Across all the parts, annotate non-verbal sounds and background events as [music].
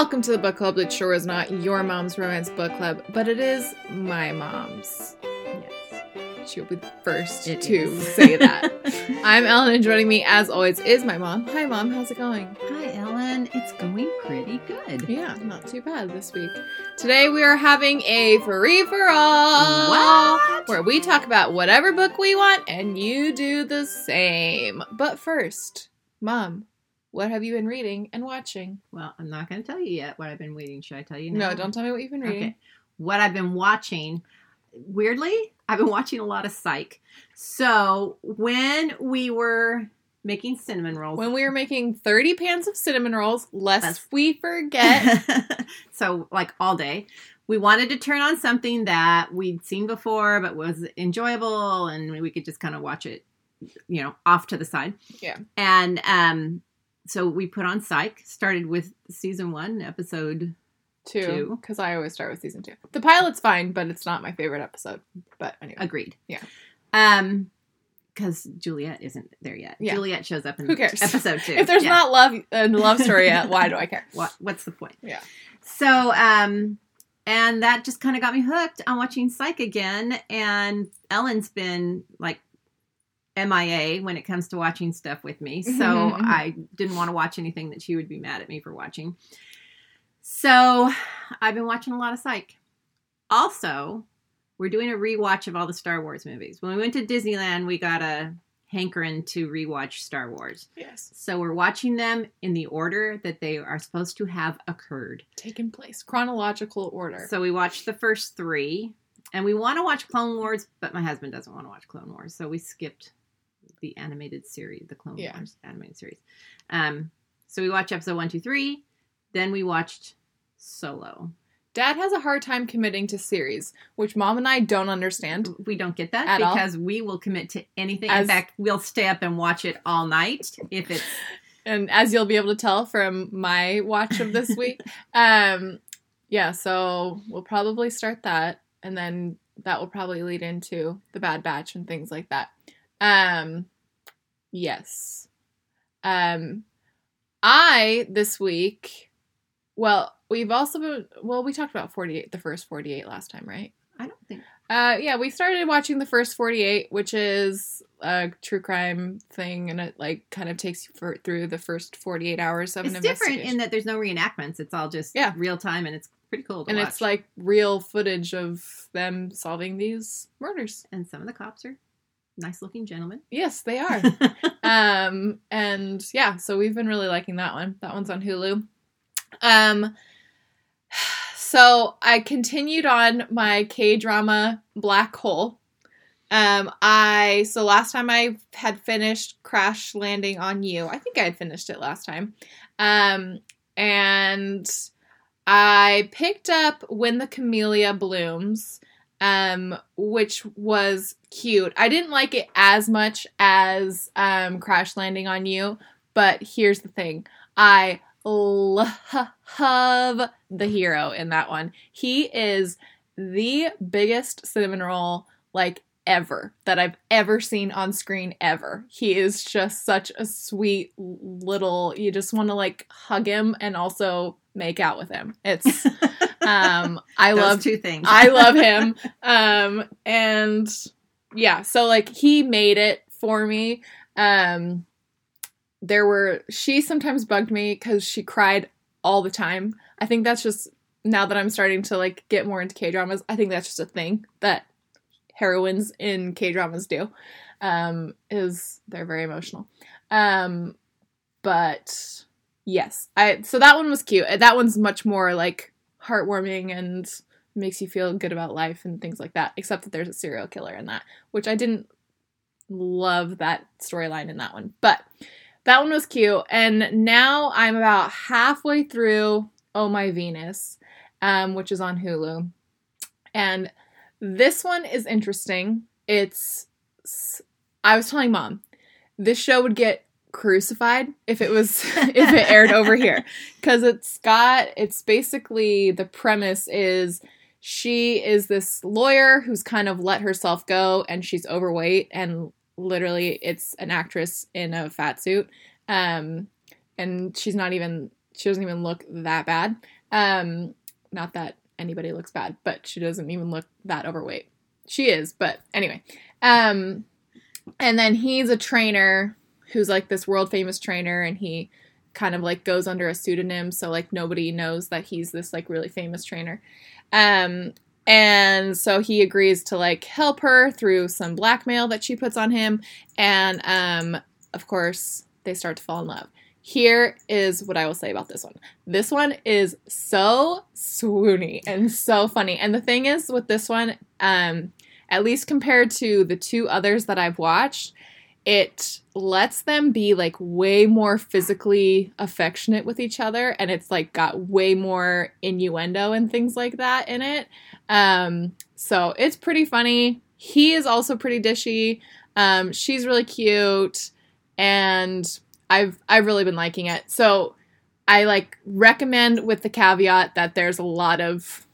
Welcome to the book club that sure is not your mom's romance book club, but it is my mom's. Yes. She'll be the first It to is. say that. [laughs] I'm Ellen, and joining me, as always, is my mom. Hi, mom. How's it going? Hi, Ellen. It's going pretty good. Yeah, not too bad this week. Today we are having a free for all, What? where we talk about whatever book we want, and you do the same. But first, mom, what have you been reading and watching? Well, I'm not going to tell you yet what I've been reading. Should I tell you now? No, don't tell me what you've been reading. Okay. What I've been watching, weirdly, I've been watching a lot of Psych. So when we were making cinnamon rolls, When we were making 30 pans of cinnamon rolls, lest we forget. [laughs] so like all day, we wanted to turn on something that we'd seen before but was enjoyable, and we could just kind of watch it, you know, off to the side. Yeah. And um, so we put on Psych. Started with season one, episode two, because I always start with season two. The pilot's fine, but it's not my favorite episode. But anyway, Agreed. Yeah. Um, because Juliet isn't there yet. Yeah. Juliet shows up in Who cares? episode two. [laughs] if there's Yeah. not love and love story yet, why do I care? [laughs] what, what's the point? Yeah. So, um, and that just kind of got me hooked on watching Psych again. And Ellen's been like MIA when it comes to watching stuff with me. So Mhm, mhm. I didn't want to watch anything that she would be mad at me for watching. So I've been watching a lot of Psych. Also, we're doing a rewatch of all the Star Wars movies. When we went to Disneyland, we got a hankering to rewatch Star Wars. Yes, So we're watching them in the order that they are supposed to have occurred. taken place chronological order. So we watched the first three, and we want to watch Clone Wars, but my husband doesn't want to watch Clone Wars, so we skipped the animated series, the Clone Yeah. Wars animated series. Um, so we watched episode one, two, three. Then we watched Solo. Dad has a hard time committing to series, which mom and I don't understand. We don't get that At all? because we will commit to anything. As- In fact, we'll stay up and watch it all night if it's [laughs] And as you'll be able to tell from my watch of this week, [laughs] um, yeah, so we'll probably start that, and then that will probably lead into the Bad Batch and things like that. Um, yes. Um, I this week, well, we've also been, well, we talked about forty eight, the first forty eight last time, right? I don't think Uh, yeah, we started watching the first 48, which is a true crime thing, and it like kind of takes you for, through the first 48 hours of it's an different in that there's no reenactments. It's all just Yeah. real time, and it's pretty cool to and watch. it's like real footage of them solving these murders. and some of the cops are nice looking gentlemen. Yes, they are. [laughs] um, and yeah, so we've been really liking that one. That one's on Hulu. Um, [sighs] so I continued on my K drama Black Hole. Um, I so last time I had finished Crash Landing on You. I think I had finished it last time. Um, and I picked up When the Camellia Blooms, um, which was cute. I didn't like it as much as um, Crash Landing on You, but here's the thing: I love the hero in that one. He is the biggest cinnamon roll like ever that I've ever seen on screen ever. He is just such a sweet little you just want to like hug him and also make out with him. It's [laughs] um I love two things. I love [laughs] him. Um and yeah, so like he made it for me. Um there were she sometimes bugged me cuz she cried all the time. I think that's just now that I'm starting to like get more into K-dramas, I think that's just a thing that heroines in K-dramas do. Um is they're very emotional. Um but yes. I so that one was cute. That one's much more like heartwarming and makes you feel good about life and things like that except that there's a serial killer in that which i didn't love that storyline in that one. But that one was cute and now i'm about halfway through oh my venus um, which is on hulu. And this one is interesting. It's i was telling mom this show would get crucified if it was [laughs] [laughs] if it aired over here because it's got it's basically the premise is she is this lawyer who's kind of let herself go and she's overweight and literally it's an actress in a fat suit um and she's not even she doesn't even look that bad. Um, not that anybody looks bad, but she doesn't even look that overweight. She is, but anyway. Um, and then he's a trainer who's like this world famous trainer, and he kind of like goes under a pseudonym, so like nobody knows that he's this like really famous trainer. Um, and so he agrees to like help her through some blackmail that she puts on him, and um, of course they start to fall in love. Here is what I will say about this one. This one is so swoony and so funny. And the thing is with this one, um, at least compared to the two others that I've watched, it lets them be like way more physically affectionate with each other and it's like got way more innuendo and things like that in it. Um, so it's pretty funny. He is also pretty dishy. Um, she's really cute and I've I've really been liking it. So I like recommend with the caveat that there's a lot of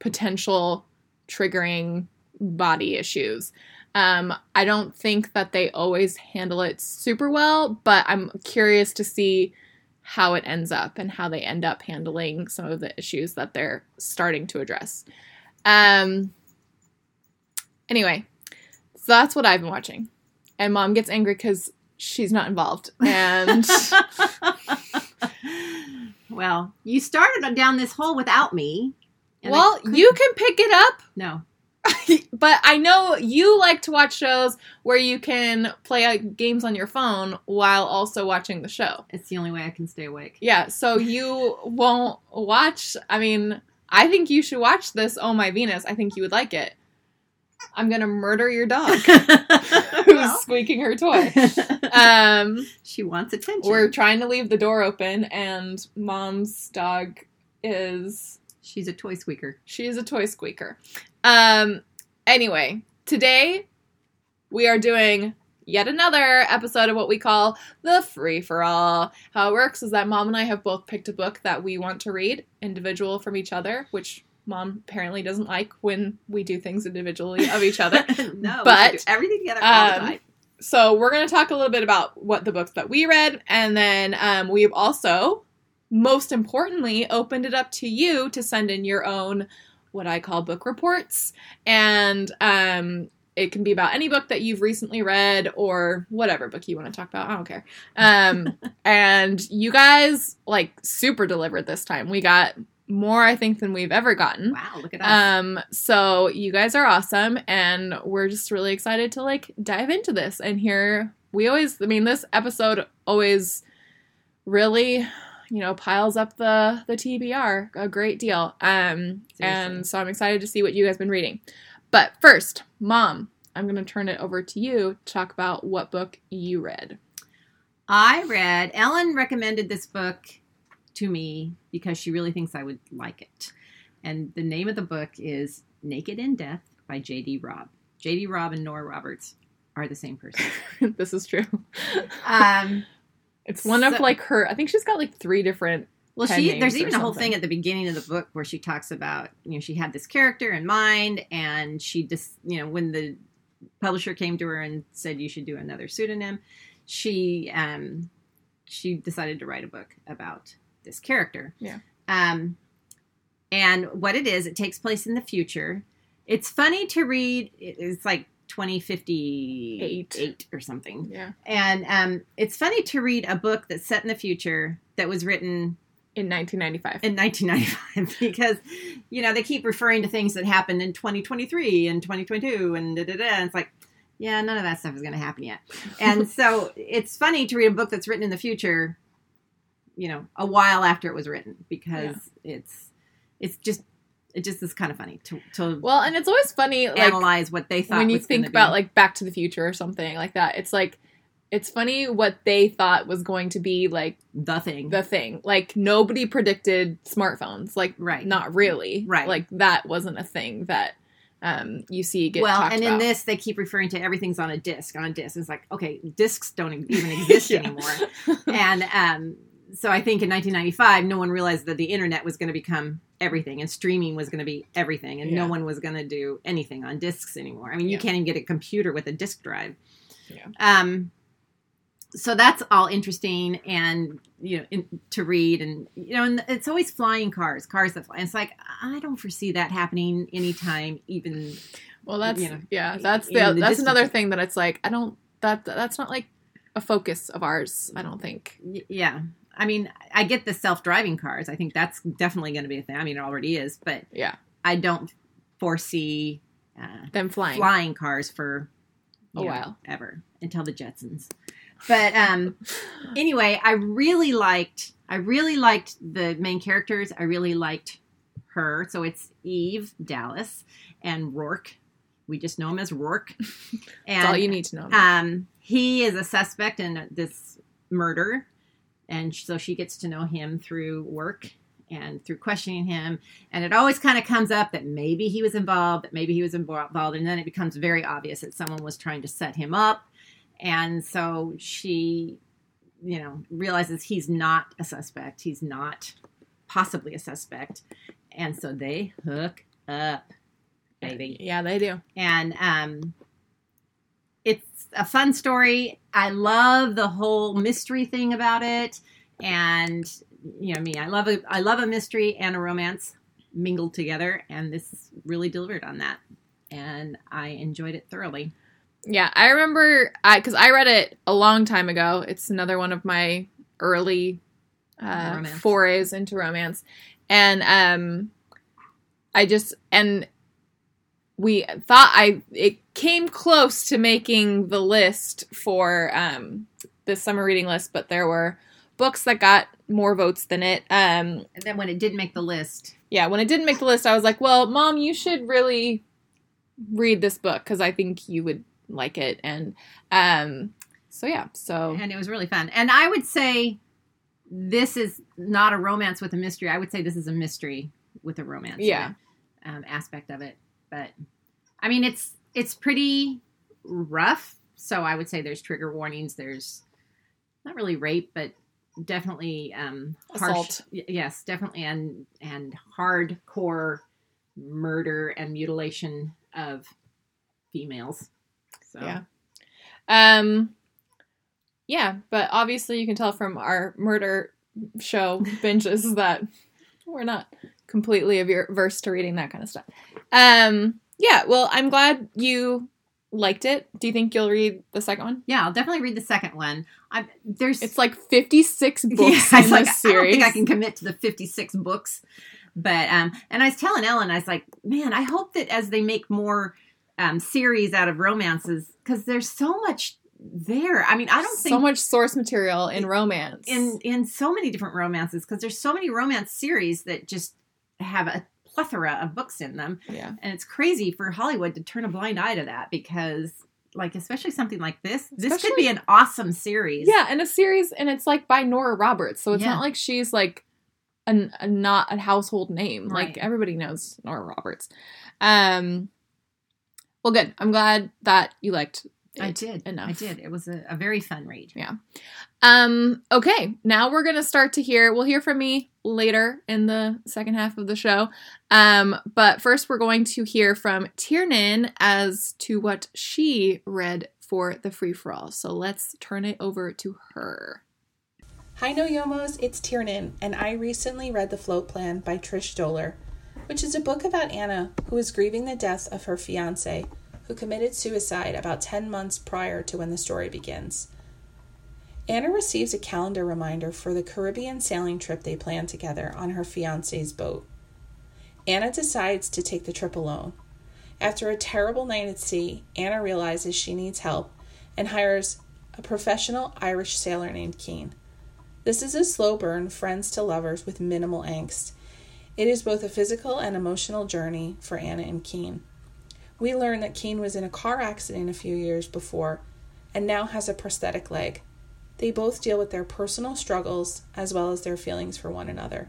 potential triggering body issues. Um, I don't think that they always handle it super well, but I'm curious to see how it ends up and how they end up handling some of the issues that they're starting to address. Um, anyway, so that's what I've been watching. And mom gets angry because she's not involved. And [laughs] well, you started down this hole without me. well, you can pick it up, no. [laughs] but I know you like to watch shows where you can play uh, games on your phone while also watching the show. It's the only way I can stay awake. Yeah, so you won't watch. I mean, I think you should watch this. Oh my Venus! I think you would like it. I'm gonna murder your dog [laughs] [laughs] who's squeaking her toy. Um, she wants attention. we're trying to leave the door open, and mom's dog is She's a toy squeaker. she's a toy squeaker. Um, anyway, today we are doing yet another episode of what we call the free for all. How it works is that mom and I have both picked a book that we want to read, individual from each other, which mom apparently doesn't like when we do things individually of each other. [laughs] no, But, we do everything together all the um, time. so we're going to talk a little bit about what the books that we read, and then um, we've also, most importantly, opened it up to you to send in your own what I call book reports, and um, it can be about any book that you've recently read or whatever book you want to talk about. I don't care. Um, [laughs] and you guys like super delivered this time. We got more, I think, than we've ever gotten. Wow, look at that. Um, so you guys are awesome, and we're just really excited to like dive into this. And here we always, I mean, this episode always really, you know, piles up the the TBR a great deal. Um, Seriously. and so I'm excited to see what you guys been reading. But first, Mom, I'm gonna turn it over to you to talk about what book you read. I read, Ellen recommended this book to me because she really thinks I would like it. And the name of the book is Naked in Death by J.D. Robb. J.D. Robb and Nora Roberts are the same person. [laughs] this is true. Um, It's one of like her. I think she's got like three different. well, she there's even a whole thing at the beginning of the book where she talks about you know she had this character in mind and she just you know when the publisher came to her and said you should do another pseudonym, she um she decided to write a book about this character. Yeah. Um, and what it is, it takes place in the future. It's funny to read. It's like 2058 eight or something. Yeah, And um, it's funny to read a book that's set in the future that was written in 1995. in 1995 [laughs] because you know they keep referring to things that happened in 2023 and 2022 and da, da, da, and it's like yeah none of that stuff is going to happen yet and [laughs] so it's funny to read a book that's written in the future you know a while after it was written because it's it's just it just is kind of funny to, to Well, and it's always funny like analyze what they thought when you think about be. like Back to the Future or something like that. It's like it's funny what they thought was going to be like the thing the thing. Like nobody predicted smartphones. Like right not really. Right. Like that wasn't a thing that um you see get well and in this they keep referring to everything's on a disc on a disc it's like okay discs don't even exist [laughs] Yeah. anymore [laughs] and um, so I think in 1995, no one realized that the internet was going to become everything, and streaming was going to be everything, and Yeah. no one was going to do anything on discs anymore. I mean, you Yeah. can't even get a computer with a disk drive. Yeah. Um. so that's all interesting and you know in, to read and you know and it's always flying cars cars that fly and it's like i don't foresee that happening anytime even Well, that's you know, yeah. That's the, the that's distance. another thing that it's like I don't that that's not like a focus of ours. I don't think. yeah i mean i get the self-driving cars i think that's definitely going to be a thing i mean it already is but Yeah, i don't foresee uh, them flying. flying cars for A know, while. ever until the Jetsons. But um, [sighs] anyway, I really liked I really liked the main characters. I really liked her. So it's Eve Dallas and Roarke. We just know him as Roarke. And [laughs] That's all you need to know. um, he is a suspect in this murder, and so she gets to know him through work and through questioning him. And it always kind of comes up that maybe he was involved, that maybe he was involved, and then it becomes very obvious that someone was trying to set him up. And so she, you know, realizes he's not a suspect. He's not possibly a suspect, and so they hook up, baby yeah, they do. and um it's a fun story. I love the whole mystery thing about it. And you know me i love a i love a mystery and a romance mingled together. And this really delivered on that. And i enjoyed it thoroughly. Yeah, I remember I because I read it a long time ago. It's another one of my early uh, forays into romance, and um, I just and we thought I it came close to making the list for um the summer reading list, but there were books that got more votes than it. Um, and then when it didn't make the list yeah, when it didn't make the list, I was like, well, mom, you should really read this book because I think you would like it. And um, so, yeah, so and it was really fun and i would say this is not a romance with a mystery i would say this is a mystery with a romance Yeah. it, um, aspect of it but i mean it's it's pretty rough so i would say there's trigger warnings there's not really rape but definitely um harsh Assault. yes definitely and and hardcore murder and mutilation of females so yeah. Um, yeah, but obviously you can tell from our murder show binges [laughs] that we're not completely averse to reading that kind of stuff. Um, yeah, well, I'm glad you liked it. Do you think you'll read the second one? Yeah, I'll definitely read the second one. I'm, there's It's like 56 books Yeah, in it's this like, I don't think I can commit to the 56 books. But um and I was telling Ellen, I was like, man, I hope that as they make more um series out of romances, because there's so much there. I mean, I don't think so much source material in romance. in in so many different romances, because there's so many romance series that just have a plethora of books in them. yeah. And it's crazy for Hollywood to turn a blind eye to that because like especially something like this, this could be an awesome series. Yeah, and a series, and it's like by Nora Roberts, so it's Yeah. not like she's like an, a not a household name. Right. Like everybody knows Nora Roberts. Um, well, good. I'm glad that you liked. It I did. enough. I did. It was a, a very fun read. Yeah. Um, okay, now we're gonna start to hear. We'll hear from me later in the second half of the show. Um, but first we're going to hear from Tiernan as to what she read for the free for all. So let's turn it over to her. Hi No Yomos, it's Tiernan, and I recently read The Float Plan by Trish Doller, which is a book about Anna who is grieving the death of her fiance, who committed suicide about 10 months prior to when the story begins. Anna receives a calendar reminder for the Caribbean sailing trip they plan together on her fiance's boat. Anna decides to take the trip alone. After a terrible night at sea, Anna realizes she needs help and hires a professional Irish sailor named Keane. This is a slow burn, friends to lovers with minimal angst. It is both a physical and emotional journey for Anna and Keane. We learn that Keane was in a car accident a few years before and now has a prosthetic leg. They both deal with their personal struggles as well as their feelings for one another.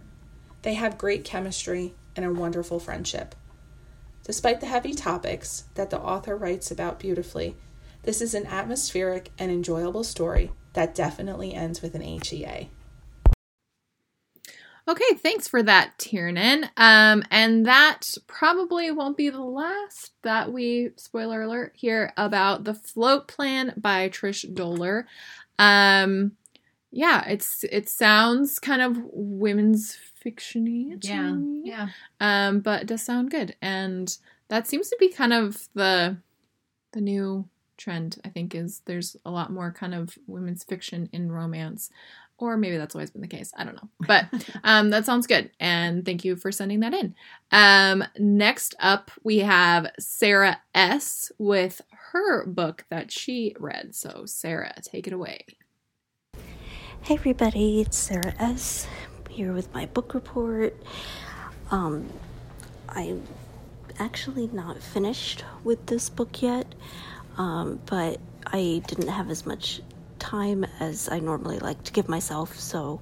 They have great chemistry and a wonderful friendship. Despite the heavy topics that the author writes about beautifully, this is an atmospheric and enjoyable story that definitely ends with an HEA. Okay, thanks for that, Tiernan. Um, and that probably won't be the last that we spoiler alert here about the float plan by Trish Doller. Um, yeah, it's it sounds kind of women's fictiony. Yeah. me. Yeah. Um, but it does sound good, and that seems to be kind of the the new trend. I think is there's a lot more kind of women's fiction in romance, or maybe that's always been the case. I don't know, but [laughs] um, that sounds good, and thank you for sending that in. Um, next up, we have Sarah S with her book that she read. So Sarah, take it away. Hey everybody, it's Sarah S. here with my book report. Um, I'm actually not finished with this book yet, um, but I didn't have as much time as I normally like to give myself, so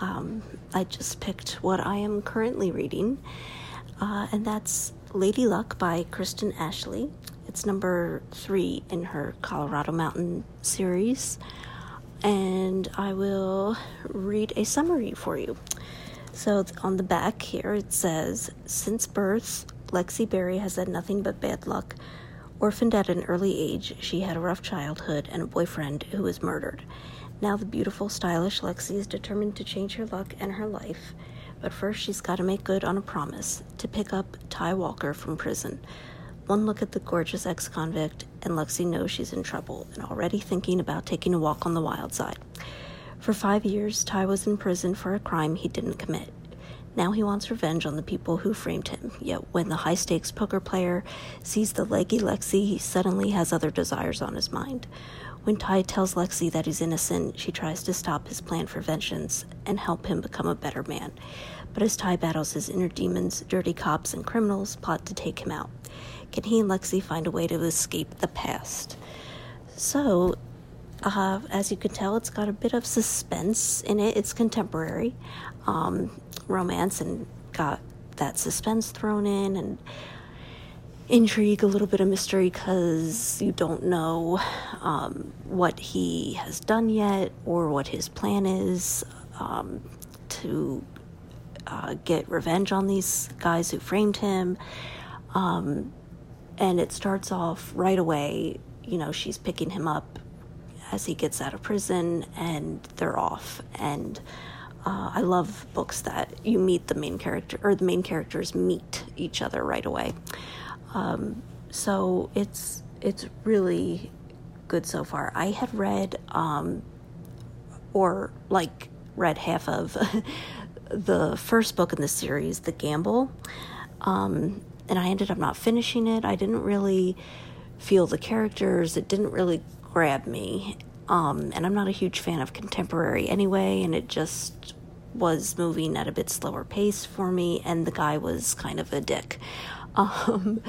um, I just picked what I am currently reading, uh, and that's Lady Luck by Kristen Ashley. It's number three in her Colorado Mountain series and I will read a summary for you. So, on the back here it says Since birth, Lexi Berry has had nothing but bad luck. Orphaned at an early age, she had a rough childhood and a boyfriend who was murdered. Now, the beautiful, stylish Lexi is determined to change her luck and her life. But first, she's got to make good on a promise to pick up Ty Walker from prison. One look at the gorgeous ex convict, and Lexi knows she's in trouble and already thinking about taking a walk on the wild side. For five years, Ty was in prison for a crime he didn't commit. Now he wants revenge on the people who framed him. Yet when the high stakes poker player sees the leggy Lexi, he suddenly has other desires on his mind. When Ty tells Lexi that he's innocent, she tries to stop his plan for vengeance and help him become a better man. But as Ty battles his inner demons, dirty cops and criminals plot to take him out. Can he and Lexi find a way to escape the past? So, uh, as you can tell, it's got a bit of suspense in it. It's contemporary um, romance and got that suspense thrown in and intrigue, a little bit of mystery because you don't know um, what he has done yet or what his plan is um, to uh, get revenge on these guys who framed him. Um, and it starts off right away. You know, she's picking him up as he gets out of prison, and they're off. And uh, I love books that you meet the main character, or the main characters meet each other right away. Um, so it's it's really good so far. I had read, um, or like read half of [laughs] the first book in the series, The Gamble. Um, and I ended up not finishing it. I didn't really feel the characters. It didn't really grab me. Um, and I'm not a huge fan of contemporary anyway, and it just was moving at a bit slower pace for me, and the guy was kind of a dick. [laughs] Um,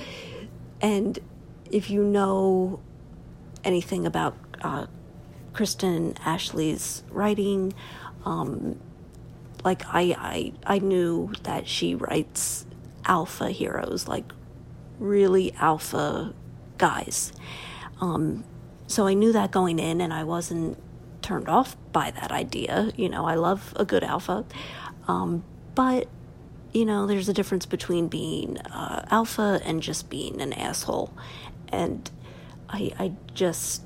and if you know anything about uh, Kristen Ashley's writing, um, like I, I I knew that she writes alpha heroes, like really alpha guys. Um, so I knew that going in, and I wasn't turned off by that idea. You know, I love a good alpha, um, but you know, there's a difference between being uh, alpha and just being an asshole, and I I just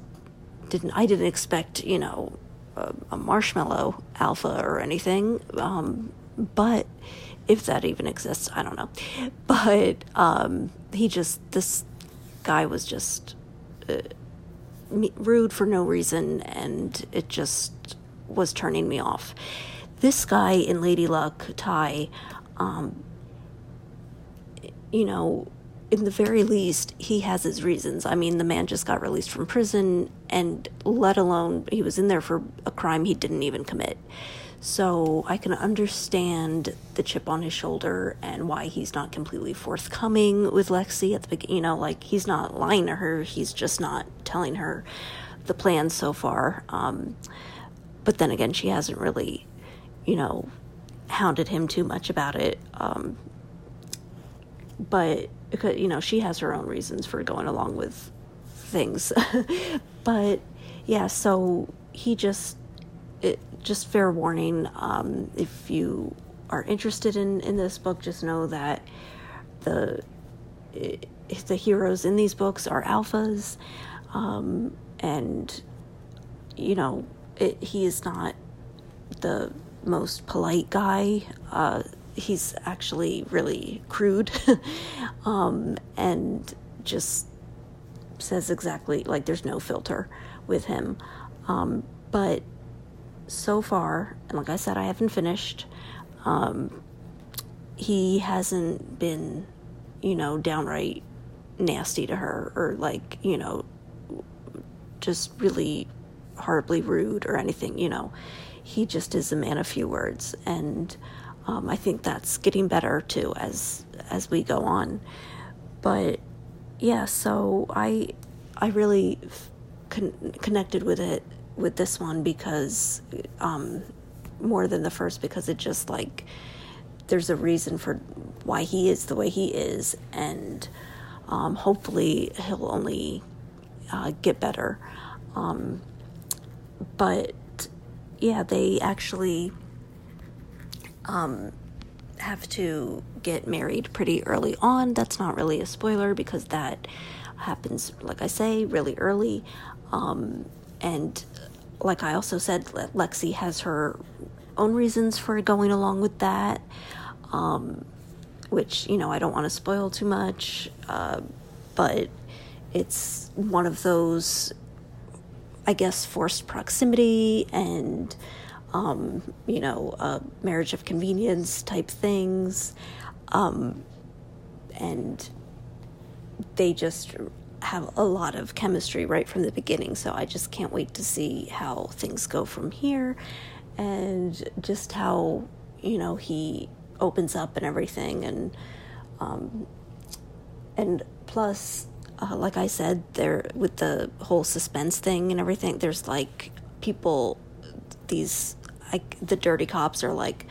didn't I didn't expect you know a, a marshmallow alpha or anything, um, but if that even exists, I don't know. But um, he just this guy was just uh, rude for no reason, and it just was turning me off. This guy in Lady Luck, Ty, um, you know, in the very least, he has his reasons. I mean, the man just got released from prison, and let alone he was in there for a crime he didn't even commit. So I can understand the chip on his shoulder and why he's not completely forthcoming with Lexi at the beginning. You know, like he's not lying to her, he's just not telling her the plan so far. Um, but then again, she hasn't really, you know, hounded him too much about it. Um, but you know she has her own reasons for going along with things [laughs] but yeah so he just it just fair warning um, if you are interested in in this book just know that the it, the heroes in these books are alphas um, and you know it, he is not the most polite guy. Uh, he's actually really crude [laughs] um, and just says exactly like there's no filter with him. Um, but so far, and like I said, I haven't finished. Um, he hasn't been, you know, downright nasty to her or like, you know, just really horribly rude or anything, you know. He just is a man of few words, and um, I think that's getting better too as as we go on. But yeah, so I I really con- connected with it with this one because um, more than the first because it just like there's a reason for why he is the way he is, and um, hopefully he'll only uh, get better. Um, but yeah, they actually um, have to get married pretty early on. That's not really a spoiler because that happens, like I say, really early. Um, and like I also said, Lexi has her own reasons for going along with that, um, which, you know, I don't want to spoil too much, uh, but it's one of those, I guess, forced proximity and, um, you know, uh, marriage of convenience type things. Um, and they just have a lot of chemistry right from the beginning. So I just can't wait to see how things go from here and just how, you know, he opens up and everything. And, um, and plus, uh, like I said, there with the whole suspense thing and everything, there's like people, these, like the dirty cops are like,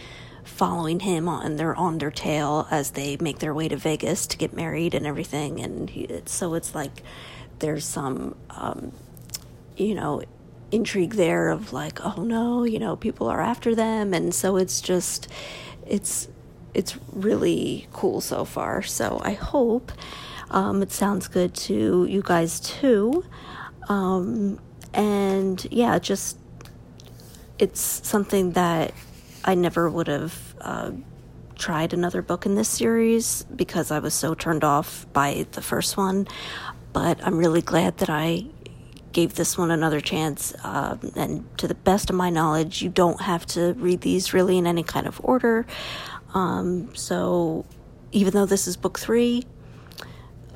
following him and they're on their tail as they make their way to Vegas to get married and everything. And he, so it's like there's some, um, you know, intrigue there of like, oh no, you know, people are after them. And so it's just, it's, it's really cool so far. So I hope um, it sounds good to you guys too. Um, and yeah, just it's something that I never would have uh, tried another book in this series because I was so turned off by the first one. But I'm really glad that I gave this one another chance. Um, and to the best of my knowledge, you don't have to read these really in any kind of order. Um, so even though this is book three,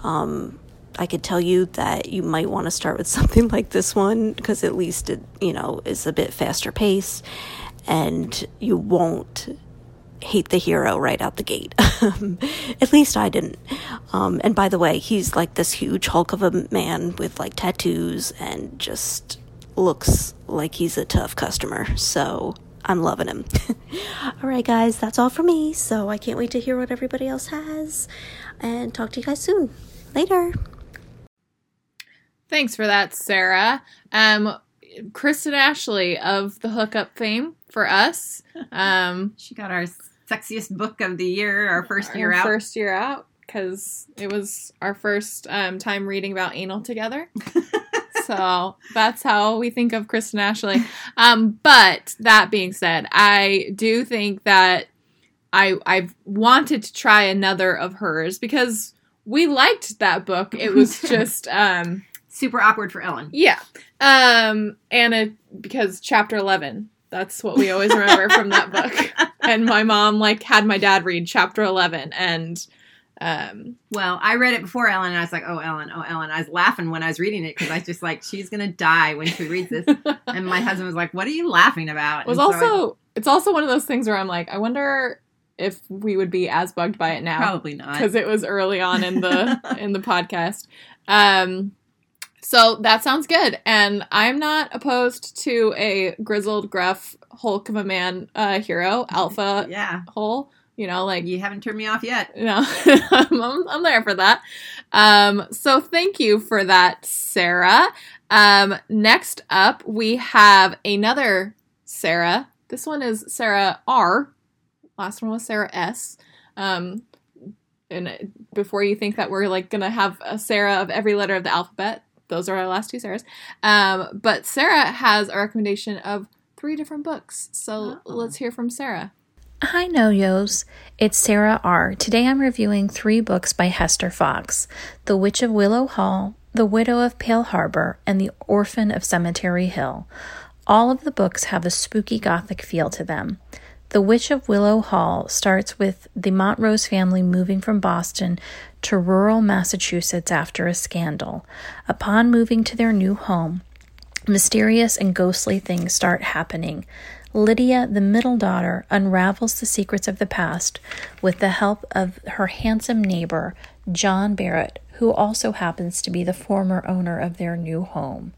um, I could tell you that you might want to start with [laughs] something like this one because at least it, you know, is a bit faster paced and you won't hate the hero right out the gate. [laughs] At least I didn't. Um, and by the way, he's like this huge hulk of a man with like tattoos and just looks like he's a tough customer. So I'm loving him. [laughs] all right, guys, that's all for me. So I can't wait to hear what everybody else has and talk to you guys soon. Later. Thanks for that, Sarah. Um, Kristen Ashley of the Hookup fame for us. Um, she got our sexiest book of the year, our first year out. First year out because it was our first um, time reading about anal together. [laughs] so that's how we think of Kristen Ashley. Um, but that being said, I do think that I I've wanted to try another of hers because we liked that book. It was [laughs] just um, super awkward for Ellen. Yeah. Um, and it because chapter eleven. That's what we always remember from that book. [laughs] And my mom like had my dad read chapter eleven, and um, well, I read it before Ellen, and I was like, "Oh, Ellen, oh, Ellen." I was laughing when I was reading it because I was just like, "She's gonna die when she reads this." [laughs] and my husband was like, "What are you laughing about?" It was so also I, it's also one of those things where I'm like, I wonder if we would be as bugged by it now. Probably not, because it was early on in the [laughs] in the podcast. Um, so that sounds good. And I'm not opposed to a grizzled, gruff Hulk of a man uh, hero, alpha yeah. hole. You know, like you haven't turned me off yet. [laughs] No, I'm, I'm, there for that. Um, so thank you for that, Sarah. Um, next up, we have another Sarah. This one is Sarah R. Last one was Sarah S. Um, and before you think that we're like gonna have a Sarah of every letter of the alphabet, those are our last two Sarahs. Um, but Sarah has a recommendation of three different books. So Oh. let's hear from Sarah. Hi, No-Yos. It's Sarah R. Today I'm reviewing three books by Hester Fox The Witch of Willow Hall, The Widow of Pale Harbor, and The Orphan of Cemetery Hill. All of the books have a spooky gothic feel to them. The Witch of Willow Hall starts with the Montrose family moving from Boston to rural Massachusetts after a scandal. Upon moving to their new home, mysterious and ghostly things start happening. Lydia, the middle daughter, unravels the secrets of the past with the help of her handsome neighbor, John Barrett, who also happens to be the former owner of their new home.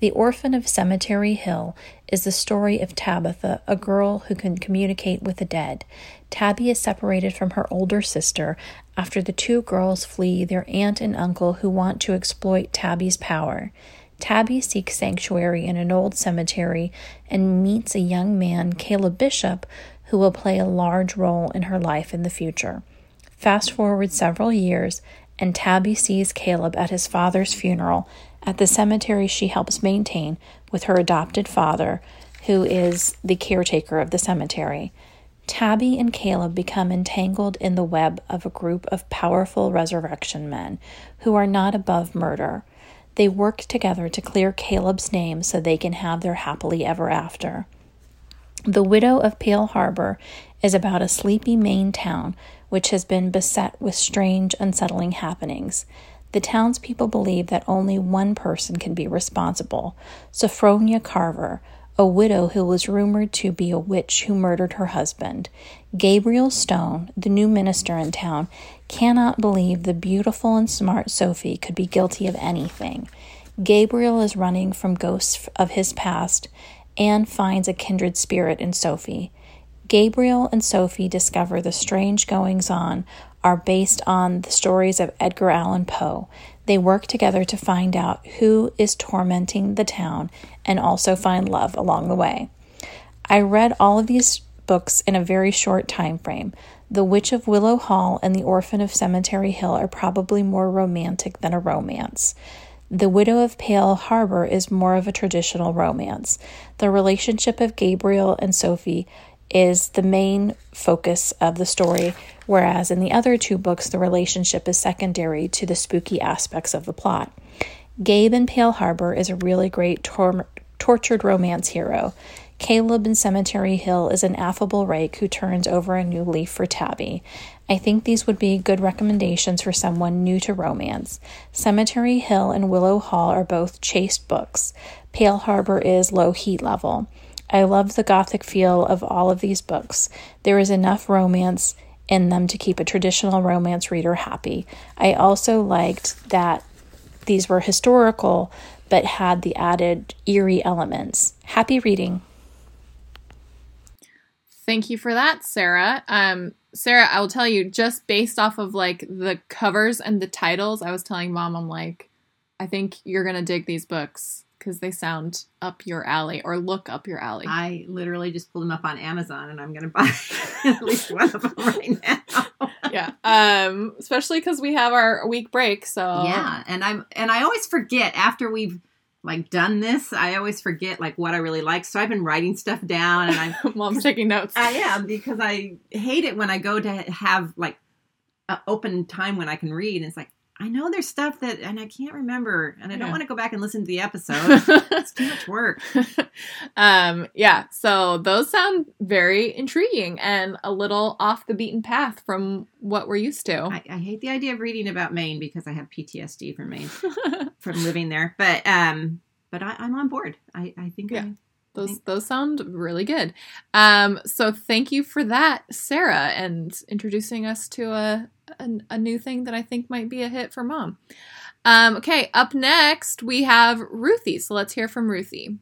The Orphan of Cemetery Hill is the story of Tabitha, a girl who can communicate with the dead. Tabby is separated from her older sister after the two girls flee their aunt and uncle who want to exploit Tabby's power. Tabby seeks sanctuary in an old cemetery and meets a young man, Caleb Bishop, who will play a large role in her life in the future. Fast forward several years, and Tabby sees Caleb at his father's funeral at the cemetery she helps maintain with her adopted father, who is the caretaker of the cemetery. Tabby and Caleb become entangled in the web of a group of powerful resurrection men who are not above murder. They work together to clear Caleb's name so they can have their happily ever after. The Widow of Pale Harbor is about a sleepy Maine town which has been beset with strange, unsettling happenings. The townspeople believe that only one person can be responsible Sophronia Carver, a widow who was rumored to be a witch who murdered her husband. Gabriel Stone, the new minister in town, cannot believe the beautiful and smart Sophie could be guilty of anything. Gabriel is running from ghosts of his past and finds a kindred spirit in Sophie. Gabriel and Sophie discover the strange goings on are based on the stories of Edgar Allan Poe. They work together to find out who is tormenting the town and also find love along the way. I read all of these books in a very short time frame. The Witch of Willow Hall and The Orphan of Cemetery Hill are probably more romantic than a romance. The Widow of Pale Harbor is more of a traditional romance. The relationship of Gabriel and Sophie is the main focus of the story, whereas in the other two books, the relationship is secondary to the spooky aspects of the plot. Gabe in Pale Harbor is a really great tor- tortured romance hero. Caleb in Cemetery Hill is an affable rake who turns over a new leaf for Tabby. I think these would be good recommendations for someone new to romance. Cemetery Hill and Willow Hall are both chaste books. Pale Harbor is low heat level. I love the gothic feel of all of these books. There is enough romance in them to keep a traditional romance reader happy. I also liked that these were historical but had the added eerie elements. Happy reading. Thank you for that, Sarah. Um, Sarah, I will tell you, just based off of like the covers and the titles, I was telling mom, I'm like, I think you're gonna dig these books because they sound up your alley or look up your alley. I literally just pulled them up on Amazon, and I'm going [laughs] to buy at least one of them right now. yeah. Um, especially because we have our week break. So Yeah, and I'm and I always forget after we've like done this. I always forget like what I really like. So I've been writing stuff down, and I'm [laughs] mom's taking notes. I am because I hate it when I go to have like an open time when I can read. And it's like I know there's stuff that and I can't remember, and I don't want to go back and listen to the episode. [laughs] it's too much work. [laughs] um, yeah, so those sound very intriguing and a little off the beaten path from what we're used to. I, I hate the idea of reading about Maine because I have PTSD from Maine [laughs] from living there. But um, but I, I'm on board. I I think Yeah. I, those those sound really good. Um, so thank you for that, Sarah, and introducing us to a, a a new thing that I think might be a hit for mom. Um, okay, up next we have Ruthie. So let's hear from Ruthie.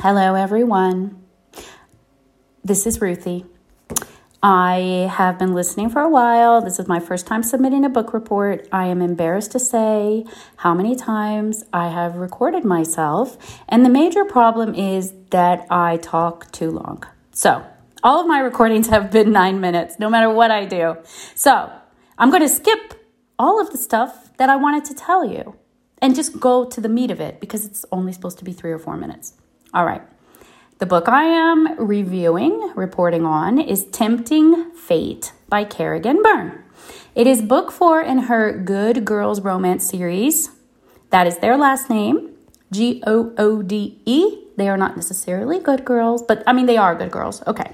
Hello, everyone. This is Ruthie. I have been listening for a while. This is my first time submitting a book report. I am embarrassed to say how many times I have recorded myself, and the major problem is that I talk too long. So, all of my recordings have been nine minutes, no matter what I do. So, I'm going to skip all of the stuff that I wanted to tell you and just go to the meat of it because it's only supposed to be three or four minutes. All right. The book I am reviewing, reporting on, is Tempting Fate by Kerrigan Byrne. It is book four in her Goode Girls Romance series. That is their last name, G O O D E. They are not necessarily good girls, but I mean, they are good girls. Okay.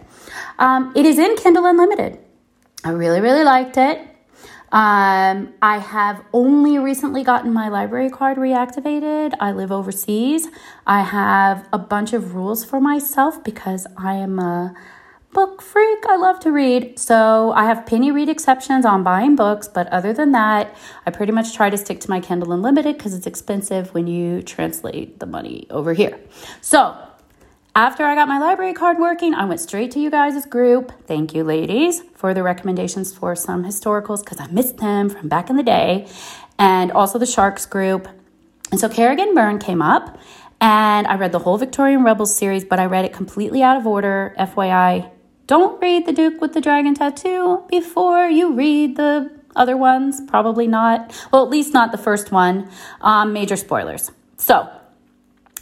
Um, it is in Kindle Unlimited. I really, really liked it. Um, I have only recently gotten my library card reactivated. I live overseas. I have a bunch of rules for myself because I am a book freak. I love to read. So I have penny read exceptions on buying books, but other than that, I pretty much try to stick to my Kindle Unlimited because it's expensive when you translate the money over here. So after I got my library card working, I went straight to you guys' group. Thank you, ladies, for the recommendations for some historicals because I missed them from back in the day, and also the Sharks group. And so Kerrigan Byrne came up, and I read the whole Victorian Rebels series, but I read it completely out of order. FYI, don't read The Duke with the Dragon Tattoo before you read the other ones. Probably not. Well, at least not the first one. Um, major spoilers. So,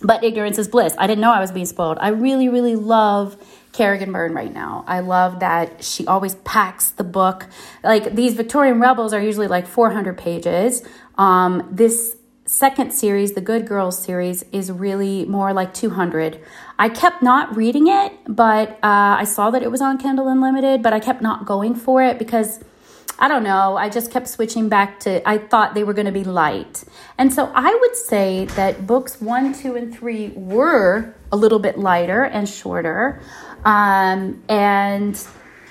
but ignorance is bliss. I didn't know I was being spoiled. I really, really love Kerrigan Byrne right now. I love that she always packs the book. Like these Victorian Rebels are usually like 400 pages. Um, this second series, the Goode Girls series, is really more like 200. I kept not reading it, but uh, I saw that it was on Kindle Unlimited, but I kept not going for it because I don't know. I just kept switching back to, I thought they were going to be light. And so I would say that books one, two, and three were a little bit lighter and shorter. Um, and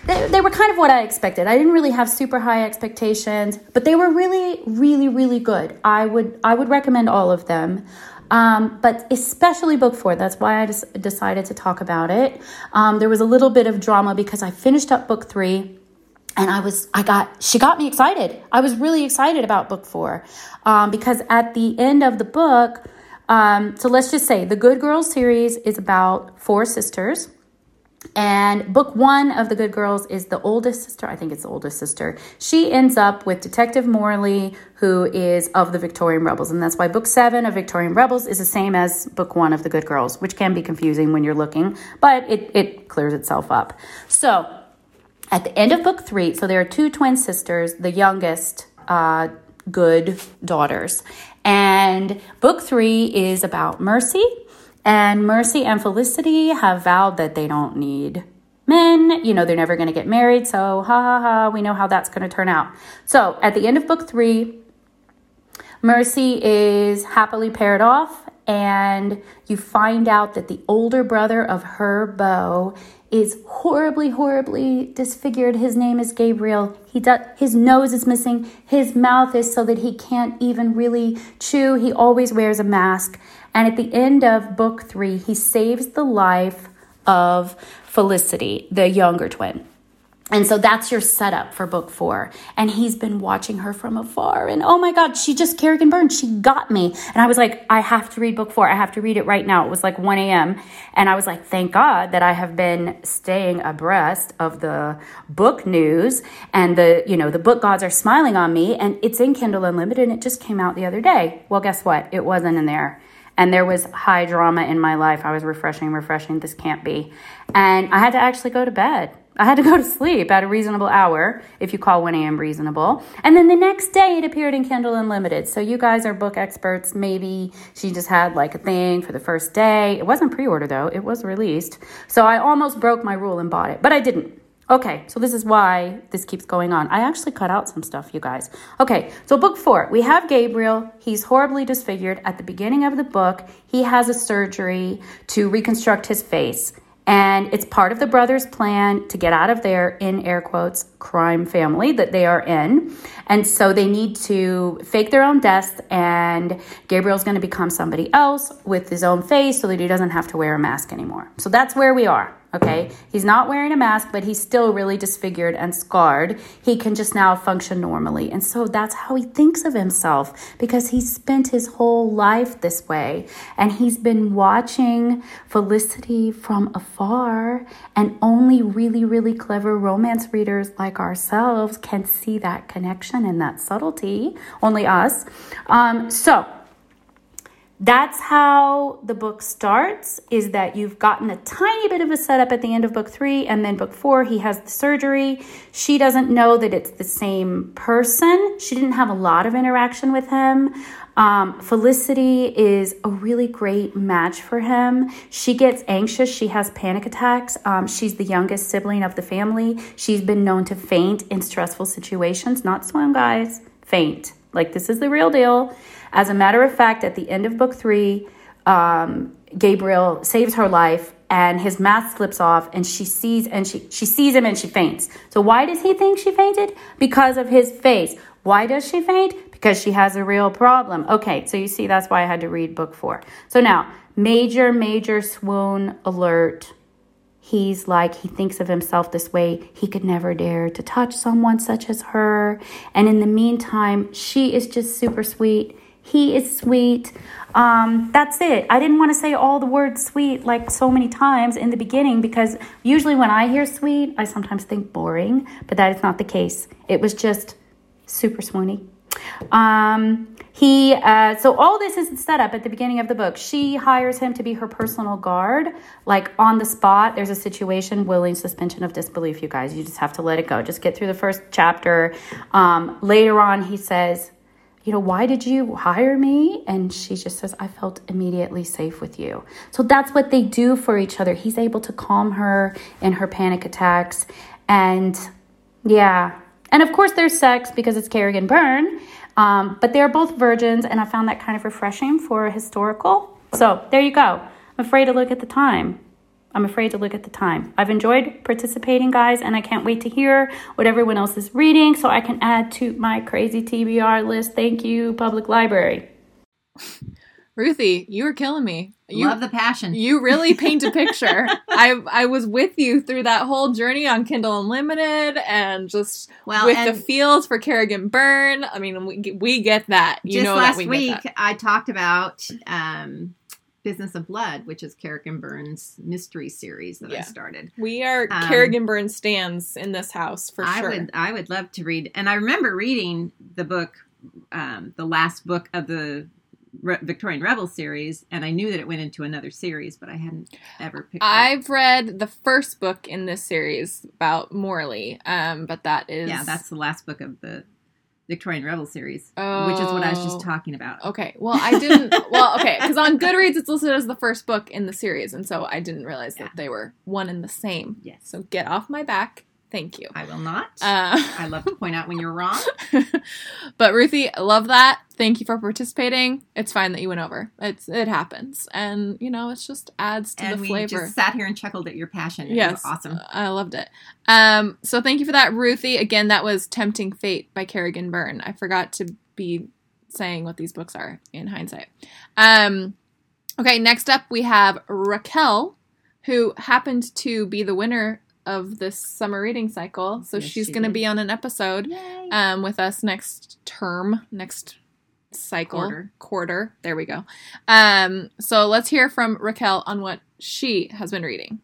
they, they were kind of what I expected. I didn't really have super high expectations, but they were really, really, really good. I would, I would recommend all of them. Um, but especially book four. That's why I just decided to talk about it. Um, there was a little bit of drama because I finished up book three and I was, I got, she got me excited. I was really excited about book four um, because at the end of the book, um, so let's just say the Goode Girls series is about four sisters. And book one of the Goode Girls is the oldest sister. I think it's the oldest sister. She ends up with Detective Morley, who is of the Victorian Rebels. And that's why book seven of Victorian Rebels is the same as book one of the Goode Girls, which can be confusing when you're looking, but it, it clears itself up. So at the end of book three, so there are two twin sisters, the youngest uh, good daughters. And book three is about Mercy. And Mercy and Felicity have vowed that they don't need men. You know, they're never going to get married. So, ha ha ha, we know how that's going to turn out. So, at the end of book three, Mercy is happily paired off, and you find out that the older brother of her beau is horribly, horribly disfigured. His name is Gabriel. He does, his nose is missing. His mouth is so that he can't even really chew. He always wears a mask. And at the end of book three, he saves the life of Felicity, the younger twin. And so that's your setup for book four. And he's been watching her from afar. And oh my God, she just, Kerrigan Byrne, she got me. And I was like, I have to read book four. I have to read it right now. It was like 1 a.m. And I was like, thank God that I have been staying abreast of the book news and the, you know, the book gods are smiling on me. And it's in Kindle Unlimited and it just came out the other day. Well, guess what? It wasn't in there and there was high drama in my life. I was refreshing, refreshing. This can't be. And I had to actually go to bed. I had to [laughs] go to sleep at a reasonable hour, if you call 1 a.m. reasonable. And then the next day it appeared in Kindle Unlimited. So you guys are book experts. Maybe she just had like a thing for the first day. It wasn't pre order though, it was released. So I almost broke my rule and bought it, but I didn't. Okay, so this is why this keeps going on. I actually cut out some stuff, you guys. Okay, so book four, we have Gabriel. He's horribly disfigured. At the beginning of the book, he has a surgery to reconstruct his face. And it's part of the brothers' plan to get out of their, in air quotes, crime family that they are in. And so they need to fake their own death, and Gabriel's to become somebody else with his own face so that he doesn't have to wear a mask anymore. So that's where we are. Okay. He's not wearing a mask, but he's still really disfigured and scarred. He can just now function normally. And so that's how he thinks of himself because he's spent his whole life this way. And he's been watching Felicity from afar. And only really, really clever romance readers like ourselves can see that connection and that subtlety. Only us. Um, so, that's how the book starts is that you've gotten a tiny bit of a setup at the end of book three and then book four he has the surgery. She doesn't know that it's the same person. She didn't have a lot of interaction with him. Um, felicity is a really great match for him. She gets anxious. She has panic attacks. Um, she's the youngest sibling of the family. She's been known to faint in stressful situations. Not swim guys faint. Like this is the real deal as a matter of fact, at the end of book three, um, Gabriel saves her life and his mask slips off and she sees and she, she sees him and she faints. So why does he think she fainted? Because of his face. Why does she faint? Because she has a real problem. Okay, so you see that's why I had to read book four. So now, major, major swoon alert he's like he thinks of himself this way he could never dare to touch someone such as her and in the meantime she is just super sweet he is sweet. Um, that's it. I didn't want to say all the words sweet like so many times in the beginning because usually when I hear sweet, I sometimes think boring, but that is not the case. It was just super swoony. Um, he uh, so all this is set up at the beginning of the book. She hires him to be her personal guard, like on the spot. There's a situation, willing suspension of disbelief. You guys, you just have to let it go. Just get through the first chapter. Um, later on, he says, you know, why did you hire me? And she just says, I felt immediately safe with you. So that's what they do for each other. He's able to calm her in her panic attacks. And yeah. And of course, there's sex because it's Kerrigan Byrne. Um, but they're both virgins, and I found that kind of refreshing for historical. So there you go. I'm afraid to look at the time. I'm afraid to look at the time. I've enjoyed participating, guys, and I can't wait to hear what everyone else is reading so I can add to my crazy TBR list. Thank you, Public Library. Ruthie, you were killing me. You, Love the passion. You really paint a [laughs] picture. I I was with you through that whole journey on Kindle Unlimited and just Well, with and- the feels for Kerrigan Byrne. I mean, we we get that. You Just know last that we week, get that. I talked about um, Business of Blood, which is Kerrigan Byrne's mystery series that I started. We are Um, Kerrigan Byrne stands in this house for I sure. would I would love to read, and I remember reading the book, um, the last book of the Re- Victorian Rebel series, and I knew that it went into another series, but I hadn't ever picked. up. I've read the first book in this series about Morley, um, but that is yeah, that's the last book of the Victorian Rebel series, which is what I was Oh. just talking about. Okay. Well, I didn't. [laughs] well, okay, because on Goodreads it's listed as the first book in the series, and so I didn't realize Yeah. that they were one and the same. Yes, So get off my back. Thank you. I will not. Uh, I love to point out when you're wrong. [laughs] but Ruthie, I love that. Thank you for participating. It's fine that you went over. It's it happens, and you know, it just adds to and the we flavor. just sat here and chuckled at your passion. It was Yes, awesome. I loved it. Um, so thank you for that, Ruthie. Again, that was "Tempting Fate" by Kerrigan Byrne. I forgot to be saying what these books are in hindsight. Um, okay, next up we have Raquel, who happened to be the winner of this summer reading cycle. So Yes, she's she going to be on an episode um, with us next term, next cycle, Quarter. quarter. There we go. Um, so let's hear from Raquel on what she has been reading.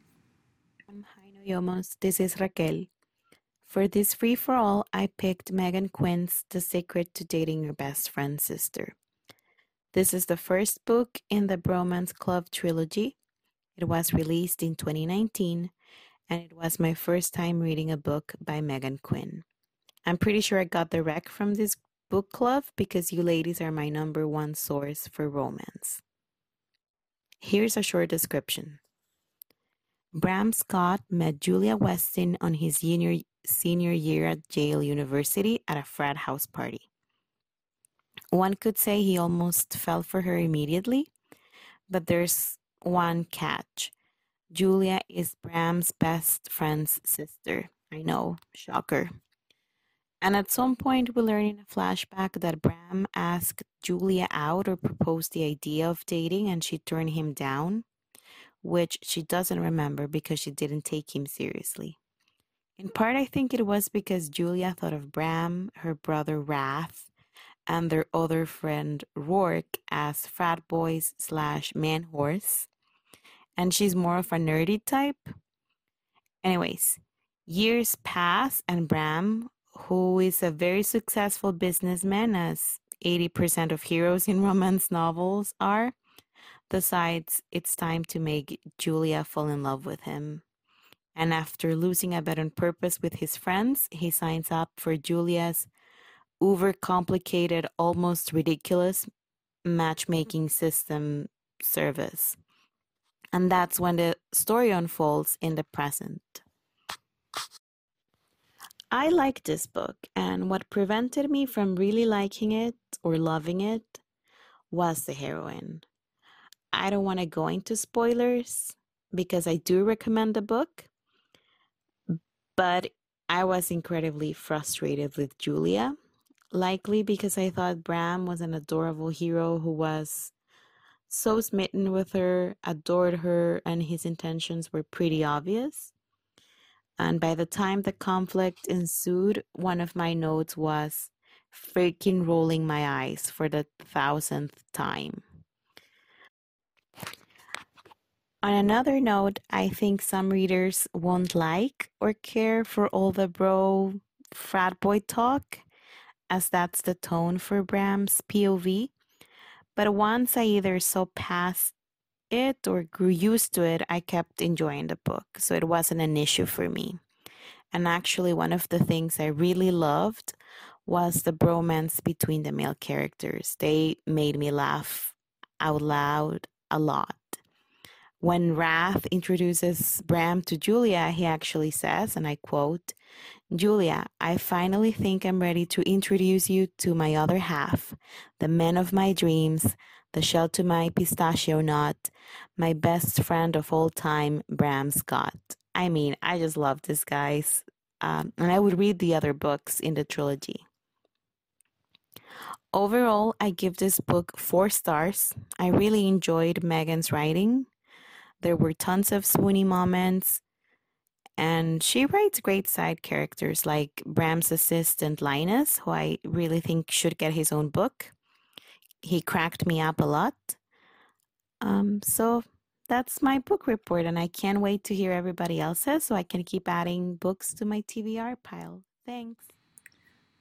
Um, Hi, Noyomos. This is Raquel. For this free for all, I picked Meghan Quinn's The Secret to Dating Your Best Friend's Sister. This is the first book in the Bromance Club trilogy. It was released in 2019, and it was my first time reading a book by Meghan Quinn. I'm pretty sure I got the rec from this book club because you ladies are my number one source for romance. Here's a short description. Bram Scott met Julia Weston on his senior, senior year at Yale University at a frat house party. One could say he almost fell for her immediately, but there's one catch. Julia is Bram's best friend's sister. I know, shocker. And at some point, we learn in a flashback that Bram asked Julia out or proposed the idea of dating and she turned him down. which she doesn't remember because she didn't take him seriously. In part, I think it was because Julia thought of Bram, her brother Wrath, and their other friend Roarke as frat boys slash man horse, and she's more of a nerdy type. Anyways, years pass, and Bram, who is a very successful businessman, as 80% of heroes in [laughs] romance novels are, decides it's time to make Julia fall in love with him. And after losing a bet on purpose with his friends, he signs up for Julia's uber complicated, almost ridiculous matchmaking system service. And that's when the story unfolds in the present. I like this book, and what prevented me from really liking it or loving it was the heroine. I don't want to go into spoilers because I do recommend the book, but I was incredibly frustrated with Julia, likely because I thought Bram was an adorable hero who was so smitten with her, adored her, and his intentions were pretty obvious. And by the time the conflict ensued, one of my notes was freaking rolling my eyes for the thousandth time. On another note, I think some readers won't like or care for all the bro frat boy talk, as that's the tone for Bram's POV. But once I either saw past it or grew used to it, I kept enjoying the book, so it wasn't an issue for me. And actually, one of the things I really loved was the bromance between the male characters. They made me laugh out loud a lot. When Wrath introduces Bram to Julia, he actually says, and I quote, Julia, I finally think I'm ready to introduce you to my other half, the man of my dreams, the shell to my pistachio nut, my best friend of all time, Bram Scott. I mean, I just love this, guys. Um, and I would read the other books in the trilogy. Overall, I give this book four stars. I really enjoyed Meghan's writing. There were tons of swoony moments, and she writes great side characters like Bram's assistant Linus, who I really think should get his own book. He cracked me up a lot. Um, so that's my book report, and I can't wait to hear everybody else's so I can keep adding books to my TBR pile. Thanks.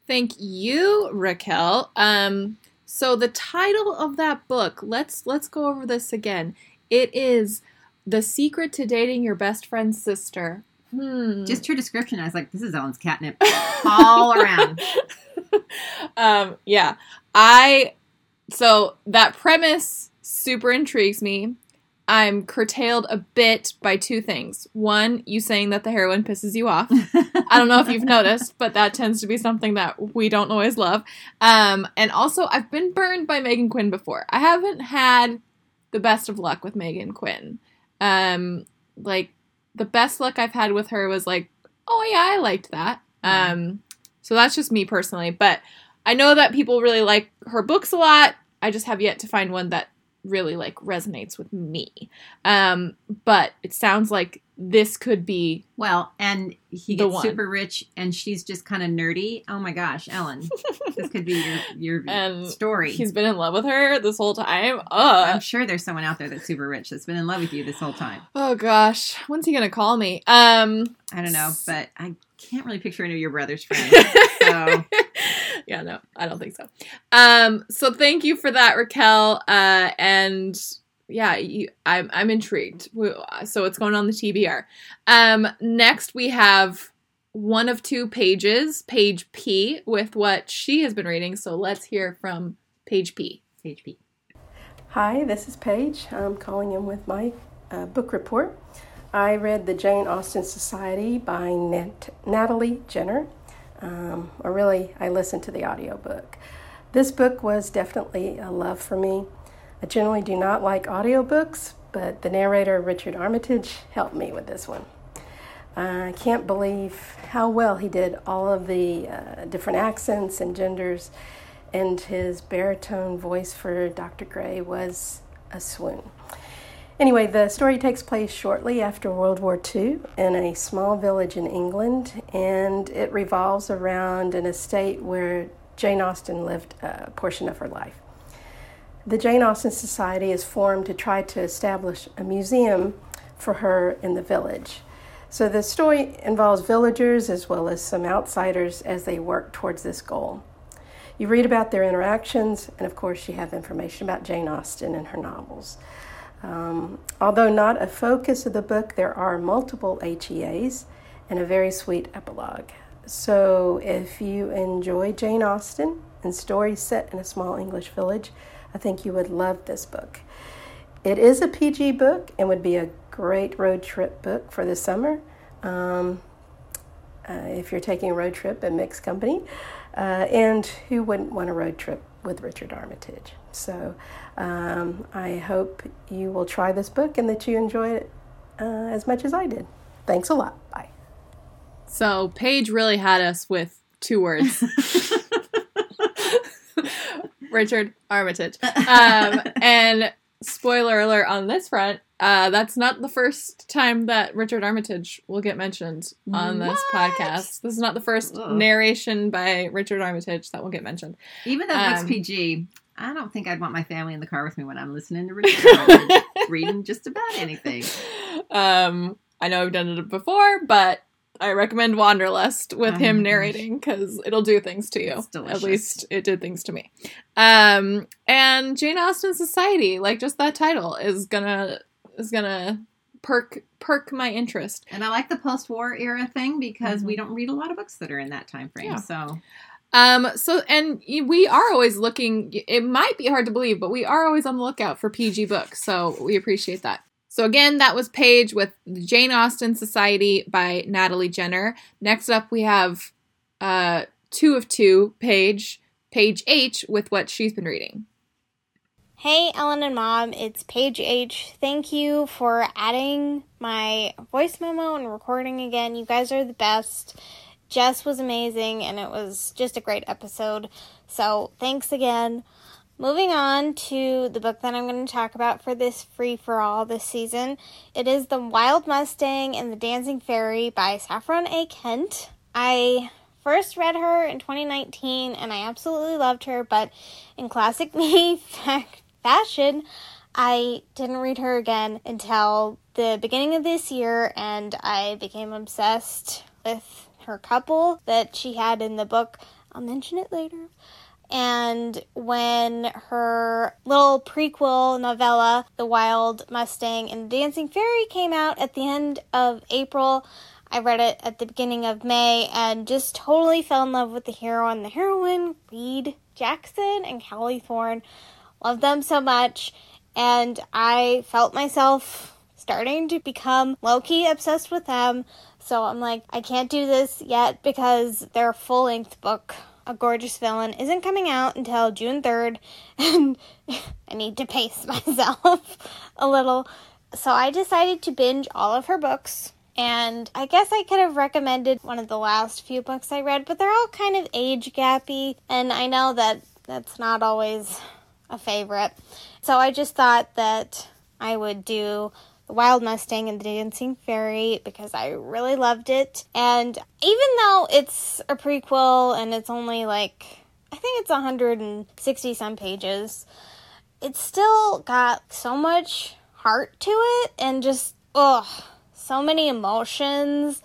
Thank you, Raquel. Um, so the title of that book, let's let's go over this again. It is The Secret to Dating Your Best Friend's Sister. Hmm. Just her description, I was like, this is Ellen's catnip all around. [laughs] um, yeah. I so that premise super intrigues me. I'm curtailed a bit by two things. One, you saying that the heroine pisses you off. [laughs] I don't know if you've noticed, but that tends to be something that we don't always love. Um, and also, I've been burned by Meghan Quinn before. I haven't had the best of luck with Meghan Quinn. Um, like the best luck I've had with her was like, oh yeah, I liked that. Um, so that's just me personally, but I know that people really like her books a lot. I just have yet to find one that really like resonates with me. Um, but it sounds like this could be Well, and he gets one. super rich, and she's just kind of nerdy. Oh my gosh, Ellen, this could be your your [laughs] story. He's been in love with her this whole time. I'm Uh sure there's someone out there that's super rich that's been in love with you this whole time. oh gosh, when's he gonna call me? Um, I don't know, but I can't really picture any of your brother's [laughs] friends. So [laughs] yeah, no, I don't think so. Um, so thank you for that, Raquel. Uh, and yeah, you, I'm I'm intrigued. So what's going on the TBR. Um, next we have one of two pages, page P, with what she has been reading. So let's hear from page P. Page P. Hi, this is Paige. I'm calling in with my uh, book report. I read The Jane Austen Society by Nat- Natalie Jenner. Um, or really, I listened to the audiobook. This book was definitely a love for me. I generally do not like audiobooks, but the narrator, Richard Armitage, helped me with this one. I can't believe how well he did all of the uh, different accents and genders, and his baritone voice for Dr. Gray was a swoon. Anyway, the story takes place shortly after World War II in a small village in England, and it revolves around an estate where Jane Austen lived a portion of her life. The Jane Austen Society is formed to try to establish a museum for her in the village. So the story involves villagers as well as some outsiders as they work towards this goal. You read about their interactions, and of course, you have information about Jane Austen and her novels. Um, although not a focus of the book, there are multiple HEAs and a very sweet epilogue. So, if you enjoy Jane Austen and stories set in a small English village, I think you would love this book. It is a PG book and would be a great road trip book for the summer. Um, uh, if you're taking a road trip in mixed company, uh, and who wouldn't want a road trip with Richard Armitage? So um, I hope you will try this book and that you enjoy it uh, as much as I did. Thanks a lot. Bye. So Paige really had us with two words. [laughs] Richard Armitage. Um, and spoiler alert on this front, uh, that's not the first time that Richard Armitage will get mentioned on this What? podcast. This is not the first Ugh. narration by Richard Armitage that will get mentioned. Even though it's Um, PG, I don't think I'd want my family in the car with me when I'm listening to Richard [laughs] reading just about anything. Um, I know I've done it before, but I recommend Wanderlust with Oh him narrating because it'll do things to you. It's delicious. At least it did things to me. Um, and Jane Austen Society, like just that title, is gonna is gonna perk perk my interest. And I like the post-war era thing because we Mhm. don't read a lot of books that are in that time frame. Yeah. So Um, so and we are always looking. It might be hard to believe, but we are always on the lookout for PG books. So we appreciate that. So again, that was Paige with the Jane Austen Society by Natalie Jenner. Next up, we have uh, two of two, Paige, Paige H, with what she's been reading. Hey, Ellen and Mom, it's Paige H. Thank you for adding my voice memo and recording again. You guys are the best. Jess was amazing, and it was just a great episode. So, thanks again. Moving on to the book that I'm going to talk about for this free for all this season. It is The Wild Mustang and the Dancing Fairy by Saffron A. Kent. I first read her in 2019 and I absolutely loved her, but in classic me [laughs] fashion, I didn't read her again until the beginning of this year and I became obsessed with her couple that she had in the book. I'll mention it later. And when her little prequel novella, The Wild Mustang and the Dancing Fairy, came out at the end of April, I read it at the beginning of May and just totally fell in love with the hero and the heroine, Reed Jackson and Callie Thorne. Love them so much. And I felt myself starting to become low key obsessed with them. So I'm like, I can't do this yet because their full length book, A Gorgeous Villain, isn't coming out until June 3rd. [laughs] And [laughs] I need to pace [laughs] myself a little. So I decided to binge all of her books. And I guess I could have recommended one of the last few books I read, but they're all kind of age gappy. And I know that that's not always a favorite. So I just thought that I would do The Wild Mustang and the Dancing Fairy because I really loved it. And even though it's a prequel and it's only like, I think it's 160 some pages, it's still got so much heart to it and just, ugh, so many emotions.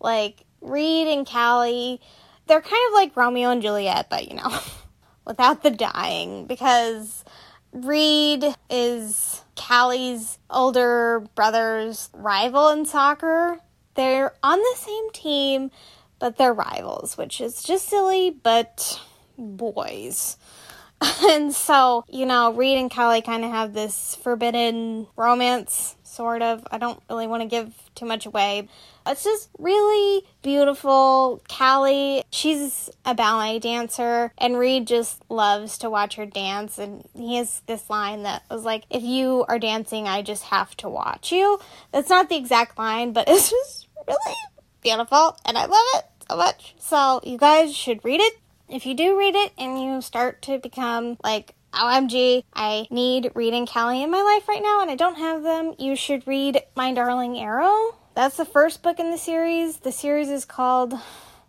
Like, Reed and Callie, they're kind of like Romeo and Juliet, but you know, [laughs] without the dying because Reed is Callie's older brother's rival in soccer. They're on the same team, but they're rivals, which is just silly, but boys. [laughs] and so, you know, Reed and Callie kind of have this forbidden romance, sort of. I don't really want to give too much away. It's just really beautiful. Callie, she's a ballet dancer, and Reed just loves to watch her dance. And he has this line that was like, If you are dancing, I just have to watch you. That's not the exact line, but [laughs] it's just really beautiful, and I love it so much. So, you guys should read it. If you do read it and you start to become like OMG, I need Reed and Callie in my life right now, and I don't have them. You should read My Darling Arrow. That's the first book in the series. The series is called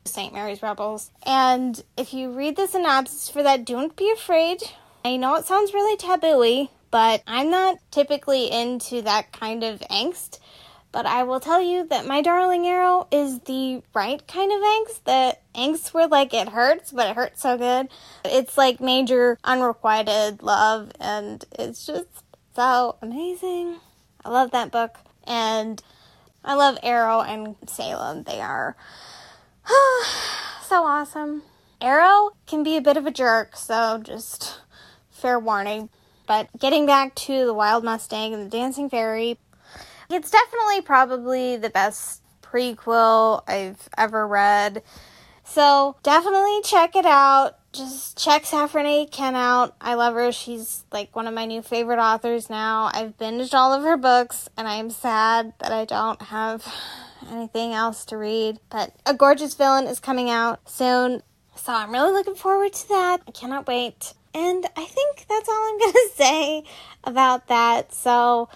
St. Mary's Rebels. And if you read the synopsis for that, don't be afraid. I know it sounds really taboo but I'm not typically into that kind of angst. But I will tell you that My Darling Arrow is the right kind of angst. The angst where like it hurts, but it hurts so good. It's like major unrequited love, and it's just so amazing. I love that book, and I love Arrow and Salem. They are [sighs] so awesome. Arrow can be a bit of a jerk, so just fair warning. But getting back to the Wild Mustang and the Dancing Fairy, it's definitely probably the best prequel I've ever read. So definitely check it out. Just check Saffron A. Ken out. I love her. She's like one of my new favorite authors now. I've binged all of her books, and I am sad that I don't have [sighs] anything else to read. But A Gorgeous Villain is coming out soon. So I'm really looking forward to that. I cannot wait. And I think that's all I'm [laughs] going to say about that. So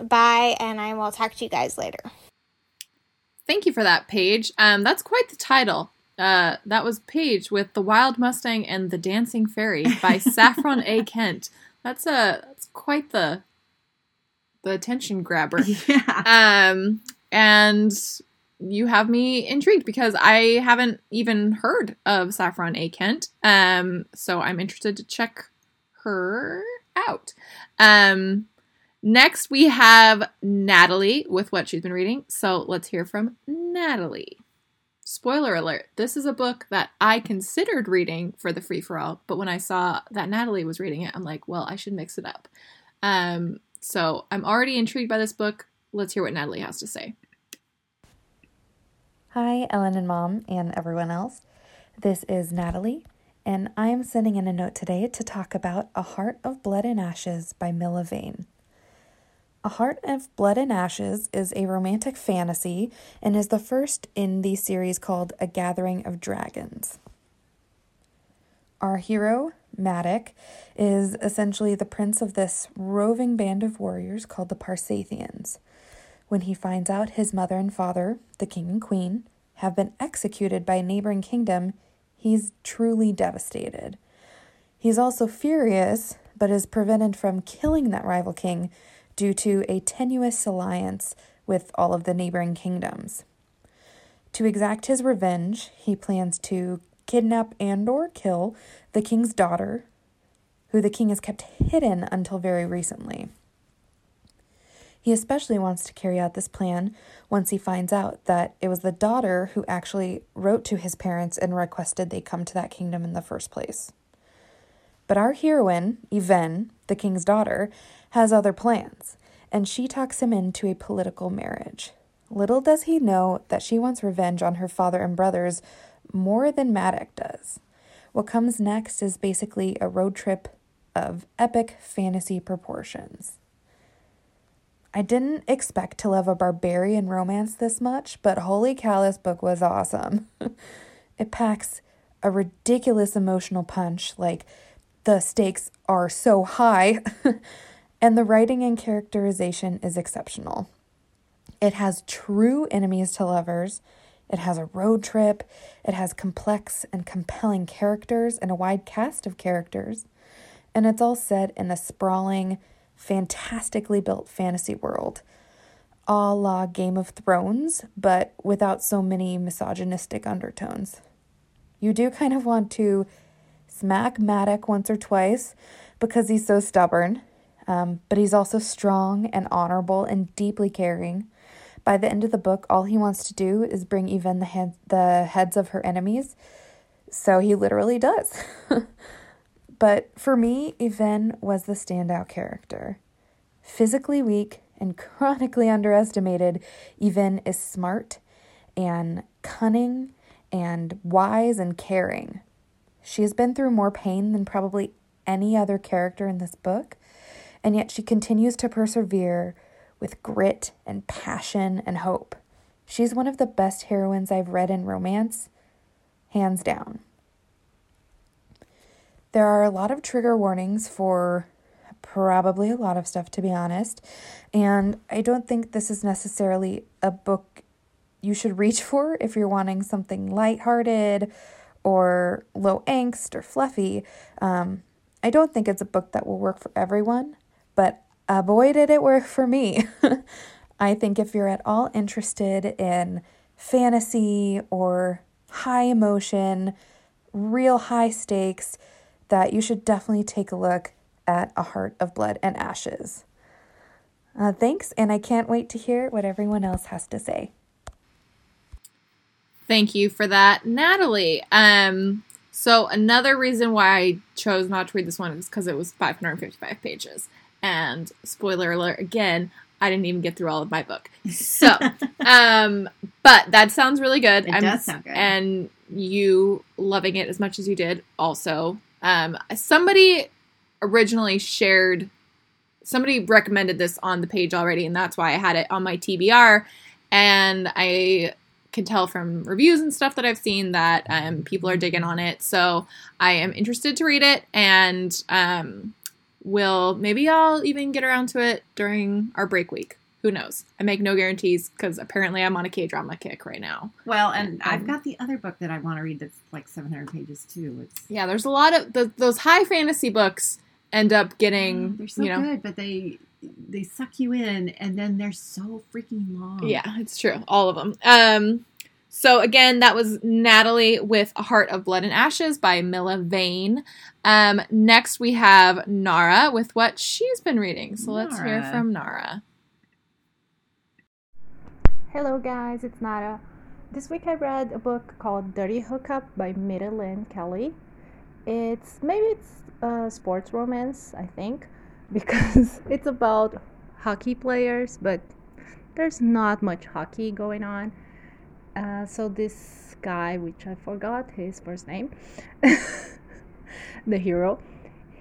bye, and I will talk to you guys later. Thank you for that, Paige. Um, that's quite the title. Uh, that was Paige with The Wild Mustang and the Dancing Fairy by [laughs] Saffron A. Kent. That's a that's quite the the attention grabber. [laughs] Yeah. Um, and you have me intrigued because I haven't even heard of Saffron A. Kent. Um, so I'm interested to check her out. Um, next we have Natalie with what she's been reading. So let's hear from Natalie. Spoiler alert, this is a book that I considered reading for the free for all, but when I saw that Natalie was reading it, I'm like, well, I should mix it up. Um, so I'm already intrigued by this book. Let's hear what Natalie has to say. Hi, Ellen and Mom, and everyone else. This is Natalie, and I am sending in a note today to talk about A Heart of Blood and Ashes by Mila Vane. A Heart of Blood and Ashes is a romantic fantasy and is the first in the series called A Gathering of Dragons. Our hero, Madoc, is essentially the prince of this roving band of warriors called the Parsathians. When he finds out his mother and father, the king and queen, have been executed by a neighboring kingdom, he's truly devastated. He's also furious, but is prevented from killing that rival king due to a tenuous alliance with all of the neighboring kingdoms. To exact his revenge, he plans to kidnap and or kill the king's daughter, who the king has kept hidden until very recently. He especially wants to carry out this plan once he finds out that it was the daughter who actually wrote to his parents and requested they come to that kingdom in the first place. But our heroine, Yvain, the king's daughter, has other plans, and she talks him into a political marriage. Little does he know that she wants revenge on her father and brothers more than Madoc does. What comes next is basically a road trip of epic fantasy proportions. I didn't expect to love a barbarian romance this much, but holy cow, this book was awesome. [laughs] it packs a ridiculous emotional punch, like the stakes are so high, [laughs] and the writing and characterization is exceptional. It has true enemies to lovers. It has a road trip. It has complex and compelling characters and a wide cast of characters. And it's all set in a sprawling, fantastically built fantasy world, a la Game of Thrones, but without so many misogynistic undertones. You do kind of want to smack Madoc once or twice because he's so stubborn, um, but he's also strong and honorable and deeply caring. By the end of the book, all he wants to do is bring even the, head, the heads of her enemies. So he literally does. [laughs] But for me, Yvain was the standout character. Physically weak and [laughs] chronically underestimated, Yvain is smart and cunning and wise and caring. She has been through more pain than probably any other character in this book, and yet she continues to persevere with grit and passion and hope. She's one of the best heroines I've read in romance, hands down. There are a lot of trigger warnings for probably a lot of stuff, to be honest. And I don't think this is necessarily a book you should reach [laughs] for if you're wanting something lighthearted or low angst or fluffy. Um, I don't think it's a book that will work for everyone, but uh, boy, did it work for me. [laughs] I think if you're at all interested in fantasy or high emotion, real high stakes, that you should definitely take a look at A Heart of Blood and Ashes. Uh, thanks, and I can't wait to hear what everyone else has to say. Thank you for that, Natalie. Um, so another reason why I chose not to read this one is because it was 555 pages. And spoiler alert again, I didn't even get through all of my book. So, [laughs] um, but that sounds really good. It does sound good. And you loving it as much as you did also. Um, somebody originally shared, somebody recommended this on the page already, and that's why I had it on my TBR. And I can tell from reviews and stuff that I've seen that um, people are digging on it. So I am interested to read it, and um, will maybe I'll even get around to it during our break week. Who knows? I make no guarantees because apparently I'm on a K drama kick right now. Well, and Um, I've got the other book that I want to read that's like 700 pages too. It's Yeah, there's a lot of the, those high fantasy books end up getting, they're so you know, good, but they they suck you in, and then they're so freaking long. Yeah, it's true. All of them. Um, so again, that was Natalie with A Heart of Blood and Ashes by Mila Vane. Um, next we have Nara with what she's been reading. So let's hear from Nara. Hello guys, it's Nara. This week I read a book called Dirty Hookup by Mira Lynn Kelly. It's maybe it's a sports romance, I think, [laughs] because it's about hockey players, but there's not much hockey going on. Uh, so this guy, which I forgot his first name, [laughs] the hero,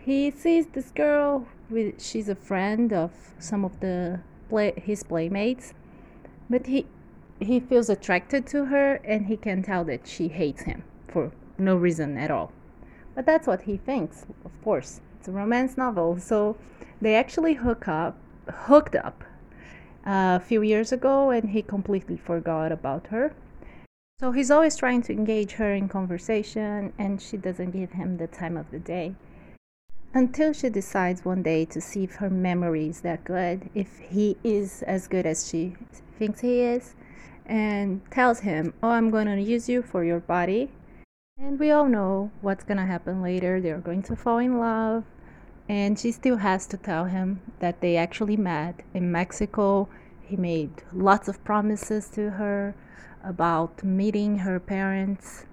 he sees this girl. With, she's a friend of some of the play, his playmates, but he he feels attracted to her, and he can tell that she hates him for no reason at all. But that's what he thinks. Of course, it's a romance novel, so they actually hook up, hooked up a few years ago, and he completely forgot about her. So he's always trying to engage her in conversation, and she doesn't give him the time of the day. Until she decides one day to see if her memory is that good, if he is as good as she thinks he is, and tells him, Oh, I'm going to use you for your body. And we all know what's going to happen later. They're going to fall in love. And she still has to tell him that they actually met in Mexico. He made lots of promises to her about meeting her parents,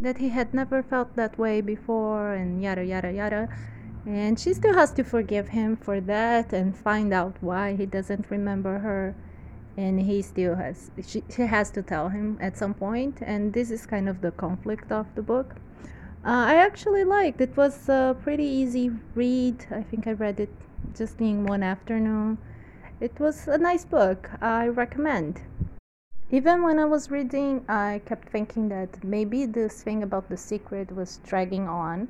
that he had never felt that way before, and yada yada yada. And she still has to forgive him for that and find out why he doesn't remember her. And he still has, she, she has to tell him at some point, and this is kind of the conflict of the book. Uh, I actually liked it. was a pretty easy read. I think I read it just in one afternoon. It was a nice book. I recommend. Even when I was reading, I kept thinking that maybe this thing about the secret was dragging on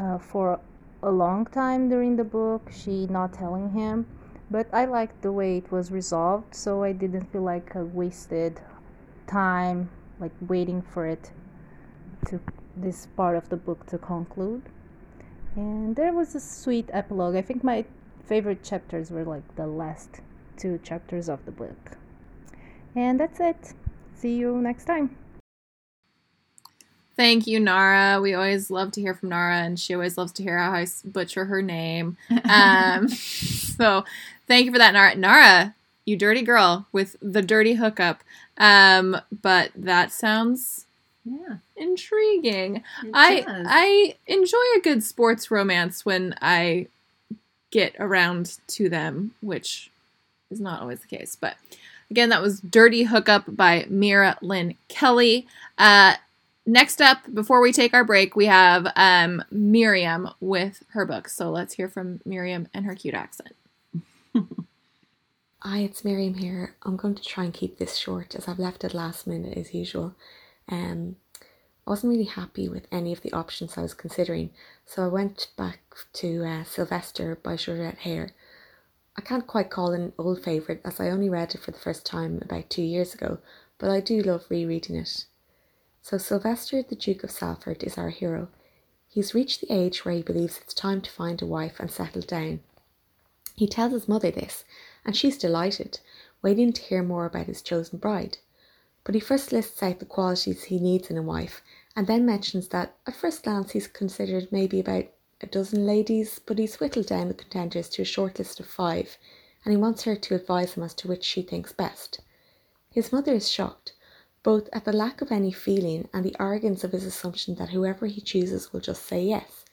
uh, for a long time during the book, she not telling him. But I liked the way it was resolved, so I didn't feel like I wasted time like waiting for it to this part of the book to conclude. And there was a sweet epilogue. I think my favorite chapters were like the last two chapters of the book. And that's it. See you next time. Thank you, Nara. We always love to hear from Nara, and she always loves to hear how I butcher her name. [laughs] Um, so thank you for that, Nara. Nara, you dirty girl with the dirty hookup. Um, but that sounds Yeah. Intriguing. It I does. I enjoy a good sports romance when I get around to them, which is not always the case. But again, that was Dirty Hookup by Mira Lynn Kelly. Uh, next up, before we take our break, we have um, Miriam with her book. So let's hear from Miriam and her cute accent. Hi, it's Miriam here. I'm going to try and keep this short as I've left it last minute as usual. Um, I wasn't really happy with any of the options I was considering, so I went back to uh, Sylvester by Georgette Heyer. I can't quite call it an old favourite as I only read it for the first time about two years ago, but I do love rereading it. So, Sylvester, the Duke of Salford, is our hero. He's reached the age where he believes it's time to find a wife and settle down. He tells his mother this, and she's delighted, waiting to hear more about his chosen bride. But he first lists out the qualities he needs in a wife, and then mentions that at first glance he's considered maybe about a dozen ladies, but he's whittled down the contenders to a short list of five, and he wants her to advise him as to which she thinks best. His mother is shocked, both at the lack of any feeling and the arrogance of his assumption that whoever he chooses will just say yes.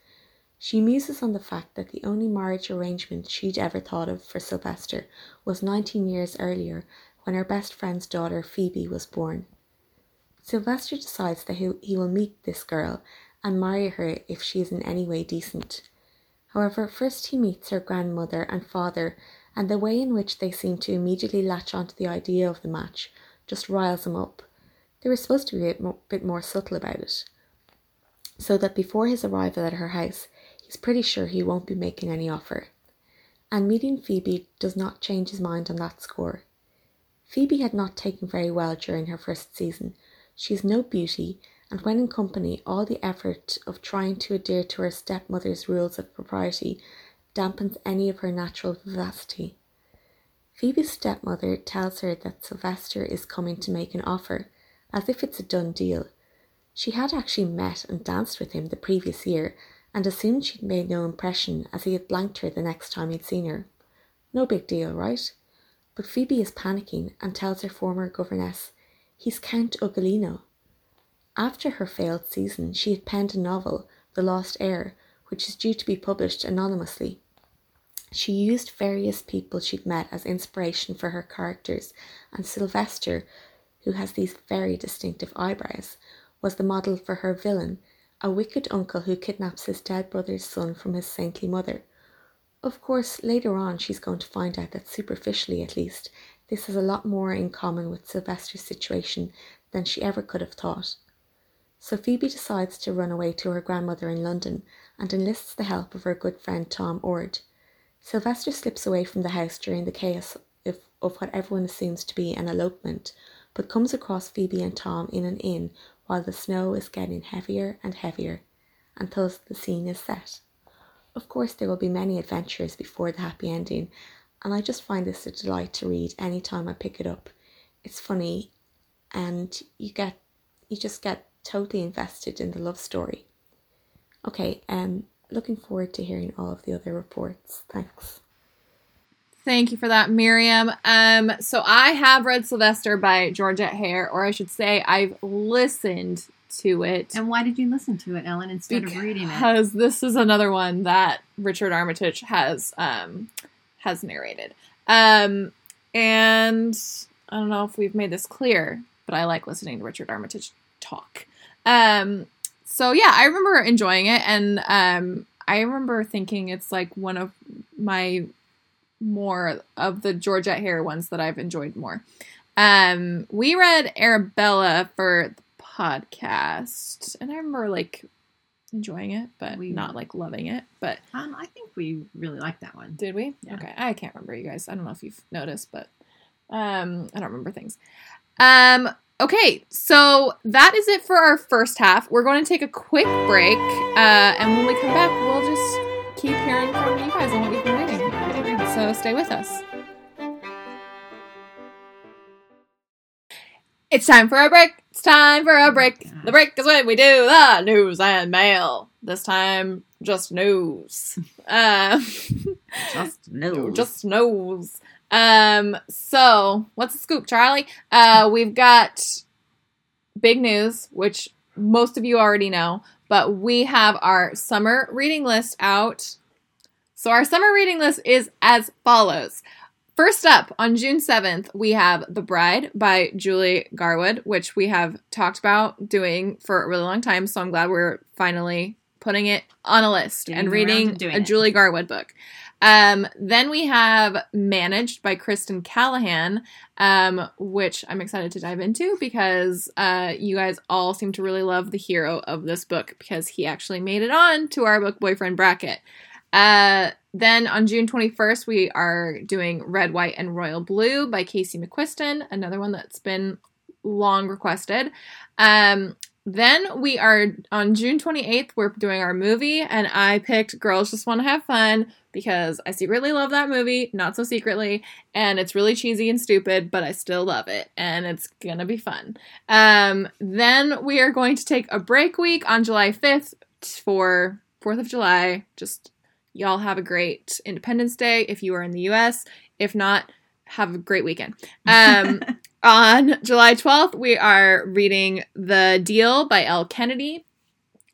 She muses on the fact that the only marriage arrangement she'd ever thought of for Sylvester was 19 years earlier when her best friend's daughter Phoebe was born. Sylvester decides that he, will meet this girl and marry her if she is in any way decent. However, first he meets her grandmother and father, and the way in which they seem to immediately latch onto the idea of the match just riles him up. They were supposed to be a bit more subtle about it. So that before his arrival at her house, he's pretty sure he won't be making any offer. And meeting Phoebe does not change his mind on that score. Phoebe had not taken very well during her first season. She is no beauty, and when in company, all the effort of trying to adhere to her stepmother's rules of propriety dampens any of her natural vivacity. Phoebe's stepmother tells her that Sylvester is coming to make an offer, as if it's a done deal. She had actually met and danced with him the previous year and assumed she'd made no impression as he had blanked her the next time he'd seen her. No big deal, right? But Phoebe is panicking and tells her former governess he's Count Ugolino. After her failed season, she had penned a novel, The Lost Heir, which is due to be published anonymously. She used various people she'd met as inspiration for her characters, and Sylvester, who has these very distinctive eyebrows, was the model for her villain, a wicked uncle who kidnaps his dead brother's son from his saintly mother. Of course, later on, she's going to find out that superficially, at least, this has a lot more in common with Sylvester's situation than she ever could have thought. So Phoebe decides to run away to her grandmother in London and enlists the help of her good friend Tom Orde. Sylvester slips away from the house during the chaos of, of what everyone assumes to be an elopement, but comes across Phoebe and Tom in an inn while the snow is getting heavier and heavier, and thus the scene is set. Of course, there will be many adventures before the happy ending, and I just find this a delight to read any time I pick it up. It's funny, and you get you just get totally invested in the love story. Okay, um, looking forward to hearing all of the other reports. Thanks. Thank you for that, Miriam. Um, so I have read Sylvester by Georgette Heyer, or I should say, I've listened to it. And why did you listen to it, Ellen, instead of reading it? Because this is another one that Richard Armitage has um, has narrated. Um, and I don't know if we've made this clear, but I like listening to Richard Armitage talk. Um, so yeah, I remember enjoying it, and um, I remember thinking it's like one of my more of the Georgette Heyer ones that I've enjoyed more. Um, we read Arabella for the podcast, and I remember like enjoying it, but We- not like loving it. But Um, I think we really liked that one. did we? Yeah. Okay, I can't remember you guys. I don't know if you've noticed, but um, I don't remember things. Um, okay, so that is it for our first half. We're going to take a quick break, uh, and when we come back, we'll just keep hearing from you guys on what you've been reading. So stay with us. It's time for a break. It's time for a break. The break is when we do the news and mail. This time, just news. [laughs] Um, Just [laughs] news. just knows. Um, so what's the scoop, Charlie? Uh, we've got big news, which most of you already know, but we have our summer reading list out. So our summer reading list is as follows. First up, on June 7th, we have The Bride by Julie Garwood, which we have talked about doing for a really long time. So I'm glad we're finally putting it on a list Getting and reading a it. Julie Garwood book. Um, then we have Managed by Kristen Callihan, um, which I'm excited to dive into because uh, you guys all seem to really love the hero of this book because he actually made it on to our book boyfriend bracket. Uh, then on June 21st, we are doing Red, White, and Royal Blue by Casey McQuiston, another one that's been long requested. Um, then we are on June 28th, we're doing our movie, and I picked Girls Just Want to Have Fun because I secretly love that movie, not so secretly, and it's really cheesy and stupid, but I still love it, and it's gonna be fun. Um, then we are going to take a break week on July 5th for 4th of July. Just y'all have a great Independence Day if you are in the US. If not, have a great weekend. Um, [laughs] on July 12th, we are reading The Deal by Elle Kennedy.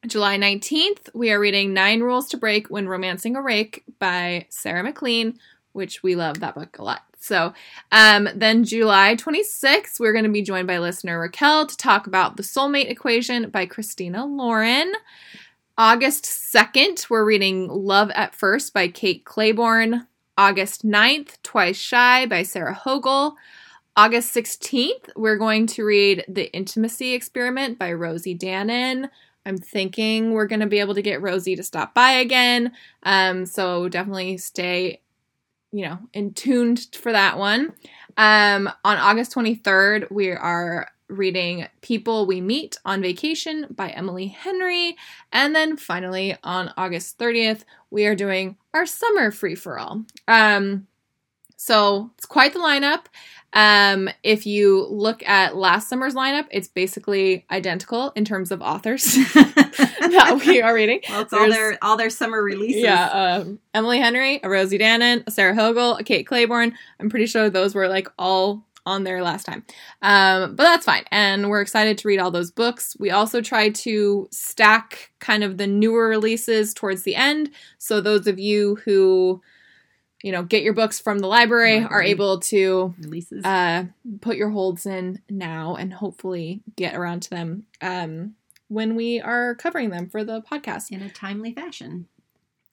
July 19th, we are reading Nine Rules to Break When Romancing a Rake by Sarah MacLean, which we love that book a lot. So, um, then July 26th, we're going to be joined by listener Raquel to talk about The Soulmate Equation by Christina Lauren. August 2nd, we're reading Love at First by Kate Clayborn. August 9th, Twice Shy by Sarah Hogle. August 16th, we're going to read The Intimacy Experiment by Rosie Danan. I'm thinking we're going to be able to get Rosie to stop by again. Um, so definitely stay, you know, in tuned for that one. Um, on August 23rd, we are reading People We Meet on Vacation by Emily Henry. And then finally, on August 30th, we are doing our summer free for all. Um, so it's quite the lineup. Um, if you look at last summer's lineup, it's basically identical in terms of authors [laughs] that we are reading. Well, it's all their all their summer releases. Yeah, um, Emily Henry, a Rosie Danan, a Sarah Hogle, a Kate Clayborn. I'm pretty sure those were like all on there last time. Um, but that's fine. And we're excited to read all those books. We also try to stack kind of the newer releases towards the end. So those of you who you know get your books from the library, are able to releases uh, put your holds in now and hopefully get around to them um, when we are covering them for the podcast in a timely fashion.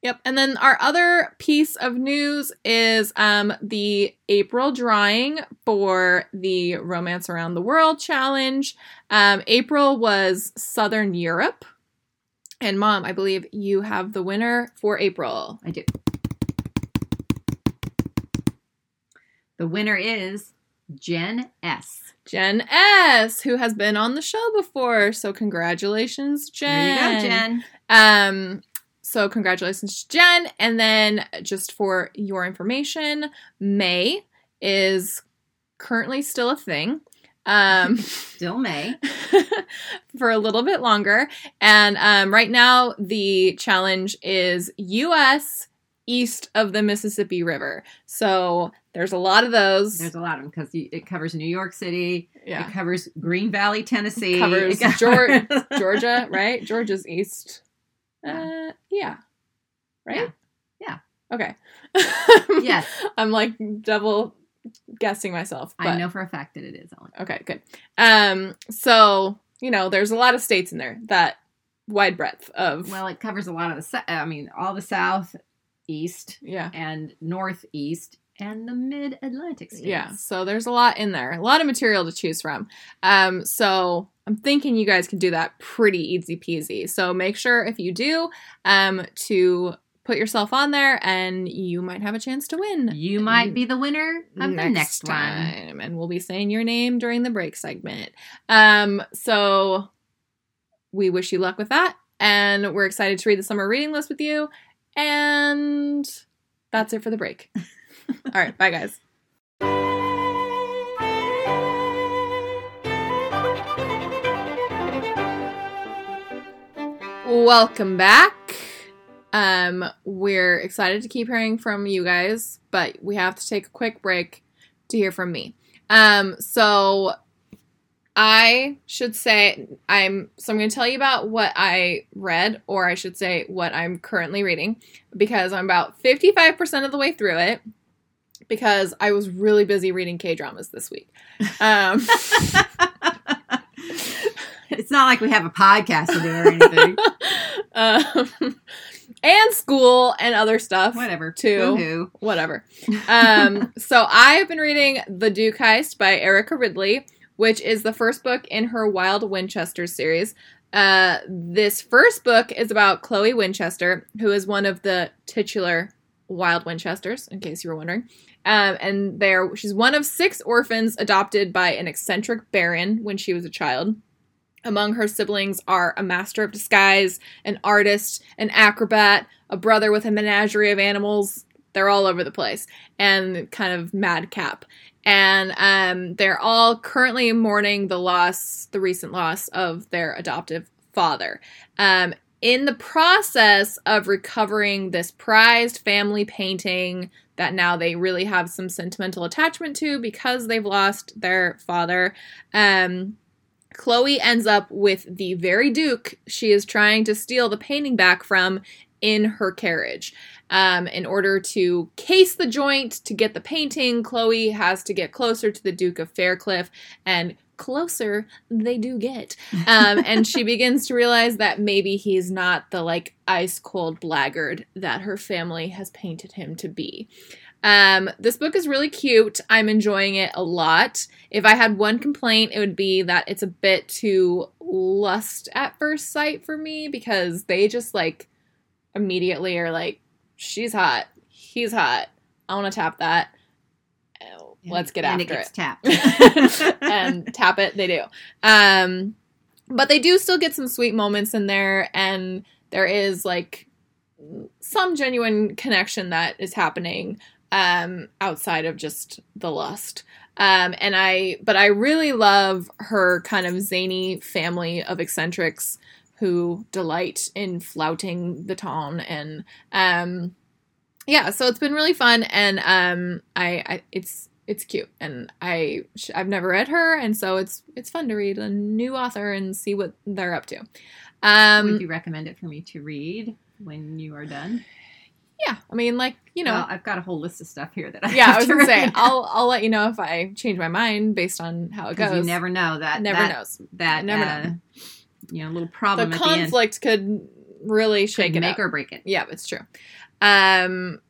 Yep. And then our other piece of news is um, the April drawing for the Romance Around the World Challenge. Um, April was Southern Europe. And mom, I believe you have the winner for April. I do. The winner is Jen S. Jen S, who has been on the show before. So congratulations, Jen. There you go, Jen. Um, so congratulations, to Jen. And then just for your information, May is currently still a thing. Um, [laughs] still May [laughs] for a little bit longer. And um, right now, the challenge is U.S. east of the Mississippi River. So there's a lot of those. There's a lot of them because it covers New York City. Yeah. It covers Green Valley, Tennessee. It covers It Geor- [laughs] Georgia, right? Georgia's east. Uh, yeah. Right? Yeah. Okay. [laughs] Yes. I'm like double guessing myself. I know for a fact that it is. Ellen. Okay, good. Um, so you know, there's a lot of states in there that wide breadth of Well, it covers a lot of the. I mean, all the south, east, yeah, and northeast, and the mid Atlantic states. yeah. So there's a lot in there, a lot of material to choose from. Um, so I'm thinking you guys can do that pretty easy peasy. So make sure if you do, um, to put yourself on there, and you might have a chance to win. You might be the winner of the next one. time, and we'll be saying your name during the break segment. Um, so we wish you luck with that, and we're excited to read the summer reading list with you. And that's it for the break. [laughs] All right, bye guys. Welcome back. Um, we're excited to keep hearing from you guys, but we have to take a quick break to hear from me. Um, so I should say I'm so I'm going to tell you about what I read or I should say what I'm currently reading because I'm about 55% of the way through it because I was really busy reading K-dramas this week. Um [laughs] It's not like we have a podcast to do or anything. [laughs] um, and school and other stuff. Whatever. Too. Woohoo. Whatever. Um, so I've been reading The Duke Heist by Erica Ridley, which is the first book in her Wild Winchester series. Uh, this first book is about Chloe Winchester, who is one of the titular Wild Winchesters, in case you were wondering. Um, and there, she's one of six orphans adopted by an eccentric baron when she was a child. Among her siblings are a master of disguise, an artist, an acrobat, a brother with a menagerie of animals. They're all over the place, and kind of madcap. And um, they're all currently mourning the loss, the recent loss of their adoptive father. Um, in the process of recovering this prized family painting that now they really have some sentimental attachment to because they've lost their father, um, Chloe ends up with the very Duke she is trying to steal the painting back from in her carriage. Um, in order to case the joint to get the painting, Chloe has to get closer to the Duke of Faircliffe, and closer they do get. Um, and she [laughs] begins to realize that maybe he's not the like ice cold blackguard that her family has painted him to be. Um, this book is really cute. I'm enjoying it a lot. If I had one complaint, it would be that it's a bit too lust at first sight for me because they just like immediately are like, she's hot, he's hot. I want to tap that. Oh, Let's get and after it gets it. tapped. [laughs] and [laughs] tap it, they do. Um, but they do still get some sweet moments in there, and there is like some genuine connection that is happening um, outside of just the lust. Um, and I, but I really love her kind of zany family of eccentrics who delight in flouting the ton and um, yeah. So it's been really fun, and um, I, I it's it's cute, and I I've never read her, and so it's it's fun to read a new author and see what they're up to. Um, Would you recommend it for me to read when you are done? yeah, I mean, like you know, Well, I've got a whole list of stuff here that I yeah, I was gonna say. I'll I'll let you know if I change my mind based on how it goes. You never know that. Never that, knows. That Never uh, know. You know, a little problem. the at the end. conflict could really shake Could it make up. or break it. Yeah, it's true. Um,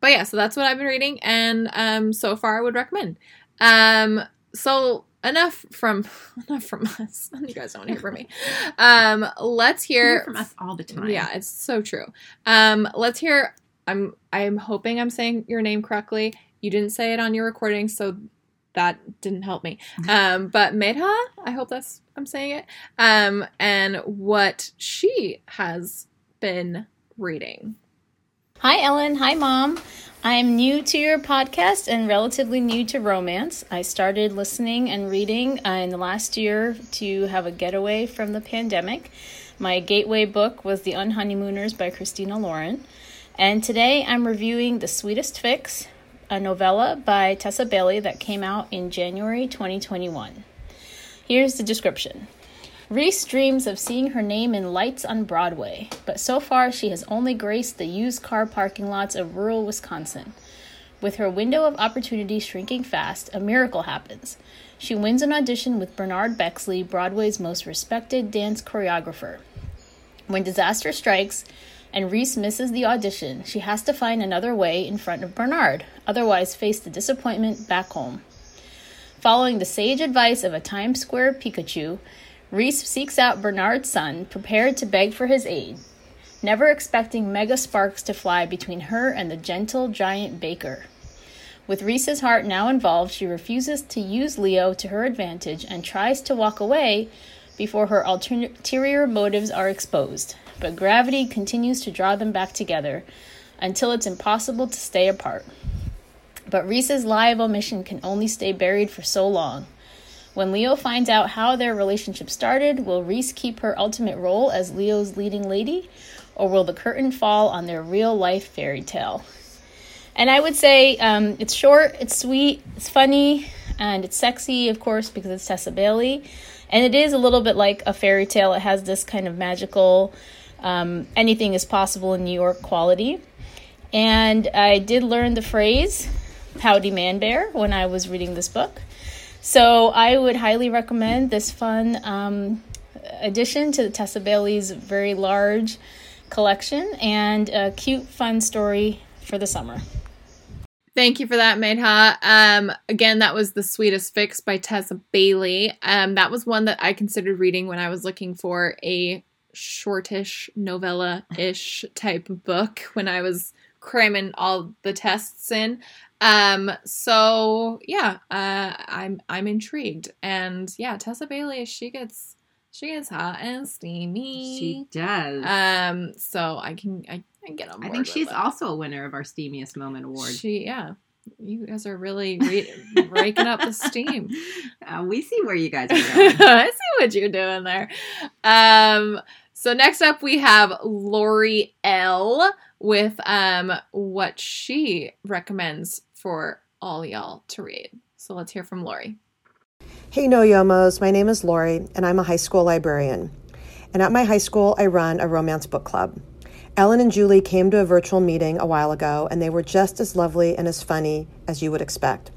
but yeah, so that's what I've been reading, and um, so far I would recommend. Um, so enough from [laughs] enough from us. [laughs] You guys don't hear from me. Um, let's hear hear from us all the time. Yeah, it's so true. Um, let's hear. I'm I'm hoping I'm saying your name correctly. You didn't say it on your recording, so that didn't help me. [laughs] Um, but Medha, I hope that's I'm saying it. Um, and what she has been reading. Hi, Ellen. Hi, Mom. I am new to your podcast and relatively new to romance. I started listening and reading uh, in the last year to have a getaway from the pandemic. My gateway book was The Unhoneymooners by Christina Lauren. And today I'm reviewing The Sweetest Fix, a novella by Tessa Bailey that came out in January 2021. Here's the description. Reese dreams of seeing her name in lights on Broadway, but so far she has only graced the used car parking lots of rural Wisconsin. With her window of opportunity shrinking fast, a miracle happens. She wins an audition with Bernard Bexley, Broadway's most respected dance choreographer. When disaster strikes and Reese misses the audition, she has to find another way in front of Bernard, otherwise, face the disappointment back home. Following the sage advice of a Times Square Pikachu, Reese seeks out Bernard's son, prepared to beg for his aid, never expecting mega sparks to fly between her and the gentle giant Baker. With Reese's heart now involved, she refuses to use Leo to her advantage and tries to walk away before her ulterior motives are exposed. But gravity continues to draw them back together until it's impossible to stay apart. But Reese's lie of omission can only stay buried for so long. When Leo finds out how their relationship started, will Reese keep her ultimate role as Leo's leading lady, or will the curtain fall on their real life fairy tale? And I would say um, it's short, it's sweet, it's funny, and it's sexy, of course, because it's Tessa Bailey. And it is a little bit like a fairy tale. It has this kind of magical, um, anything is possible in New York quality. And I did learn the phrase, Howdy Man Bear, when I was reading this book. So I would highly recommend this fun um, addition to the Tessa Bailey's very large collection and a cute, fun story for the summer. Thank you for that, Medha. Um, again, that was The Sweetest Fix by Tessa Bailey. Um, that was one that I considered reading when I was looking for a shortish novella ish type book when I was cramming all the tests in. Um, so yeah, uh, I'm I'm intrigued, and yeah, Tessa Bailey, she gets she gets hot and steamy. She does. Um, so I can I can get on. I think she's it. also a winner of our Steamiest Moment Award. She yeah. You guys are really re- raking up the steam. [laughs] Uh, we see where you guys [laughs] are going. I see what you're doing there. Um, so next up we have Lori L with um what she recommends for all y'all to read. So let's hear from Lori. Hey, No Yomos. My name is Lori, and I'm a high school librarian. And at my high school, I run a romance book club. Ellen and Julie came to a virtual meeting a while ago, and they were just as lovely and as funny as you would expect.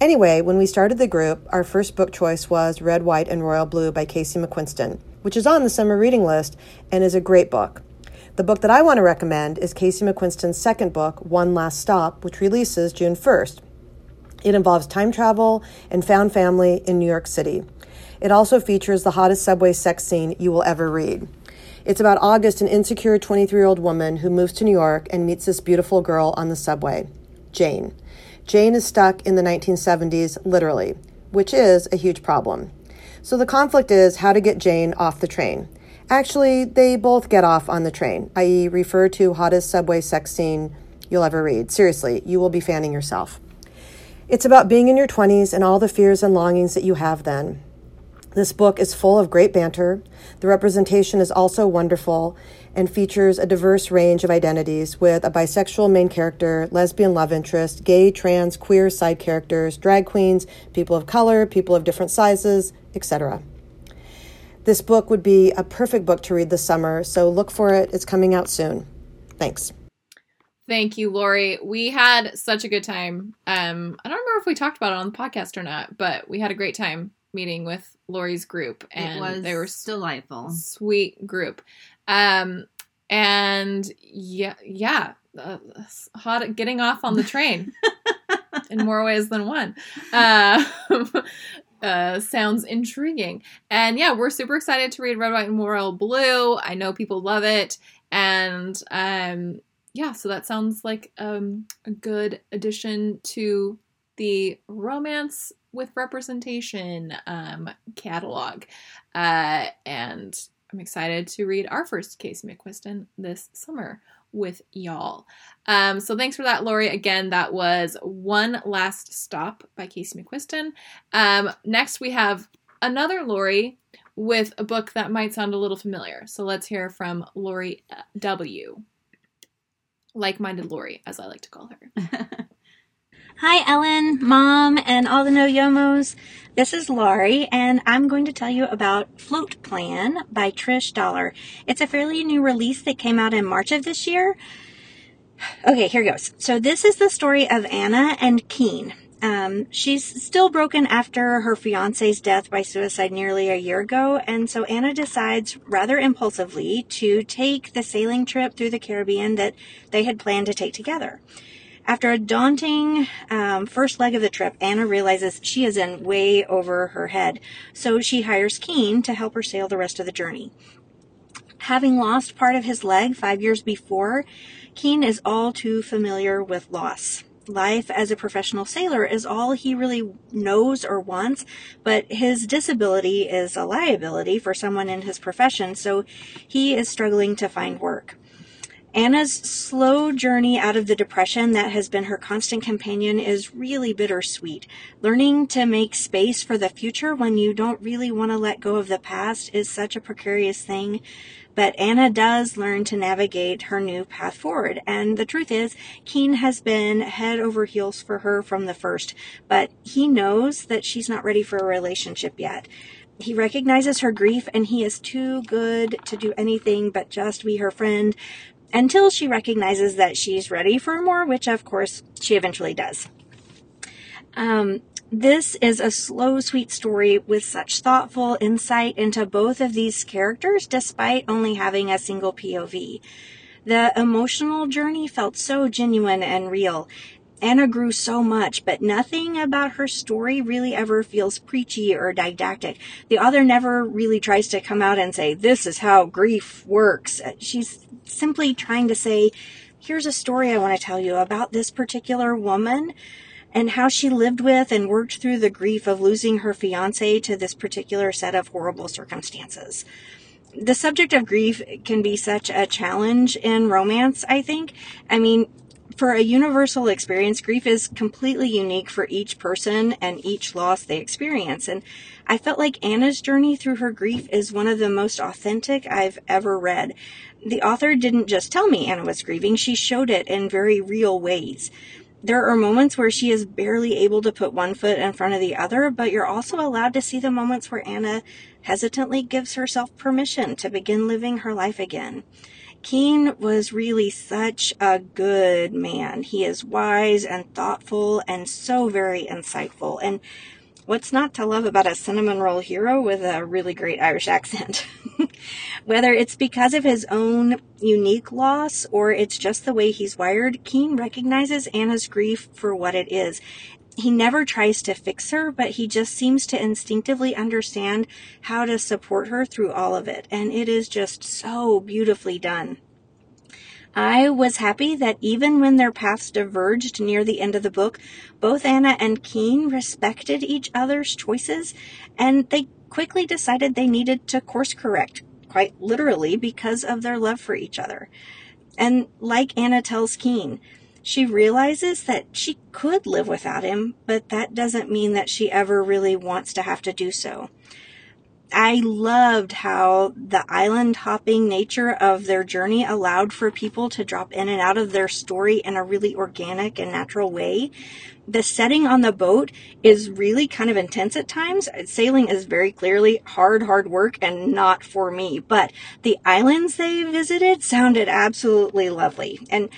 Anyway, when we started the group, our first book choice was Red, White, and Royal Blue by Casey McQuiston, which is on the summer reading list and is a great book. The book that I want to recommend is Casey McQuiston's second book, One Last Stop, which releases June 1st. It involves time travel and found family in New York City. It also features the hottest subway sex scene you will ever read. It's about August, an insecure 23 year old woman who moves to New York and meets this beautiful girl on the subway, Jane. Jane is stuck in the 1970s, literally, which is a huge problem. So the conflict is how to get Jane off the train. Actually, they both get off on the train, i.e., refer to hottest subway sex scene you'll ever read. Seriously, you will be fanning yourself. It's about being in your 20s and all the fears and longings that you have then. This book is full of great banter. The representation is also wonderful and features a diverse range of identities with a bisexual main character, lesbian love interest, gay, trans, queer side characters, drag queens, people of color, people of different sizes, etc. This book would be a perfect book to read this summer, so look for it. It's coming out soon. Thanks. Thank you, Lori. We had such a good time. Um, I don't remember if we talked about it on the podcast or not, but we had a great time meeting with Lori's group, and it was they were delightful. sweet group. Um, and yeah, yeah, uh, hot getting off on the train [laughs] in more ways than one. Uh, uh, sounds intriguing. And yeah, we're super excited to read Red, White, and Royal Blue. I know people love it, and um, yeah, so that sounds like um, a good addition to the romance with representation um, catalog. Uh, and I'm excited to read our first Casey McQuiston this summer with y'all. Um, so thanks for that, Lori. Again, that was One Last Stop by Casey McQuiston. Um, next, we have another Lori with a book that might sound a little familiar. So let's hear from Lori W. Like minded Lori, as I like to call her. [laughs] Hi, Ellen, Mom, and all the No Yomos. This is Laurie, and I'm going to tell you about Float Plan by Trish Doller. It's a fairly new release that came out in March of this year. Okay, here goes. So, this is the story of Anna and Keen. Um, she's still broken after her fiance's death by suicide nearly a year ago, and so Anna decides rather impulsively to take the sailing trip through the Caribbean that they had planned to take together. After a daunting um, first leg of the trip, Anna realizes she is in way over her head, so she hires Keen to help her sail the rest of the journey. Having lost part of his leg five years before, Keen is all too familiar with loss. Life as a professional sailor is all he really knows or wants, but his disability is a liability for someone in his profession, so he is struggling to find work. Anna's slow journey out of the depression that has been her constant companion is really bittersweet. Learning to make space for the future when you don't really want to let go of the past is such a precarious thing. But Anna does learn to navigate her new path forward. And the truth is, Keen has been head over heels for her from the first, but he knows that she's not ready for a relationship yet. He recognizes her grief and he is too good to do anything but just be her friend until she recognizes that she's ready for more, which of course she eventually does. Um, This is a slow, sweet story with such thoughtful insight into both of these characters despite only having a single POV. The emotional journey felt so genuine and real. Anna grew so much, but nothing about her story really ever feels preachy or didactic. The author never really tries to come out and say, this is how grief works. She's simply trying to say, here's a story I want to tell you about this particular woman and how she lived with and worked through the grief of losing her fiance to this particular set of horrible circumstances. The subject of grief can be such a challenge in romance, I think. I mean, for a universal experience, grief is completely unique for each person and each loss they experience. And I felt like Anna's journey through her grief is one of the most authentic I've ever read. The author didn't just tell me Anna was grieving, she showed it in very real ways. There are moments where she is barely able to put one foot in front of the other, but you're also allowed to see the moments where Anna hesitantly gives herself permission to begin living her life again. Keen was really such a good man. He is wise and thoughtful and so very insightful. And what's not to love about a cinnamon roll hero with a really great Irish accent? [laughs] Whether it's because of his own unique loss or it's just the way he's wired, Keen recognizes Anna's grief for what it is. He never tries to fix her, but he just seems to instinctively understand how to support her through all of it. And it is just so beautifully done. I was happy that even when their paths diverged near the end of the book, both Anna and Keen respected each other's choices and they quickly decided they needed to course correct, quite literally, because of their love for each other. And like Anna tells Keen, she realizes that she could live without him, but that doesn't mean that she ever really wants to have to do so. I loved how the island hopping nature of their journey allowed for people to drop in and out of their story in a really organic and natural way. The setting on the boat is really kind of intense at times. Sailing is very clearly hard, hard work and not for me, but the islands they visited sounded absolutely lovely. And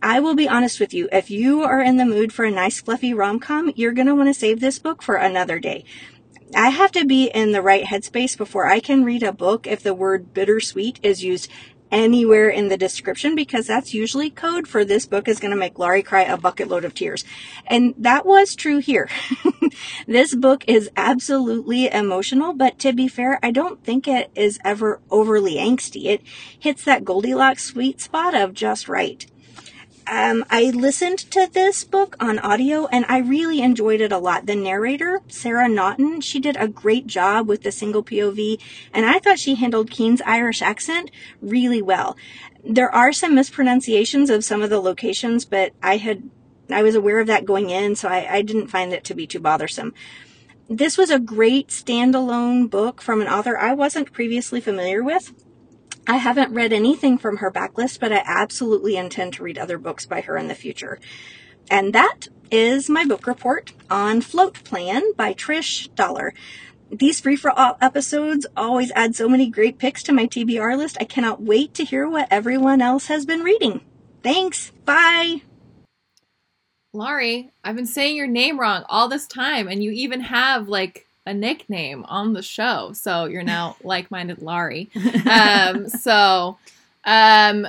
I will be honest with you, if you are in the mood for a nice fluffy rom-com, you're going to want to save this book for another day. I have to be in the right headspace before I can read a book if the word bittersweet is used anywhere in the description because that's usually code for this book is going to make Laurie cry a bucket load of tears. And that was true here. [laughs] this book is absolutely emotional, but to be fair, I don't think it is ever overly angsty. It hits that Goldilocks sweet spot of just right. Um, I listened to this book on audio and I really enjoyed it a lot. The narrator, Sarah Naughton, she did a great job with the single POV and I thought she handled Keen's Irish accent really well. There are some mispronunciations of some of the locations, but I had, I was aware of that going in, so I, I didn't find it to be too bothersome. This was a great standalone book from an author I wasn't previously familiar with. I haven't read anything from her backlist, but I absolutely intend to read other books by her in the future. And that is my book report on Float Plan by Trish Doller. These free for all episodes always add so many great picks to my TBR list. I cannot wait to hear what everyone else has been reading. Thanks. Bye. Laurie, I've been saying your name wrong all this time, and you even have like a nickname on the show. So you're now [laughs] like minded Laurie. [laughs] Um, so um,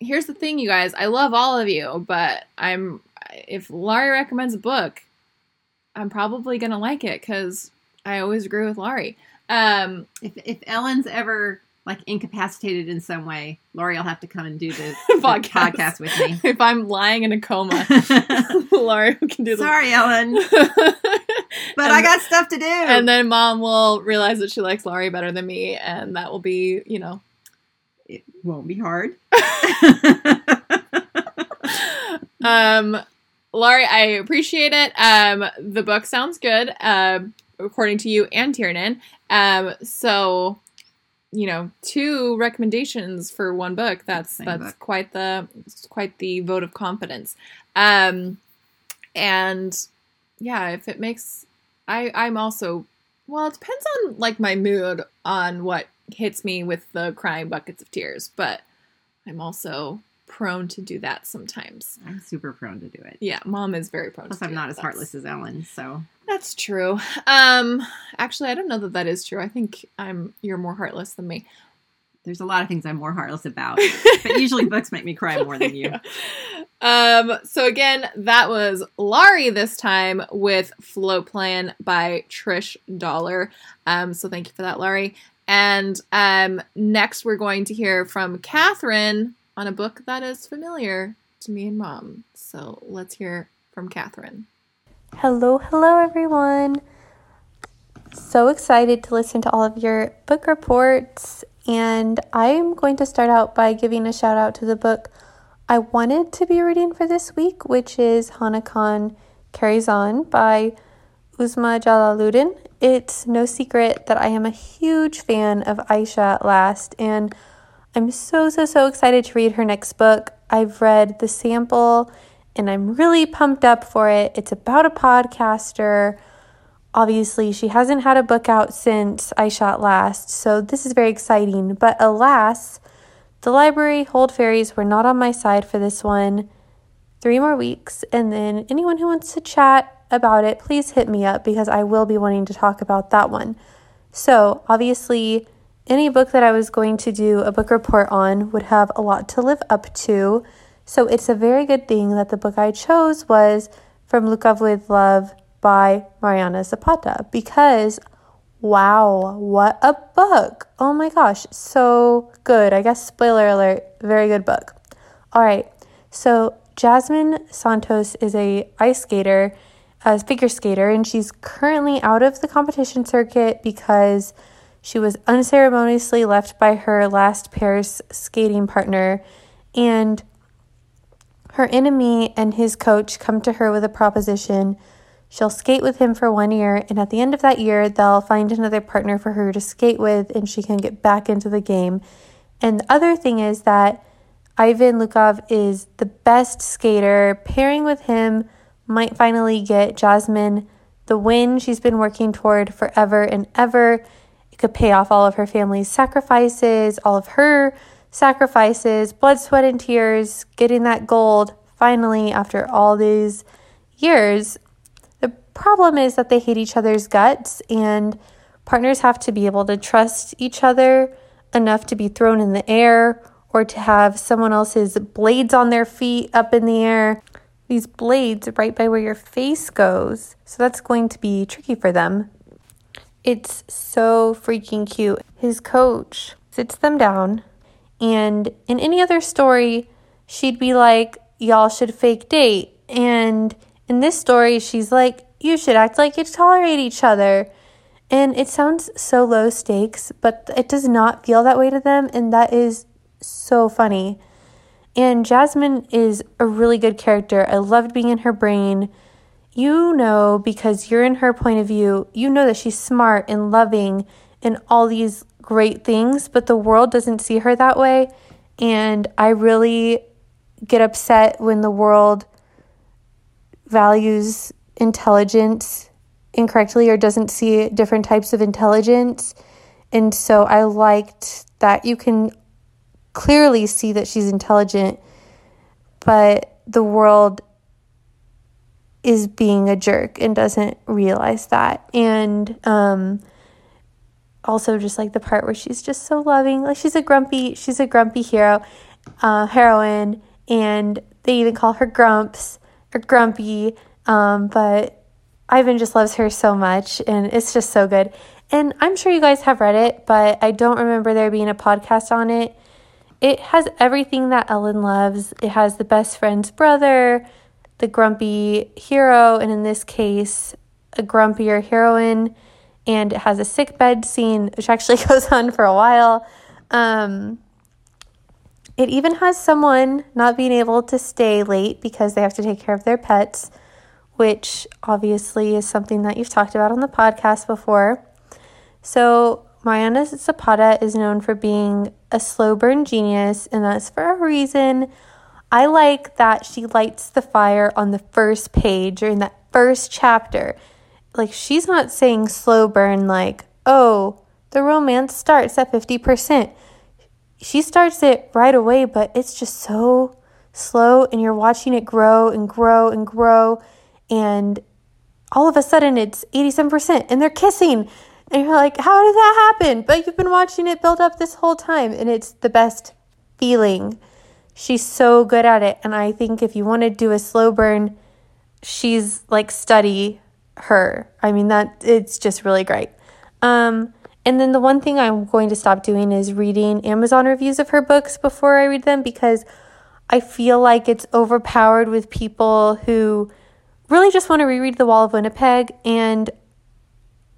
here's the thing, you guys. I love all of you, but I'm if Laurie recommends a book, I'm probably gonna like it because I always agree with Laurie. Um, if if Ellen's ever like incapacitated in some way, Laurie will have to come and do the, [laughs] the podcast. podcast. with me. [laughs] If I'm lying in a coma, [laughs] Laurie can do the Sorry, Ellen. but and, I got stuff to do. And then mom will realize that she likes Laurie better than me, and that will be, you know. It won't be hard. um, Laurie, I appreciate it. Um, the book sounds good, uh, according to you and Tiernan. Um, so you know two recommendations for one book that's Same that's book. quite the quite the vote of confidence um and yeah if it makes i i'm also well it depends on like my mood on what hits me with the crying buckets of tears but i'm also prone to do that sometimes. I'm super prone to do it. Yeah, mom is very prone. Plus, to I'm not it. as That's- heartless as Ellen, so That's true. Um, actually, I don't know that that is true. I think I'm you're more heartless than me. there's a lot of things I'm more heartless about. [laughs] but usually, books make me cry more than you. [laughs] Um, so again, that was Laurie this time with Float Plan by Trish Doller. Um, so thank you for that, Laurie. And um, next, we're going to hear from Catherine on a book that is familiar to me and mom. So let's hear from Catherine. Hello, hello, everyone. So excited to listen to all of your book reports. And I'm going to start out by giving a shout out to the book I wanted to be reading for this week, which is Hana Khan Carries On by Uzma Jalaluddin. It's no secret that I am a huge fan of Ayesha last, and I'm so, so, so excited to read her next book. I've read the sample and I'm really pumped up for it. It's about a podcaster. Obviously, she hasn't had a book out since Ayesha At Last, so this is very exciting. But alas, the library hold fairies were not on my side for this one. Three more weeks, and then anyone who wants to chat about it, please hit me up because I will be wanting to talk about that one. So, obviously, any book that I was going to do a book report on would have a lot to live up to. So, it's a very good thing that the book I chose was From Lukov with Love by Mariana Zapata because wow, what a book! Oh my gosh, so good. I guess, spoiler alert, very good book. All right, so Jasmine Santos is a ice skater, a figure skater, and she's currently out of the competition circuit because she was unceremoniously left by her last pair's skating partner, and her enemy and his coach come to her with a proposition. She'll skate with him for one year, and at the end of that year, they'll find another partner for her to skate with, and she can get back into the game. And the other thing is that Ivan Lukov is the best skater. Pairing with him might finally get Jasmine the win she's been working toward forever and ever. Could pay off all of her family's sacrifices, all of her sacrifices, blood, sweat, and tears, getting that gold finally after all these years. The problem is that they hate each other's guts, and partners have to be able to trust each other enough to be thrown in the air or to have someone else's blades on their feet up in the air. These blades right by where your face goes. So that's going to be tricky for them. It's so freaking cute. His coach sits them down, and in any other story, she'd be like, Y'all should fake date. And in this story, she's like, You should act like you tolerate each other. And it sounds so low stakes, but it does not feel that way to them. And that is so funny. And Jasmine is a really good character. I loved being in her brain. You know, because you're in her point of view, you know that she's smart and loving and all these great things, but the world doesn't see her that way. And I really get upset when the world values intelligence incorrectly or doesn't see different types of intelligence. And so I liked that you can clearly see that she's intelligent, but the world is being a jerk and doesn't realize that. And um also just like the part where she's just so loving. Like she's a grumpy she's a grumpy hero uh heroine and they even call her Grumps or Grumpy. Um but Ivan just loves her so much and it's just so good. And I'm sure you guys have read it, but I don't remember there being a podcast on it. It has everything that Ellen loves. It has the best friend's brother, the grumpy hero, and in this case, a grumpier heroine. And it has a sick bed scene, which actually [laughs] goes on for a while. Um, it even has someone not being able to stay late because they have to take care of their pets, which obviously is something that you've talked about on the podcast before. So, Mariana Zapata is known for being a slow burn genius, and that's for a reason. I like that she lights the fire on the first page or in that first chapter. Like, she's not saying slow burn, like, oh, the romance starts at 50%. She starts it right away, but it's just so slow and you're watching it grow and grow and grow and all of a sudden it's 87% and they're kissing and you're like how did that happen but you've been watching it build up this whole time and it's the best feeling she's so good at it and i think if you want to do a slow burn she's like study her i mean that it's just really great um and then the one thing i'm going to stop doing is reading amazon reviews of her books before i read them because i feel like it's overpowered with people who really just want to reread The Wall of Winnipeg and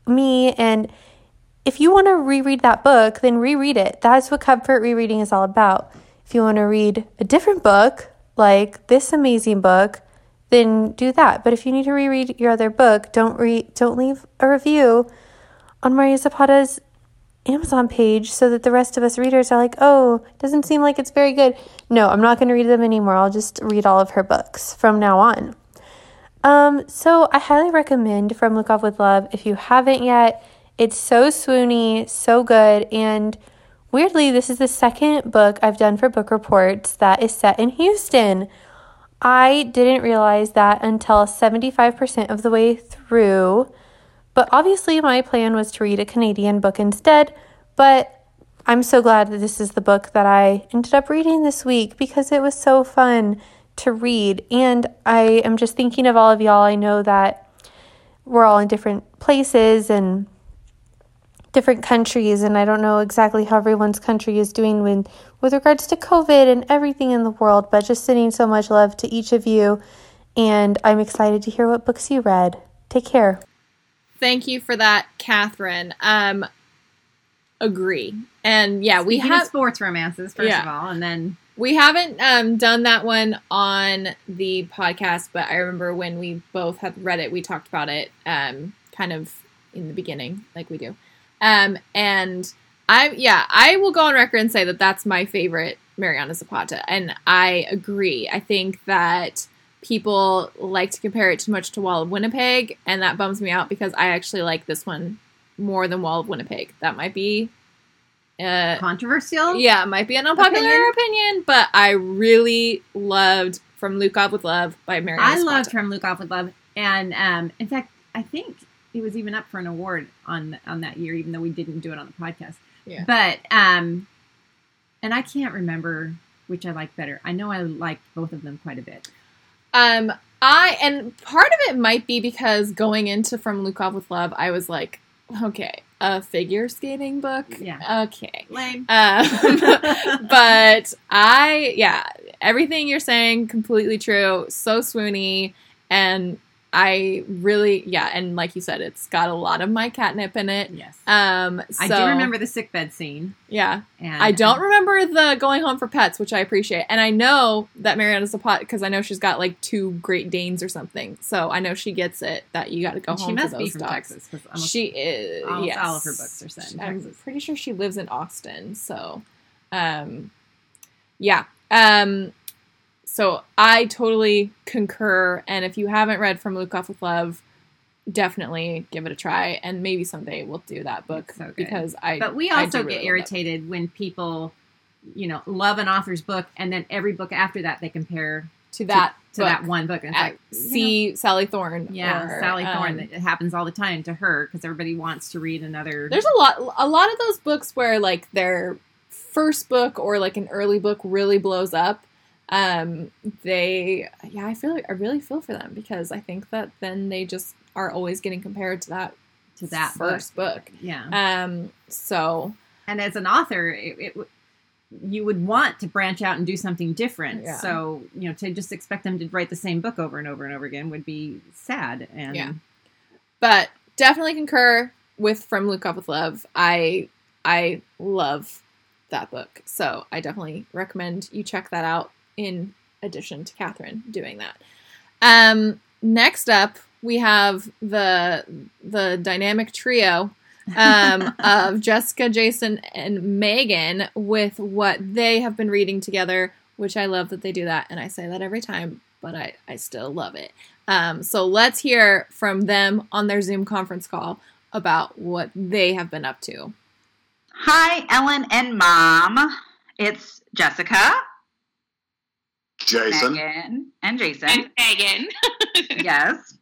me. And if you want to reread that book, then reread it. That's what comfort rereading is all about. If you want to read a different book, like this amazing book, then do that. But if you need to reread your other book, don't read don't leave a review on Maria Zapata's Amazon page so that the rest of us readers are like, oh, doesn't seem like it's very good. No, I'm not going to read them anymore. I'll just read all of her books from now on. Um, so I highly recommend From Lukov with Love if you haven't yet. It's so swoony, so good, and weirdly, this is the second book I've done for book reports that is set in Houston. I didn't realize that until 75% of the way through, but obviously, my plan was to read a Canadian book instead. But I'm so glad that this is the book that I ended up reading this week because it was so fun to read. And I am just thinking of all of y'all. I know that we're all in different places and different countries, and I don't know exactly how everyone's country is doing with, with regards to COVID and everything in the world, but just sending so much love to each of you. And I'm excited to hear what books you read. Take care. Thank you for that, Catherine. Um, agree. And yeah, we Speaking have sports romances first Yeah. of all, and then We haven't um, done that one on the podcast, but I remember when we both had read it, we talked about it um, kind of in the beginning, like we do. Um, and I, yeah, I will go on record and say that that's my favorite Mariana Zapata, and I agree. I think that people like to compare it too much to Wall of Winnipeg, and that bums me out because I actually like this one more than Wall of Winnipeg. That might be uh, controversial. Yeah, it might be an unpopular opinion, Opinion? but I really loved From Lukov with Love by Mariana I Zapata. loved From Lukov with Love, and um, in fact, I think it was even up for an award on on that year, even though we didn't do it on the podcast. Yeah. But um, and I can't remember which I liked better. I know I liked both of them quite a bit. Um, I and part of it might be because going into From Lukov with Love, I was like, okay, a figure skating book, Yeah. okay, Lame. Um, [laughs] [laughs] but I, yeah, everything you're saying completely true. So swoony, and I really, yeah, and like you said, it's got a lot of my catnip in it. Yes. Um, I do remember the sickbed scene. Yeah. And, I don't um, remember the going home for pets, which I appreciate. And I know that Marietta's a pot because I know she's got like two Great Danes or something. So I know she gets it that you got to go And she must for be from dogs. Texas, almost- she is. almost yes. all of her books are set in I'm Texas. pretty sure she lives in Austin. So, um, yeah. Um, so I totally concur. And if you haven't read From Lukov with Love, definitely give it a try. And maybe someday we'll do that book so because I. But we also do really get irritated when people, you know, love an author's book and then every book after that they compare to that to, that one book. And it's like see Sally Thorne. Yeah, or, Sally Thorne. um, it happens all the time to her because everybody wants to read another. There's a lot, a lot of those books where like their first book or like an early book really blows up. Um, they, yeah, I feel like I really feel for them because I think that then they just are always getting compared to that to that first book. Yeah. Um. So. And as an author, it, it you would want to branch out and do something different. Yeah. So you know, to just expect them to write the same book over and over and over again would be sad. And Yeah. but definitely concur with From Lukov with Love. I I love that book, so I definitely recommend you check that out. In addition to Catherine doing that, um, next up we have the the dynamic trio um, [laughs] of Jessica, Jason, and Megan with what they have been reading together, which I love that they do that, and I say that every time, but I I still love it. Um, so let's hear from them on their Zoom conference call about what they have been up to. Hi, Ellen and Mom. It's Jessica. Jason. Megan, and Jason. And Megan. [laughs] yes.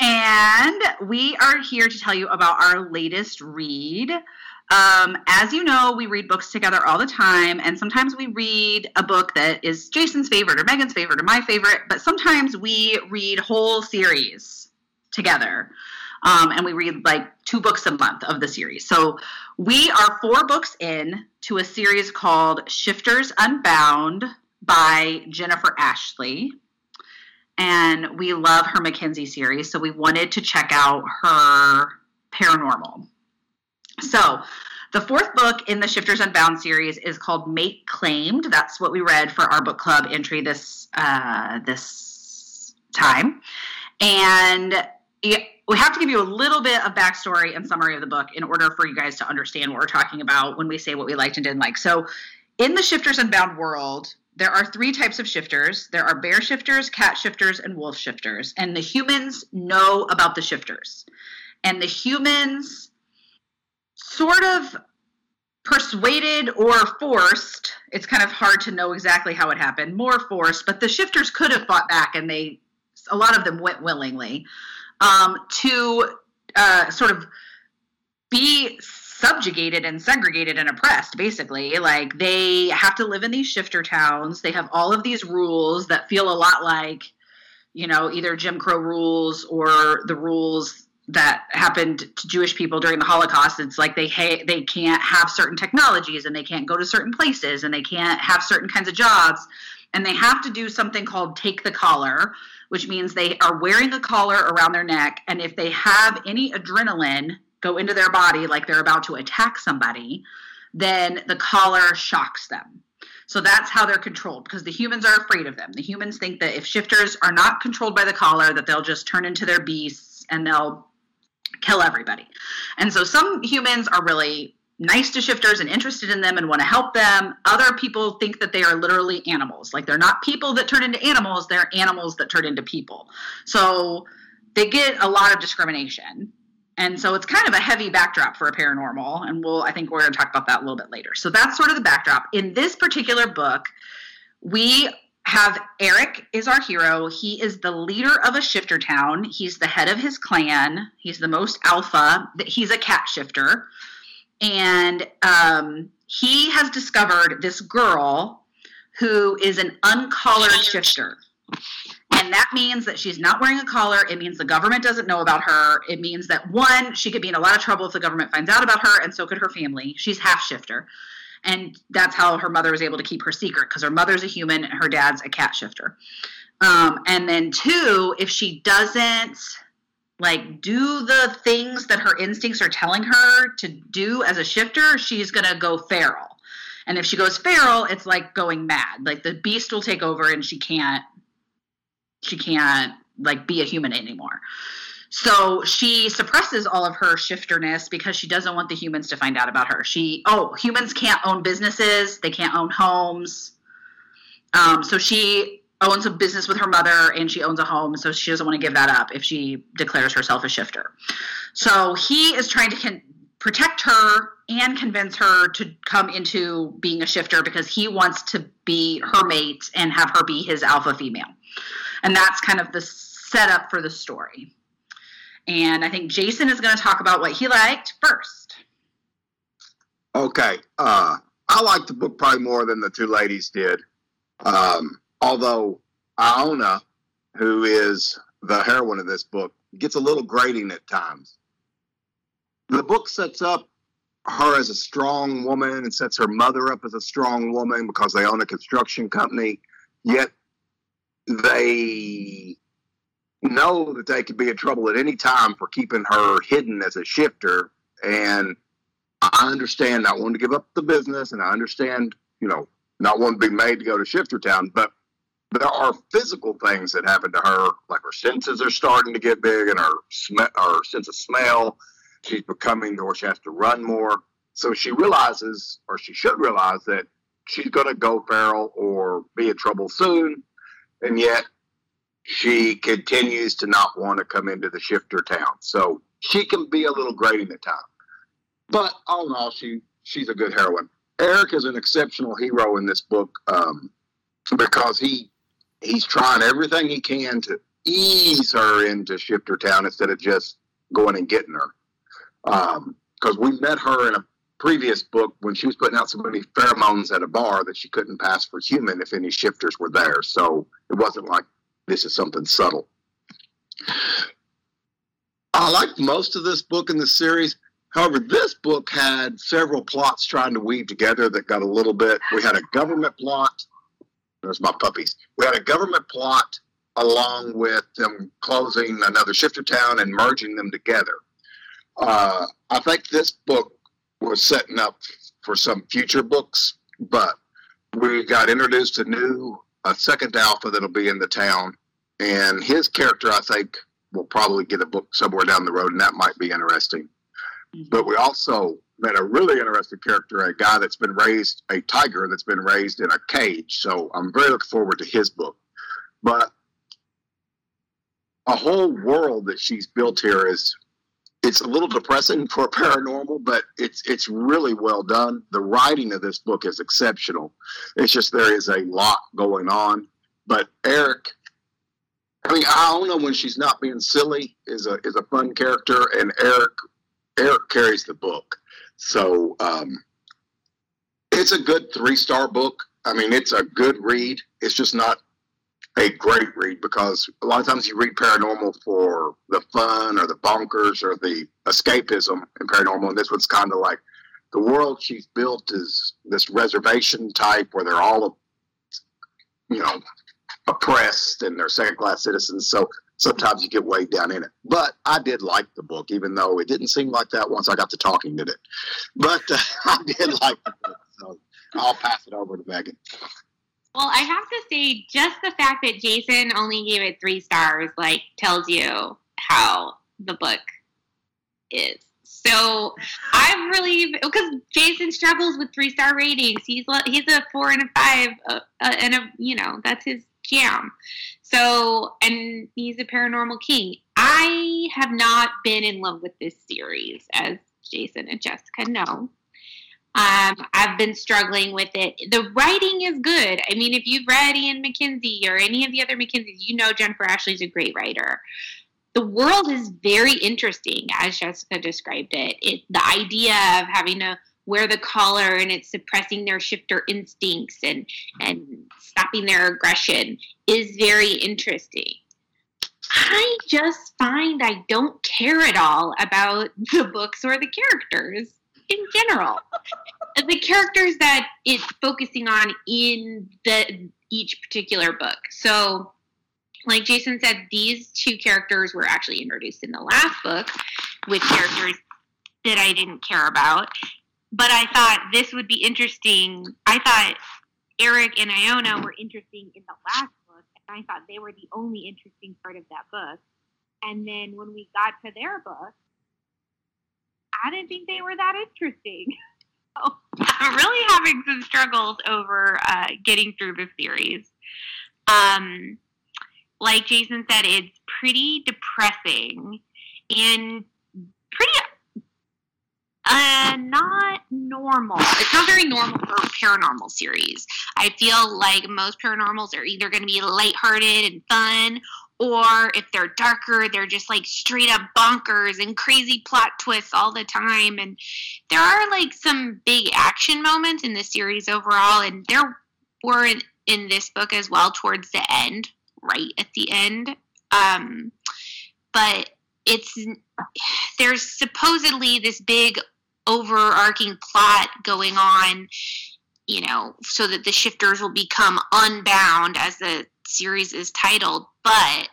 And we are here to tell you about our latest read. Um, as you know, we read books together all the time, and sometimes we read a book that is Jason's favorite or Megan's favorite or my favorite, but sometimes we read whole series together. Um, and we read like two books a month of the series. So we are four books in to a series called Shifters Unbound by Jennifer Ashley. And we love her Mackenzie series, so we wanted to check out her paranormal. So, the fourth book in the Shifters Unbound series is called Mate Claimed. That's what we read for our book club entry this uh, this time, and we have to give you a little bit of backstory and summary of the book in order for you guys to understand what we're talking about when we say what we liked and didn't like. So, in the Shifters Unbound world, there are three types of shifters there are bear shifters, cat shifters, and wolf shifters. And the humans know about the shifters. And the humans sort of persuaded or forced it's kind of hard to know exactly how it happened more forced but the shifters could have fought back and they a lot of them went willingly um, to uh, sort of be subjugated and segregated and oppressed basically. Like they have to live in these shifter towns. They have all of these rules that feel a lot like you know either jim crow rules or the rules that happened to jewish people during the holocaust. It's like they ha- they can't have certain technologies and they can't go to certain places and they can't have certain kinds of jobs. And they have to do something called take the collar which means they are wearing a collar around their neck. And if they have any adrenaline go into their body like they're about to attack somebody, then the collar shocks them. So that's how they're controlled because the humans are afraid of them. The humans think that if shifters are not controlled by the collar, that they'll just turn into their beasts and they'll kill everybody. And so some humans are really nice to shifters and interested in them and want to help them. Other people think that they are literally animals. Like they're not people that turn into animals, they're animals that turn into people. So they get a lot of discrimination and so it's kind of a heavy backdrop for a paranormal and we'll i think we're going to talk about that a little bit later. So that's sort of the backdrop. In this particular book we have eric is our hero. He is the leader of a shifter town. He's the head of his clan. He's the most alpha. He's a cat shifter. And um, he has discovered this girl who is an uncollared shifter that means that she's not wearing a collar. It means the government doesn't know about her. It means that one, she could be in a lot of trouble if the government finds out about her, and so could her family. She's half shifter. And that's how her mother was able to keep her secret because her mother's a human and her dad's a cat shifter. Um, and then two, if she doesn't like do the things that her instincts are telling her to do as a shifter, she's gonna go feral. And if she goes feral, it's like going mad. Like the beast will take over and she can't she can't like be a human anymore. So she suppresses all of her shifterness because she doesn't want the humans to find out about her. She oh, humans can't own businesses, they can't own homes. Um, so she owns a business with her mother and she owns a home, so she doesn't want to give that up if she declares herself a shifter. So he is trying to con- protect her and convince her to come into being a shifter because he wants to be her mate and have her be his alpha female. And that's kind of the setup for the story. And I think Jason is going to talk about what he liked first. Okay. Uh, I liked the book probably more than the two ladies did. Um, although Iona, who is the heroine of this book, gets a little grating at times. The book sets up her as a strong woman and sets her mother up as a strong woman because they own a construction company. Yet they know that they could be in trouble at any time for keeping her hidden as a shifter. And I understand not wanting to give up the business, and I understand, you know, not wanting to be made to go to Shifter Town, but there are physical things that happen to her, like her senses are starting to get big, and her sm- her sense of smell. She's becoming, or she has to run more. So she realizes, or she should realize, that she's going to go feral or be in trouble soon and yet she continues to not want to come into the shifter town. So she can be a little grating at times. But all in all, she she's a good heroine. Eric is an exceptional hero in this book. Um, because he he's trying everything he can to ease her into Shifter Town instead of just going and getting her. Because we met her in a previous book when she was putting out so many pheromones at a bar that she couldn't pass for human if any shifters were there. So it wasn't like this is something subtle. I liked most of this book in the series. However, this book had several plots trying to weave together that got a little bit. We had a government plot. There's my puppies. We had a government plot along with them closing another shifter town and merging them together. Uh, I think this book was setting up for some future books, but we got introduced to new a second alpha that'll be in the town, and his character I think will probably get a book somewhere down the road, and that might be interesting. Mm-hmm. But we also met a really interesting character, a guy that's been raised, a tiger that's been raised in a cage. So I'm very looking forward to his book. But a whole world that she's built here is it's a little depressing for paranormal, but it's it's really well done. The writing of this book is exceptional. It's just there is a lot going on. But Eric, I mean, I don't know when she's not being silly is a is a fun character, and Eric Eric carries the book. So um, it's a good three star book. I mean, it's a good read. It's just not a great read because a lot of times you read paranormal for the fun or the bonkers or the escapism in paranormal, and this one's kind of like the world she's built is this reservation type where they're all, you know, oppressed and they're second class citizens. So sometimes you get weighed down in it. But I did like the book, even though it didn't seem like that once I got to talking to it. But uh, [laughs] I did like the book, so I'll pass it over to Megan. Well, I have to say, just the fact that Jason only gave it three stars, like, tells you how the book is. So I've really because Jason struggles with three star ratings. He's he's a four and a five, uh, uh, and a you know that's his jam. So and he's a paranormal king. I have not been in love with this series, as Jason and Jessica know. Um, I've been struggling with it. The writing is good. I mean, if you've read Ian Mackenzie or any of the other Mackenzies, you know Jennifer Ashley's a great writer. The world is very interesting, as Jessica described it. it the idea of having to wear the collar and it's suppressing their shifter instincts and and stopping their aggression is very interesting. I just find I don't care at all about the books or the characters in general. [laughs] Uh, the characters that it's focusing on in the each particular book. So, like Jason said, these two characters were actually introduced in the last book with characters that I didn't care about. But I thought this would be interesting. I thought Eric and Iona were interesting in the last book, and I thought they were the only interesting part of that book. And then when we got to their book, I didn't think they were that interesting. [laughs] [laughs] I'm really having some struggles over uh, getting through the series. Um, like Jason said, it's pretty depressing and pretty uh, not normal. It's not very normal for a paranormal series. I feel like most paranormals are either going to be lighthearted and fun, or if they're darker, they're just like straight up bonkers and crazy plot twists all the time. And there are like some big action moments in the series overall, and there were in, in this book as well towards the end, right at the end. Um, but it's there's supposedly this big overarching plot going on you know so that the shifters will become unbound as the series is titled but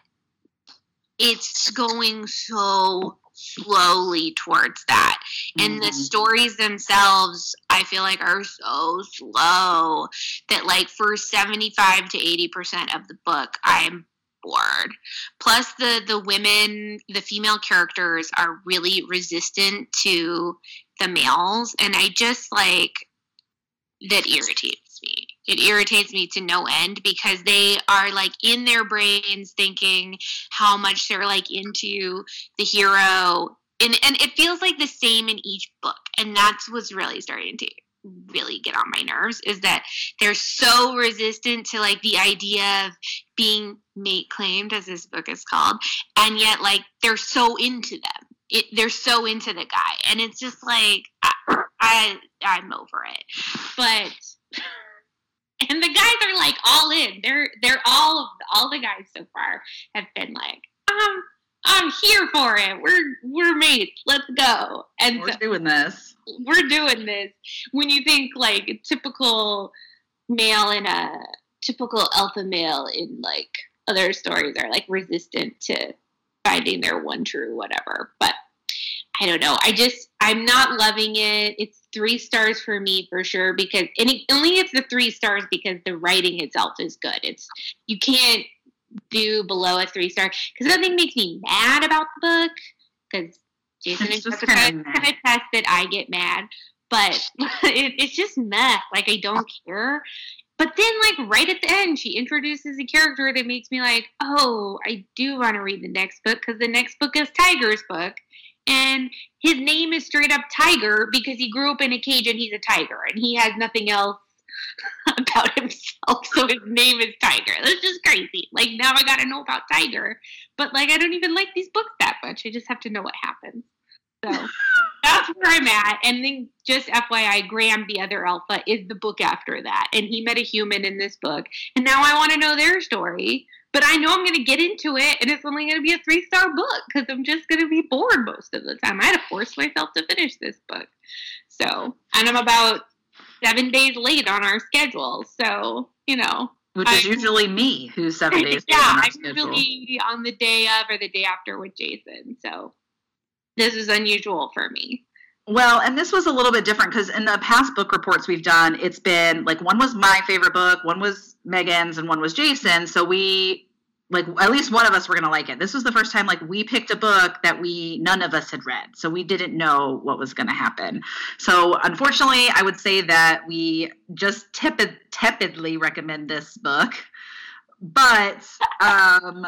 it's going so slowly towards that and mm-hmm. the stories themselves i feel like are so slow that like for 75 to 80% of the book i'm bored. Plus the the women, the female characters are really resistant to the males and I just like that irritates me. It irritates me to no end because they are like in their brains thinking how much they're like into the hero. And and it feels like the same in each book. And that's what's really starting to really get on my nerves is that they're so resistant to like the idea of being mate claimed as this book is called and yet like they're so into them. It, they're so into the guy. And it's just like I, I i'm over it. But [laughs] [laughs] and the guys are like all in they're they're all all the guys so far have been like um i'm here for it we're we're mates let's go and We're so- doing this. we're doing this. When you think like typical male in a typical alpha male in like other stories are like resistant to finding their one true whatever. But I don't know. I just I'm not loving it. It's three stars for me for sure because and it only it's the three stars because the writing itself is good. It's you can't do below a three star because nothing makes me mad about the book because Jason It's and just Jessica kind of test that I get mad, but [laughs] it, it's just meh. Like I don't care. But then, like right at the end, she introduces a character that makes me like, oh, I do want to read the next book because the next book is Tiger's book, and his name is straight up Tiger because he grew up in a cage and he's a tiger and he has nothing else [laughs] about himself, so his name is Tiger. That's just crazy. Like now I got to know about Tiger, but like I don't even like these books that much. I just have to know what happens. So [laughs] that's where I'm at. And then just FYI, Graham, the other alpha, is the book after that. And he met a human in this book. And now I want to know their story. But I know I'm going to get into it, and it's only going to be a three star book because I'm just going to be bored most of the time. I had to force myself to finish this book. So, and I'm about seven days late on our schedule. So, you know. Which is I- usually me who's seven [laughs] days late yeah, I'm schedule. usually on the day of or the day after with Jason. So this is unusual for me. Well, and this was a little bit different because in the past book reports we've done, it's been like one was my favorite book, one was Megan's, and one was Jason. So we like at least one of us were gonna like it. This was the first time like we picked a book that we none of us had read, so we didn't know what was gonna happen. So unfortunately, I would say that we just tepid, tepidly recommend this book, but um,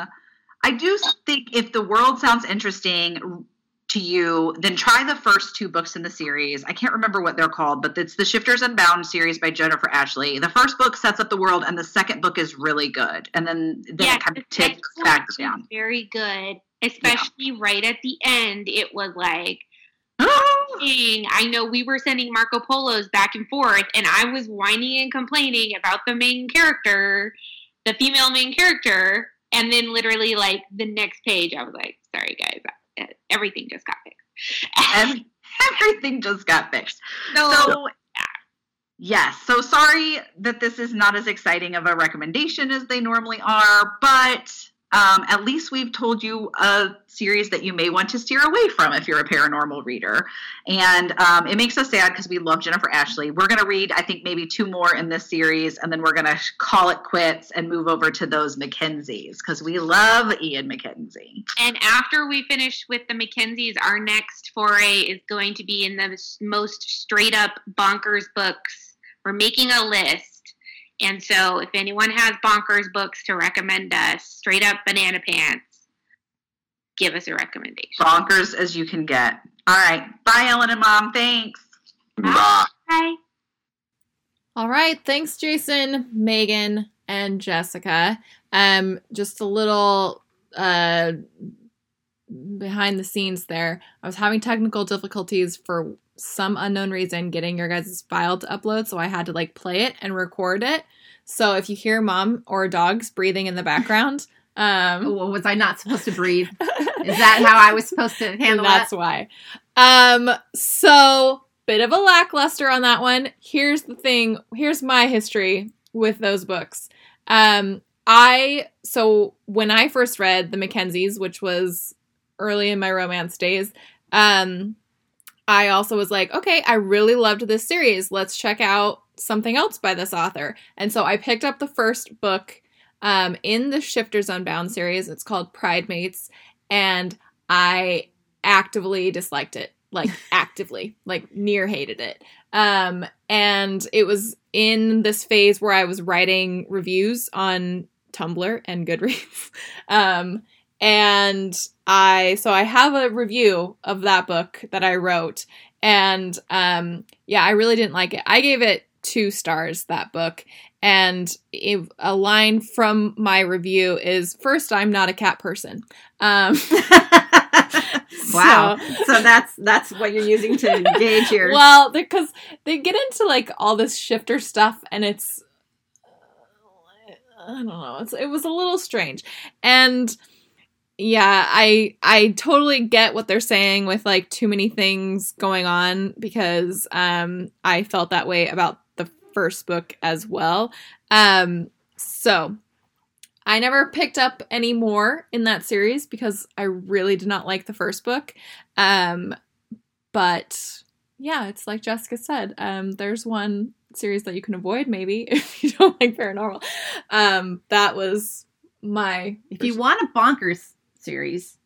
I do think if the world sounds interesting to you, then try the first two books in the series. I can't remember what they're called, but it's the Shifters Unbound series by Jennifer Ashley. The first book sets up the world, and the second book is really good, and then then Yeah, it kind of ticks back down. Very good. Especially right at the end. It was like [gasps] dang, I know we were sending Marco Polos back and forth, and I was whining and complaining about the main character, the female main character, and then literally like the next page, I was like, "Sorry guys, everything just got fixed." And [laughs] everything just got fixed. So, So, yes. So sorry that this is not as exciting of a recommendation as they normally are, but um, at least we've told you a series that you may want to steer away from if you're a paranormal reader. And um, it makes us sad because we love Jennifer Ashley. We're going to read, I think, maybe two more in this series, and then we're going to call it quits and move over to those Mackenzies because we love Ian Mackenzie. And after we finish with the Mackenzies, our next foray is going to be in the most straight up bonkers books. We're making a list. And so if anyone has bonkers books to recommend us, straight up banana pants, give us a recommendation. Bonkers as you can get. All right. Bye, Ellen and Mom. Thanks. Bye. Bye. All right, thanks, Jason, Megan, and Jessica. Um, just a little uh behind the scenes there. I was having technical difficulties for some unknown reason getting your guys' file to upload, so I had to like play it and record it. So if you hear mom or dogs breathing in the background, [laughs] um Well, was I not supposed to breathe? [laughs] Is that how I was supposed to handle that's that? why. Um, so bit of a lackluster on that one. Here's the thing. Here's my history with those books. Um, I so when I first read the Mackenzies, which was early in my romance days, um, I also was like, okay, I really loved this series. Let's check out something else by this author. And so I picked up the first book um, in the Shifters Unbound series. It's called Pride Mates, and I actively disliked it like [laughs] actively like near hated it um and it was in this phase where i was writing reviews on tumblr and goodreads [laughs] um and i so i have a review of that book that i wrote And um, yeah, I really didn't like it. I gave it two stars, that book. And it, a line from my review is first, I'm not a cat person. Um, [laughs] Wow. So, that's that's what you're using to [laughs] gauge here well, because they get into like all this shifter stuff, and it's I don't know. It's, it was a little strange, and yeah, I I totally get what they're saying with like too many things going on because um I felt that way about the first book as well. Um, so I never picked up any more in that series because I really did not like the first book. Um, but yeah, it's like Jessica said. Um, there's one series that you can avoid maybe [laughs] if you don't like paranormal. Um, that was my. If you want a bonkers series,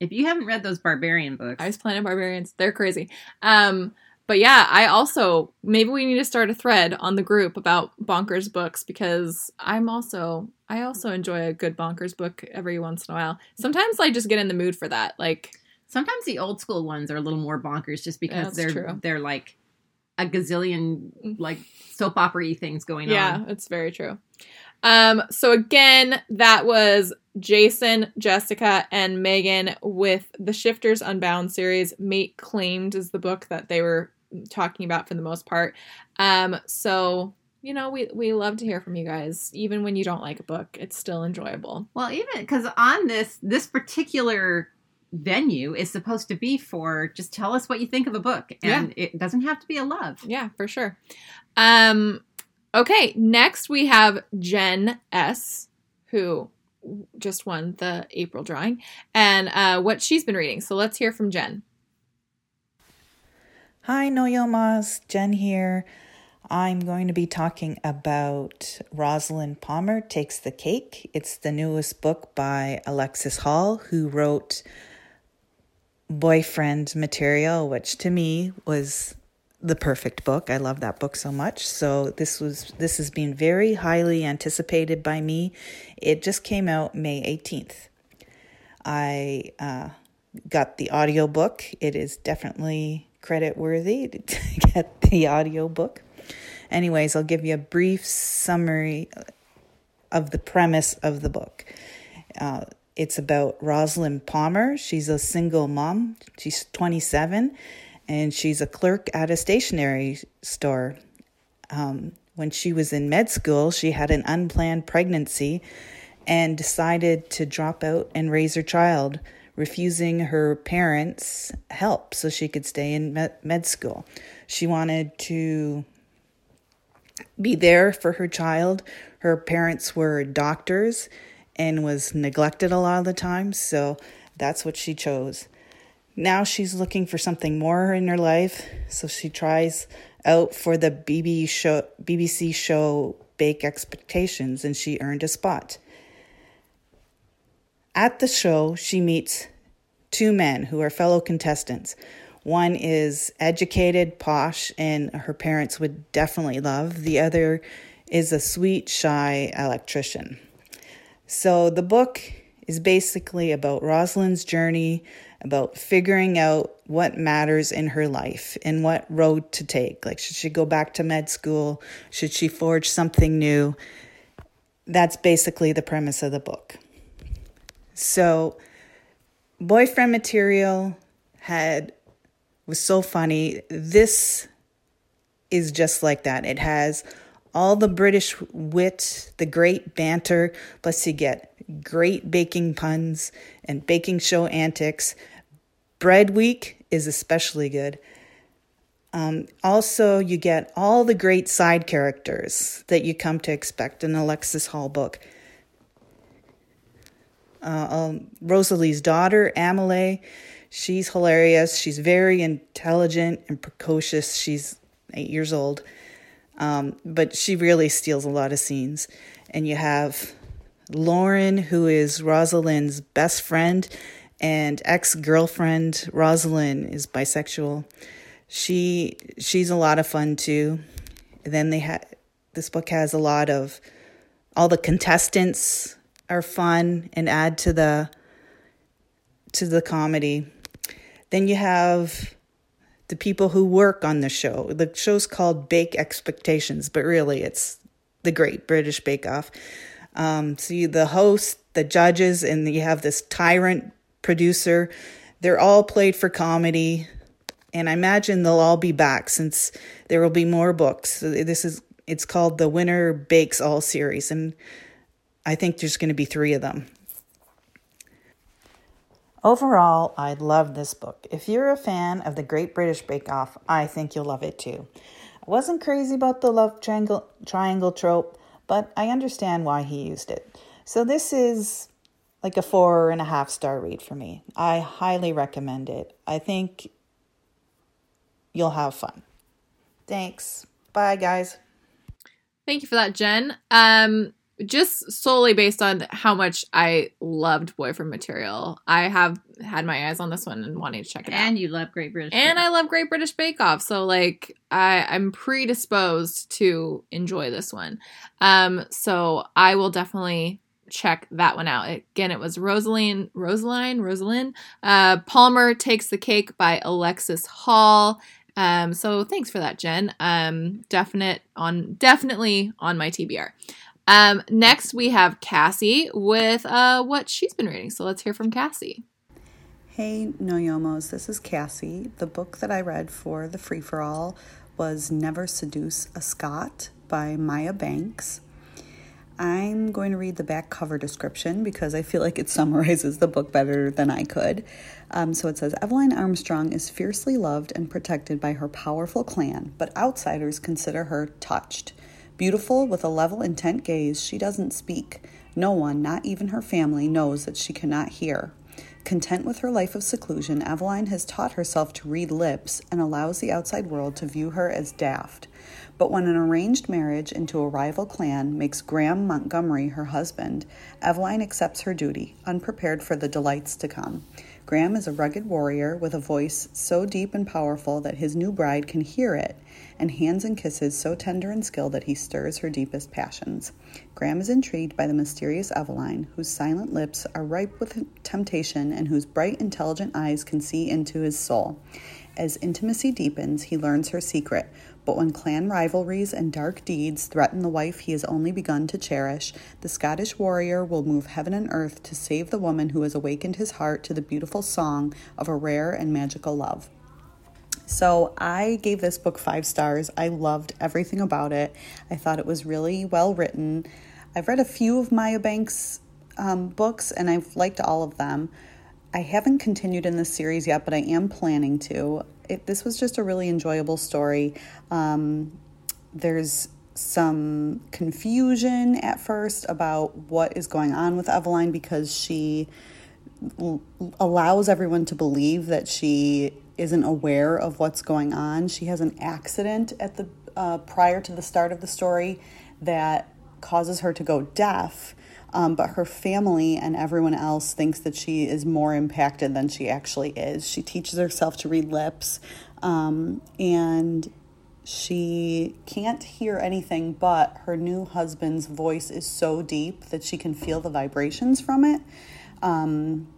if you haven't read those barbarian books, Ice Planet Barbarians, they're crazy. Um, but yeah, I also maybe we need to start a thread on the group about bonkers books because I'm also I also enjoy a good bonkers book every once in a while. Sometimes I just get in the mood for that. Like sometimes the old school ones are a little more bonkers just because they're true. they're like a gazillion like soap opera things going yeah, on. Yeah, it's very true. Um, so again, that was Jason, Jessica, and Megan with the Shifters Unbound series. Mate claimed is the book that they were talking about for the most part. Um, so you know, we we love to hear from you guys, even when you don't like a book. It's still enjoyable. Well, even because on this this particular venue is supposed to be for just tell us what you think of a book, and it doesn't have to be a love. Yeah, for sure. Um, okay, next we have Jen S, who just won the April drawing, and uh, what she's been reading. So let's hear from Jen. Hi, No Yomas, Jen here. I'm going to be talking about Rosalind Palmer Takes the Cake. It's the newest book by Alexis Hall, who wrote Boyfriend Material, which to me was the perfect book. I love that book so much. So this was this has been very highly anticipated by me. It just came out May 18th. I uh, got the audiobook. It is definitely credit worthy [laughs] to get the audiobook. Anyways, I'll give you a brief summary of the premise of the book. Uh, it's about Rosalind Palmer. She's a single mom. She's 27 and she's a clerk at a stationery store. Um, when she was in med school, she had an unplanned pregnancy and decided to drop out and raise her child, refusing her parents' help so she could stay in med, med school. She wanted to be there for her child. Her parents were doctors and was neglected a lot of the time, so that's what she chose. Now she's looking for something more in her life, so she tries out for the BBC show Bake Expectations and she earned a spot. At the show, she meets two men who are fellow contestants. One is educated, posh, and her parents would definitely love. The other is a sweet, shy electrician. So the book is basically about Rosalind's journey, about figuring out what matters in her life and what road to take. Like, should she go back to med school? Should she forge something new? That's basically the premise of the book. So, boyfriend material had was so funny. This is just like that. It has all the British wit, the great banter, plus you get great baking puns and baking show antics. Bread Week is especially good. Um, also, you get all the great side characters that you come to expect in Alexis Hall book. Uh, um, Rosalie's daughter, Amelie, she's hilarious. She's very intelligent and precocious. She's eight years old, um, but she really steals a lot of scenes. And you have Lauren, who is Rosalind's best friend and ex girlfriend. Rosalind is bisexual. She she's a lot of fun too. And then they had this book has a lot of all the contestants are fun and add to the to the comedy. Then you have the people who work on the show. The show's called Bake Expectations, but really it's the Great British Bake Off. Um, so you, the host, the judges, and you have this tyrant producer. They're all played for comedy, and I imagine they'll all be back since there will be more books. So this is it's called the Winner Bakes All series, and I think there's going to be three of them. Overall, I love this book. If you're a fan of the Great British Bake Off, I think you'll love it too. I wasn't crazy about the love triangle, triangle trope, but I understand why he used it. So this is like a four and a half star read for me. I highly recommend it. I think you'll have fun. Thanks. Bye, guys. Thank you for that, Jen. Um, just solely based on how much I loved Boyfriend Material, I have had my eyes on this one and wanting to check it and out. And you love Great British. And I love Great British Bake Off, so like I I'm predisposed to enjoy this one. Um, so I will definitely check that one out. Again, it was Rosaline, Rosaline, Rosaline. Uh, Palmer takes the cake by Alexis Hall. Um, so thanks for that, Jen. Um, definite on definitely on my TBR. Um, next we have Cassie with uh, what she's been reading. So let's hear from Cassie. Hey, No Yomos, this is Cassie. The book that I read for the free for all was Never Seduce a Scot by Maya Banks. I'm going to read the back cover description because I feel like it [laughs] summarizes the book better than I could. Um, so it says Eveline Armstrong is fiercely loved and protected by her powerful clan, but outsiders consider her touched. Beautiful, with a level, intent gaze, she doesn't speak. No one, not even her family, knows that she cannot hear. Content with her life of seclusion, Eveline has taught herself to read lips and allows the outside world to view her as daft. But when an arranged marriage into a rival clan makes Graham Montgomery her husband, Eveline accepts her duty, unprepared for the delights to come. Graham is a rugged warrior with a voice so deep and powerful that his new bride can hear it, and hands and kisses so tender and skilled that he stirs her deepest passions. Graham is intrigued by the mysterious Eveline, whose silent lips are ripe with temptation and whose bright, intelligent eyes can see into his soul. As intimacy deepens, he learns her secret, but when clan rivalries and dark deeds threaten the wife he has only begun to cherish, the Scottish warrior will move heaven and earth to save the woman who has awakened his heart to the beautiful song of a rare and magical love. So I gave this book five stars. I loved everything about it. I thought it was really well written. I've read a few of Maya Banks' um, books and I've liked all of them. I haven't continued in this series yet, but I am planning to. It, this was just a really enjoyable story. Um, there's some confusion at first about what is going on with Eveline because she l- allows everyone to believe that she isn't aware of what's going on. She has an accident at the uh, prior to the start of the story that causes her to go deaf. Um, but her family and everyone else thinks that she is more impacted than she actually is. She teaches herself to read lips, um, and she can't hear anything but her new husband's voice is so deep that she can feel the vibrations from it. Um,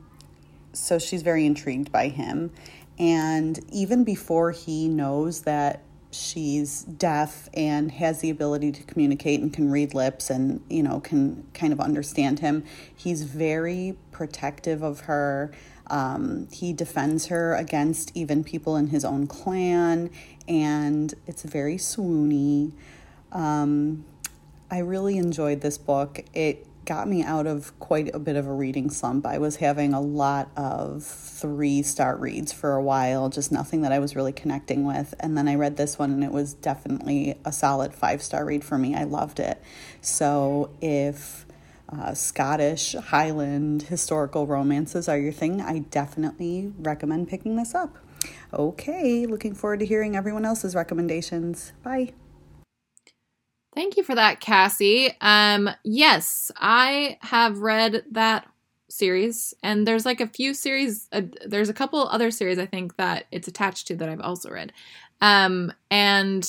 so she's very intrigued by him. And even before he knows that she's deaf and has the ability to communicate and can read lips and, you know, can kind of understand him, he's very protective of her. Um, he defends her against even people in his own clan, and it's very swoony. Um, I really enjoyed this book. It got me out of quite a bit of a reading slump. I was having a lot of three star reads for a while, just nothing that I was really connecting with. And then I read this one and it was definitely a solid five star read for me. I loved it. So if uh, Scottish Highland historical romances are your thing, I definitely recommend picking this up. Okay, looking forward to hearing everyone else's recommendations. Bye. Thank you for that, Cassie. Um, yes, I have read that series, and there's like a few series. Uh, there's a couple other series I think that it's attached to that I've also read. Um, and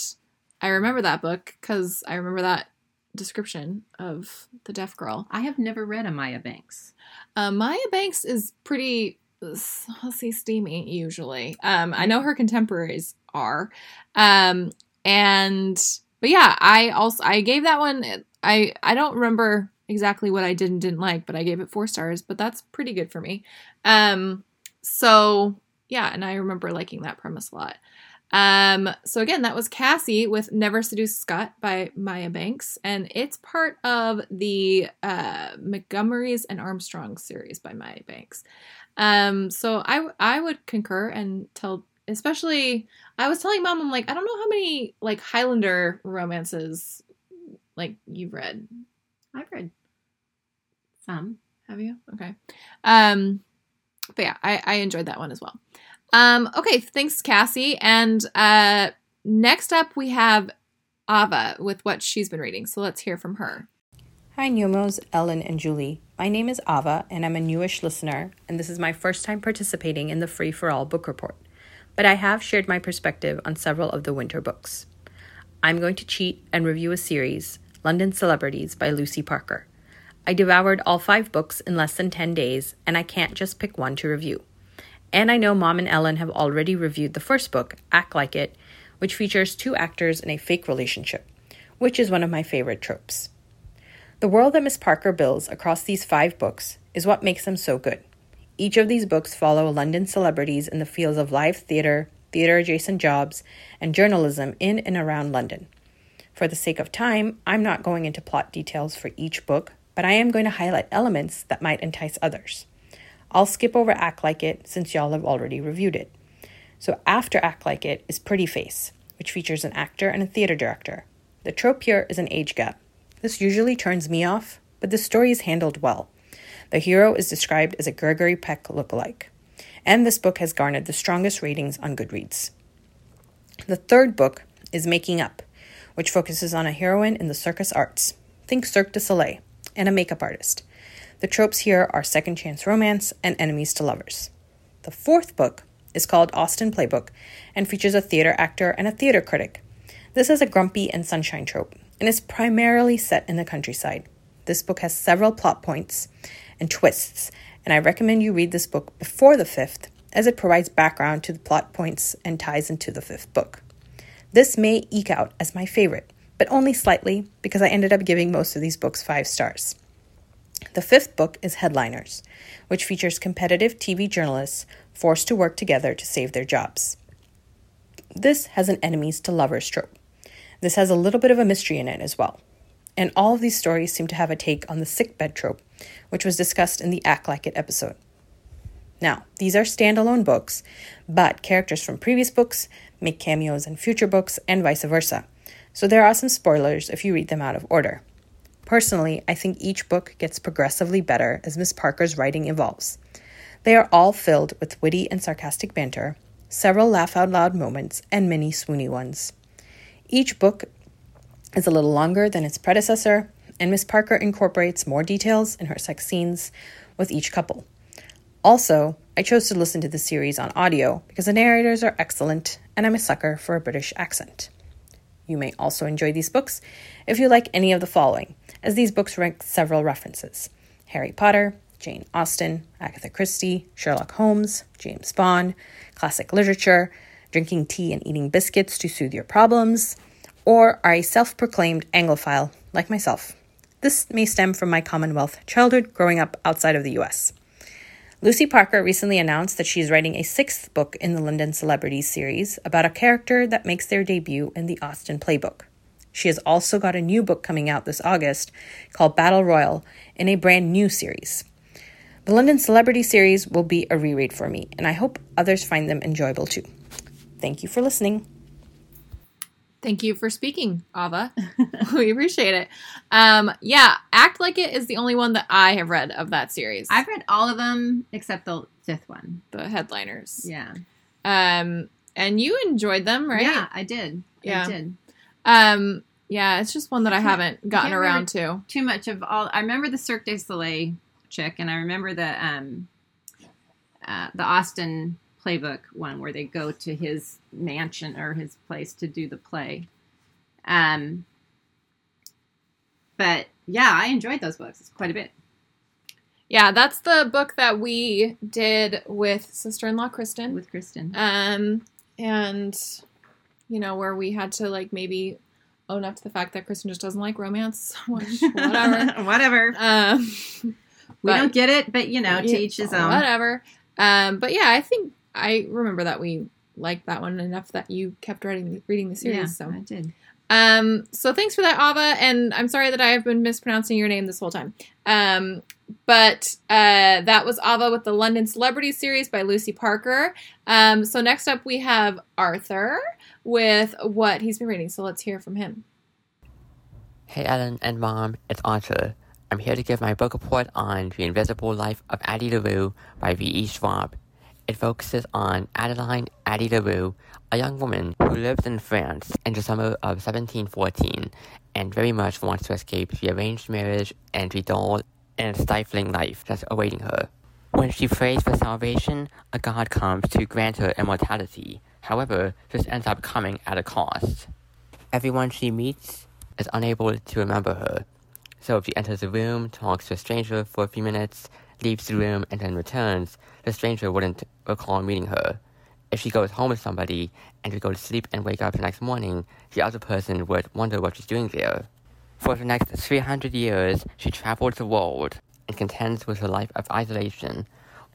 I remember that book because I remember that description of the deaf girl. I have never read Amaya Banks. Uh, Maya Banks is pretty let's see steamy usually. Um I know her contemporaries are. Um and but yeah, I also I gave that one I I don't remember exactly what I did and didn't like, but I gave it 4 stars, but that's pretty good for me. Um so yeah, and I remember liking that premise a lot. Um, so again, that was Cassie with Never Seduce Scot by Maya Banks, and it's part of the uh, Montgomery's and Armstrong series by Maya Banks. Um, so I I would concur and tell, especially I was telling mom, I'm like, I don't know how many like Highlander romances like you've read. I've read some. Have you? Okay. Um, but yeah, I, I enjoyed that one as well. Um, okay, thanks, Cassie. And uh, next up, we have Ava with what she's been reading. So let's hear from her. Hi, Numos, Ellen, and Julie. My name is Ava, and I'm a newish listener, and this is my first time participating in the Free for All book report. But I have shared my perspective on several of the winter books. I'm going to cheat and review a series, London Celebrities by Lucy Parker. I devoured all five books in less than 10 days, and I can't just pick one to review. And I know Mom and Ellen have already reviewed the first book, Act Like It, which features two actors in a fake relationship, which is one of my favorite tropes. The world that Miss Parker builds across these five books is what makes them so good. Each of these books follow London celebrities in the fields of live theatre, theatre adjacent jobs, and journalism in and around London. For the sake of time, I'm not going into plot details for each book, but I am going to highlight elements that might entice others. I'll skip over Act Like It since y'all have already reviewed it. So, after Act Like It is Pretty Face, which features an actor and a theater director. The trope here is an age gap. This usually turns me off, but the story is handled well. The hero is described as a Gregory Peck lookalike, and this book has garnered the strongest ratings on Goodreads. The third book is Making Up, which focuses on a heroine in the circus arts. Think Cirque du Soleil, and a makeup artist. The tropes here are second chance romance and enemies to lovers. The fourth book is called Austen Playbook and features a theater actor and a theater critic. This is a grumpy and sunshine trope and is primarily set in the countryside. This book has several plot points and twists, and I recommend you read this book before the fifth as it provides background to the plot points and ties into the fifth book. This may eke out as my favorite, but only slightly because I ended up giving most of these books five stars. The fifth book is Headliners, which features competitive TV journalists forced to work together to save their jobs. This has an enemies to lovers trope. This has a little bit of a mystery in it as well. And all of these stories seem to have a take on the sickbed trope, which was discussed in the Act Like It episode. Now, these are standalone books, but characters from previous books make cameos in future books and vice versa. So there are some spoilers if you read them out of order. Personally, I think each book gets progressively better as Miss Parker's writing evolves. They are all filled with witty and sarcastic banter, several laugh out loud moments, and many swoony ones. Each book is a little longer than its predecessor, and Miss Parker incorporates more details in her sex scenes with each couple. Also, I chose to listen to the series on audio because the narrators are excellent, and I'm a sucker for a British accent. You may also enjoy these books if you like any of the following as these books rank several references Harry Potter, Jane Austen, Agatha Christie, Sherlock Holmes, James Bond, classic literature, drinking tea and eating biscuits to soothe your problems, or are a self proclaimed Anglophile like myself. This may stem from my Commonwealth childhood growing up outside of the US. Lucy Parker recently announced that she is writing a sixth book in the London Celebrities series about a character that makes their debut in the Austen Playbook. She has also got a new book coming out this August called Battle Royal in a brand new series. The London Celebrity series will be a reread for me, and I hope others find them enjoyable too. Thank you for listening. Thank you for speaking, Ava. [laughs] we appreciate it. Um, yeah, Act Like It is the only one that I have read of that series. I've read all of them except the fifth one, the headliners. Yeah. Um, and you enjoyed them, right? Yeah, I did. Yeah. I did. Um, yeah, it's just one that I haven't gotten can't around to. Too much of all. I remember the Cirque du Soleil chick, and I remember the um, uh, the Austen playbook one where they go to his mansion or his place to do the play. Um, but yeah, I enjoyed those books quite a bit. Yeah, that's the book that we did with sister-in-law Kristen. With Kristen. Um, and you know where we had to like maybe own up to the fact that Kristen just doesn't like romance. [laughs] Whatever. [laughs] Whatever. Um, We don't get it, but you know, to each his own. Whatever. Um, but yeah, I think I remember that we liked that one enough that you kept reading reading the series. Yeah, so I did. Um, so thanks for that, Ava, and I'm sorry that I have been mispronouncing your name this whole time. Um, but uh, that was Ava with the London Celebrity Series by Lucy Parker. Um, so next up we have Arthur with what he's been reading. So let's hear from him. Hey Ellen and Mom, it's Arthur. I'm here to give my book report on The Invisible Life of Addie LaRue by V.E. Schwab. It focuses on Adeline Addie LaRue, a young woman who lives in France in the summer of 1714 and very much wants to escape the arranged marriage and the dull and stifling life that's awaiting her. When she prays for salvation, a god comes to grant her immortality. However, this ends up coming at a cost. Everyone she meets is unable to remember her. So if she enters a room, talks to a stranger for a few minutes, leaves the room, and then returns, the stranger wouldn't recall meeting her. If she goes home with somebody and would go to sleep and wake up the next morning, the other person would wonder what she's doing there. For the next 300 years, she travels the world and contends with her life of isolation,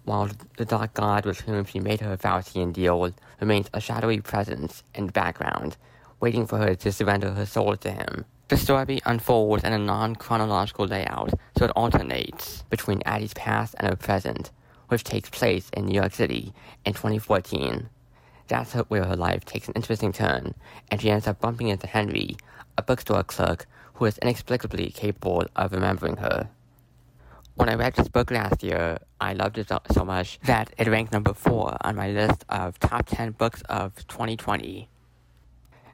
while the dark god with whom she made her Faustian deal remains a shadowy presence in the background, waiting for her to surrender her soul to him. The story unfolds in a non-chronological layout, so it alternates between Addie's past and her present, which takes place in New York City in 2014. That's where her life takes an interesting turn, and she ends up bumping into Henry, a bookstore clerk who is inexplicably capable of remembering her. When I read this book last year, I loved it so- so much that it ranked number 4 on my list of top 10 books of 2020.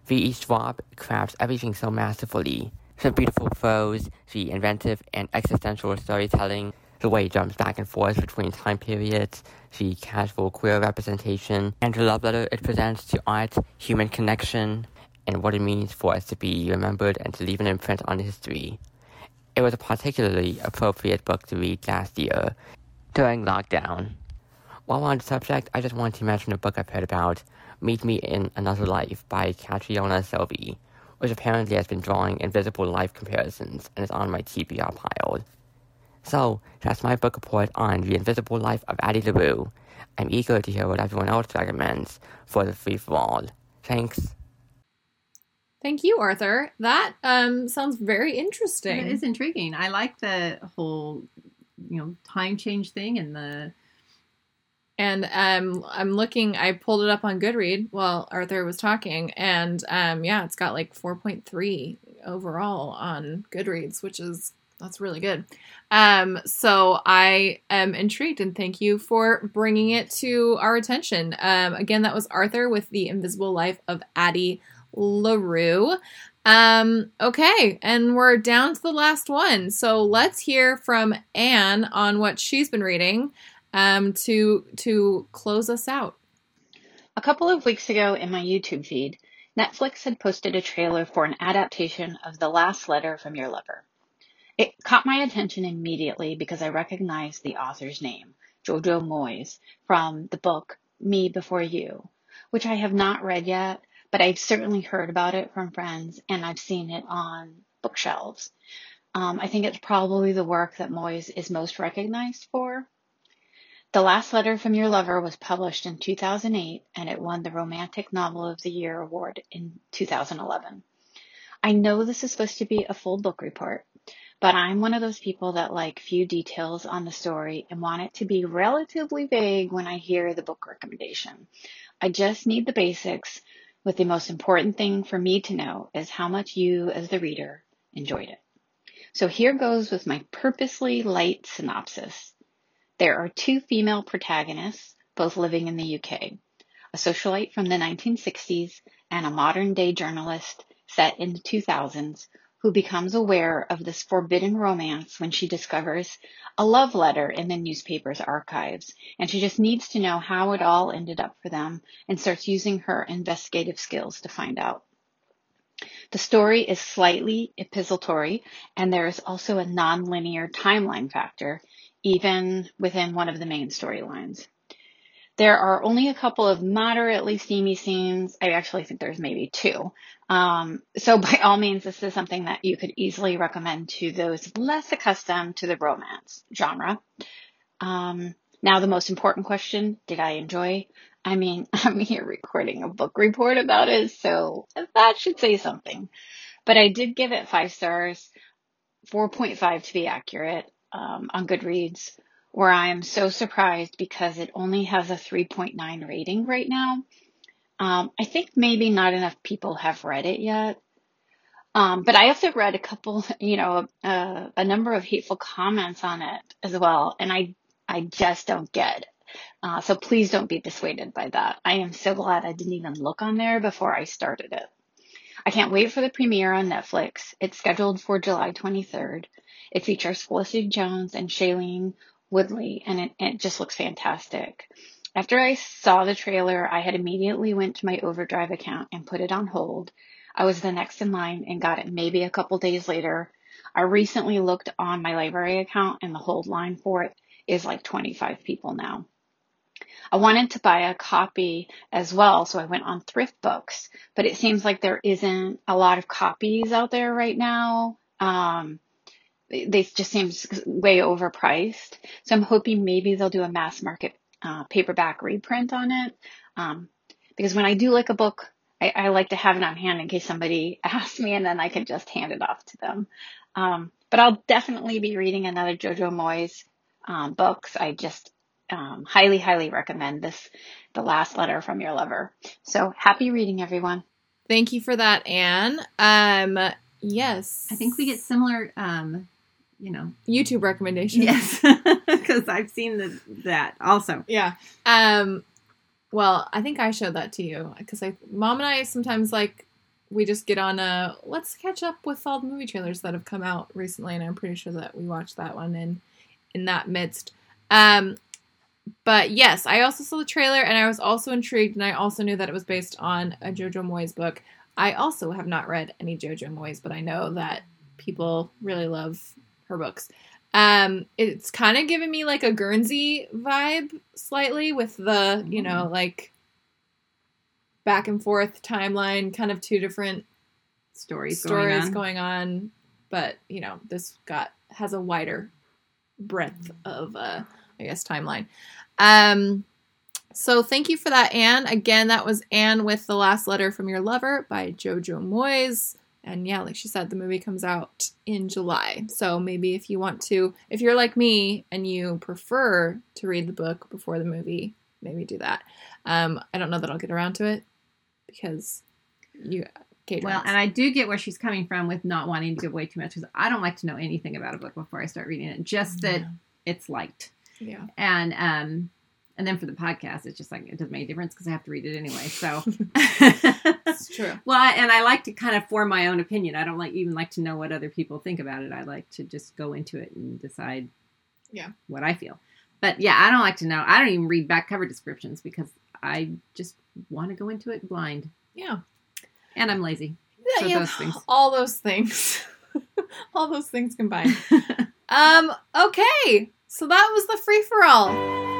V.E. Schwab crafts everything so masterfully. The beautiful prose, the inventive and existential storytelling, the way it jumps back and forth between time periods, the casual queer representation, and the love letter it presents to art, human connection, and what it means for us to be remembered and to leave an imprint on history. It was a particularly appropriate book to read last year during lockdown. While on the subject, I just wanted to mention a book I've heard about, Meet Me in Another Life by Catriona Silvey, which apparently has been drawing invisible life comparisons and is on my TBR pile. So, that's my book report on The Invisible Life of Addie LaRue. I'm eager to hear what everyone else recommends for the free for all. Thanks. Thank you, Arthur. That um, sounds very interesting. It is intriguing. I like the whole, you know, time change thing and the And um, I'm looking. I pulled it up on Goodread while Arthur was talking, and um, yeah, it's got like 4.3 overall on Goodreads, which is that's really good. Um, so I am intrigued, and thank you for bringing it to our attention. Um, again, that was Arthur with the Invisible Life of Addie Larue. Um, okay, and we're down to the last one. So let's hear from Anne on what she's been reading um, to to close us out. A couple of weeks ago in my YouTube feed, Netflix had posted a trailer for an adaptation of The Last Letter from Your Lover. It caught my attention immediately because I recognized the author's name, Jojo Moyes, from the book Me Before You, which I have not read yet, but I've certainly heard about it from friends and I've seen it on bookshelves. Um, I think it's probably the work that Moyes is most recognized for. The Last Letter from Your Lover was published in 2008 and it won the Romantic Novel of the Year award in 2011. I know this is supposed to be a full book report, but I'm one of those people that like few details on the story and want it to be relatively vague when I hear the book recommendation. I just need the basics, with the most important thing for me to know is how much you, as the reader, enjoyed it. So here goes with my purposely light synopsis. There are two female protagonists, both living in the UK a socialite from the 1960s and a modern day journalist set in the 2000s who becomes aware of this forbidden romance when she discovers a love letter in the newspaper's archives. And she just needs to know how it all ended up for them and starts using her investigative skills to find out. The story is slightly epistolary, and there is also a nonlinear timeline factor even within one of the main storylines. There are only a couple of moderately steamy scenes. I actually think there's maybe two. Um, so [laughs] by all means, this is something that you could easily recommend to those less accustomed to the romance genre. Um, now, the most important question, did I enjoy? I mean, [laughs] I'm here recording a book report about it, so that should say something. But I did give it five stars, 4.5 to be accurate, um, on Goodreads, where I am so surprised because it only has a 3.9 rating right now. Um, I think maybe not enough people have read it yet. Um, but I also read a couple, [laughs] you know, a, a number of hateful comments on it as well, and I I just don't get it. Uh, so please don't be dissuaded by that. I am so glad I didn't even look on there before I started it. I can't wait for the premiere on Netflix. It's scheduled for July 23rd. It features Felicity Jones and Shailene Woodley, and it, it just looks fantastic. After I saw the trailer, I had immediately went to my Overdrive account and put it on hold. I was the next in line and got it maybe a couple days later. I recently looked on my library account and the hold line for it is like 25 people now. I wanted to buy a copy as well, so I went on thrift books, but it seems like there isn't a lot of copies out there right now. Um, they just seem way overpriced. So I'm hoping maybe they'll do a mass market uh, paperback reprint on it. Um, because when I do like a book, I, I, like to have it on hand in case somebody [laughs] asks me and then I can just hand it off to them. Um, but I'll definitely be reading another Jojo Moyes um, books. I just um, highly, highly recommend this, The Last Letter from Your Lover. So happy reading, everyone. Thank you for that, Anne. Um, yes. I think we get similar, um, you know, YouTube recommendations. Yes, [laughs] because I've seen the, that also. Yeah. Um, well, I think I showed that to you because I, mom and I sometimes like we just get on a let's catch up with all the movie trailers that have come out recently, and I'm pretty sure that we watched that one in in that midst. Um, but yes, I also saw the trailer and I was also intrigued, and I also knew that it was based on a JoJo Moyes book. I also have not read any JoJo Moyes, but I know that people really love her books. Um, it's kind of giving me like a Guernsey vibe slightly with the, you know, like back and forth timeline, kind of two different stories stories going on. going on. But, you know, this got has a wider breadth of uh I guess timeline. Um so thank you for that, Anne. Again, that was Anne with The Last Letter from Your Lover by Jojo Moyes. And yeah, like she said, the movie comes out in July. So maybe if you want to, if you're like me and you prefer to read the book before the movie, maybe do that. Um, I don't know that I'll get around to it because you, Kate. Well, and I do get where she's coming from with not wanting to give away too much because I don't like to know anything about a book before I start reading it. Just that Yeah. it's liked. Yeah. And um, and then for the podcast, it's just like it doesn't make a difference because I have to read it anyway. So [laughs] it's true. Well, I- and I like to kind of form my own opinion. I don't like even like to know what other people think about it. I like to just go into it and decide Yeah. what I feel. But yeah, I don't like to know. I don't even read back cover descriptions because I just want to go into it blind. Yeah. And I'm lazy. Yeah, so yeah, those things. [gasps] All those things. [laughs] all those things combined. [laughs] um, okay. So that was the free for all.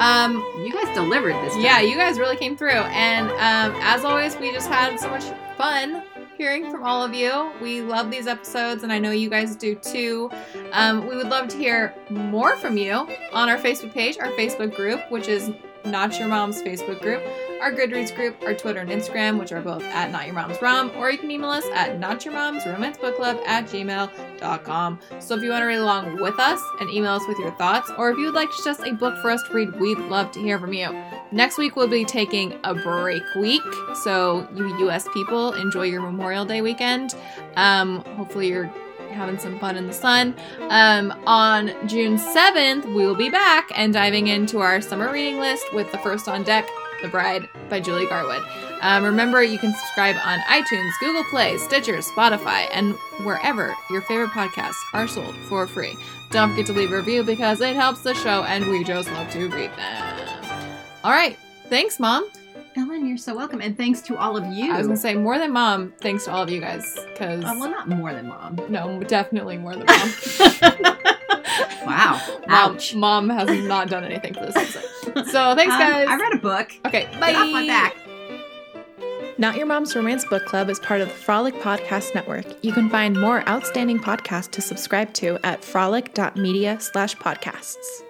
Um, you guys delivered this. Yeah, you guys really came through. And um, as always, we just had so much fun hearing from all of you. We love these episodes, and I know you guys do too. Um, we would love to hear more from you on our Facebook page, our Facebook group, which is Not Your Mom's Facebook group, our Goodreads group, our Twitter and Instagram, which are both at Not Your Mom's Rom, or you can email us at Not Your Mom's Romance Book Club at gmail.com. So if you want to read along with us and email us with your thoughts, or if you would like just a book for us to read, we'd love to hear from you. Next week, we'll be taking a break week. So, you US people, enjoy your Memorial Day weekend. Um, hopefully, you're having some fun in the sun. Um, on June 7th, we will be back and diving into our summer reading list with the first on deck, The Bride by Julie Garwood. Um, remember, you can subscribe on iTunes, Google Play, Stitcher, Spotify, and wherever your favorite podcasts are sold for free. Don't forget to leave a review because it helps the show and we just love to read them. All right. Thanks, Mom. Ellen, you're so welcome. And thanks to all of you. I was going to say more than Mom. Thanks to all of you guys. Because Uh, well, not more than Mom. No, definitely more than Mom. [laughs] Wow. Mom, Mom has not done anything for this episode. So thanks, Um, guys. I read a book. Okay, Get off my back. Not Your Mom's Romance Book Club is part of the Frolic Podcast Network. You can find more outstanding podcasts to subscribe to at frolic.media slash podcasts.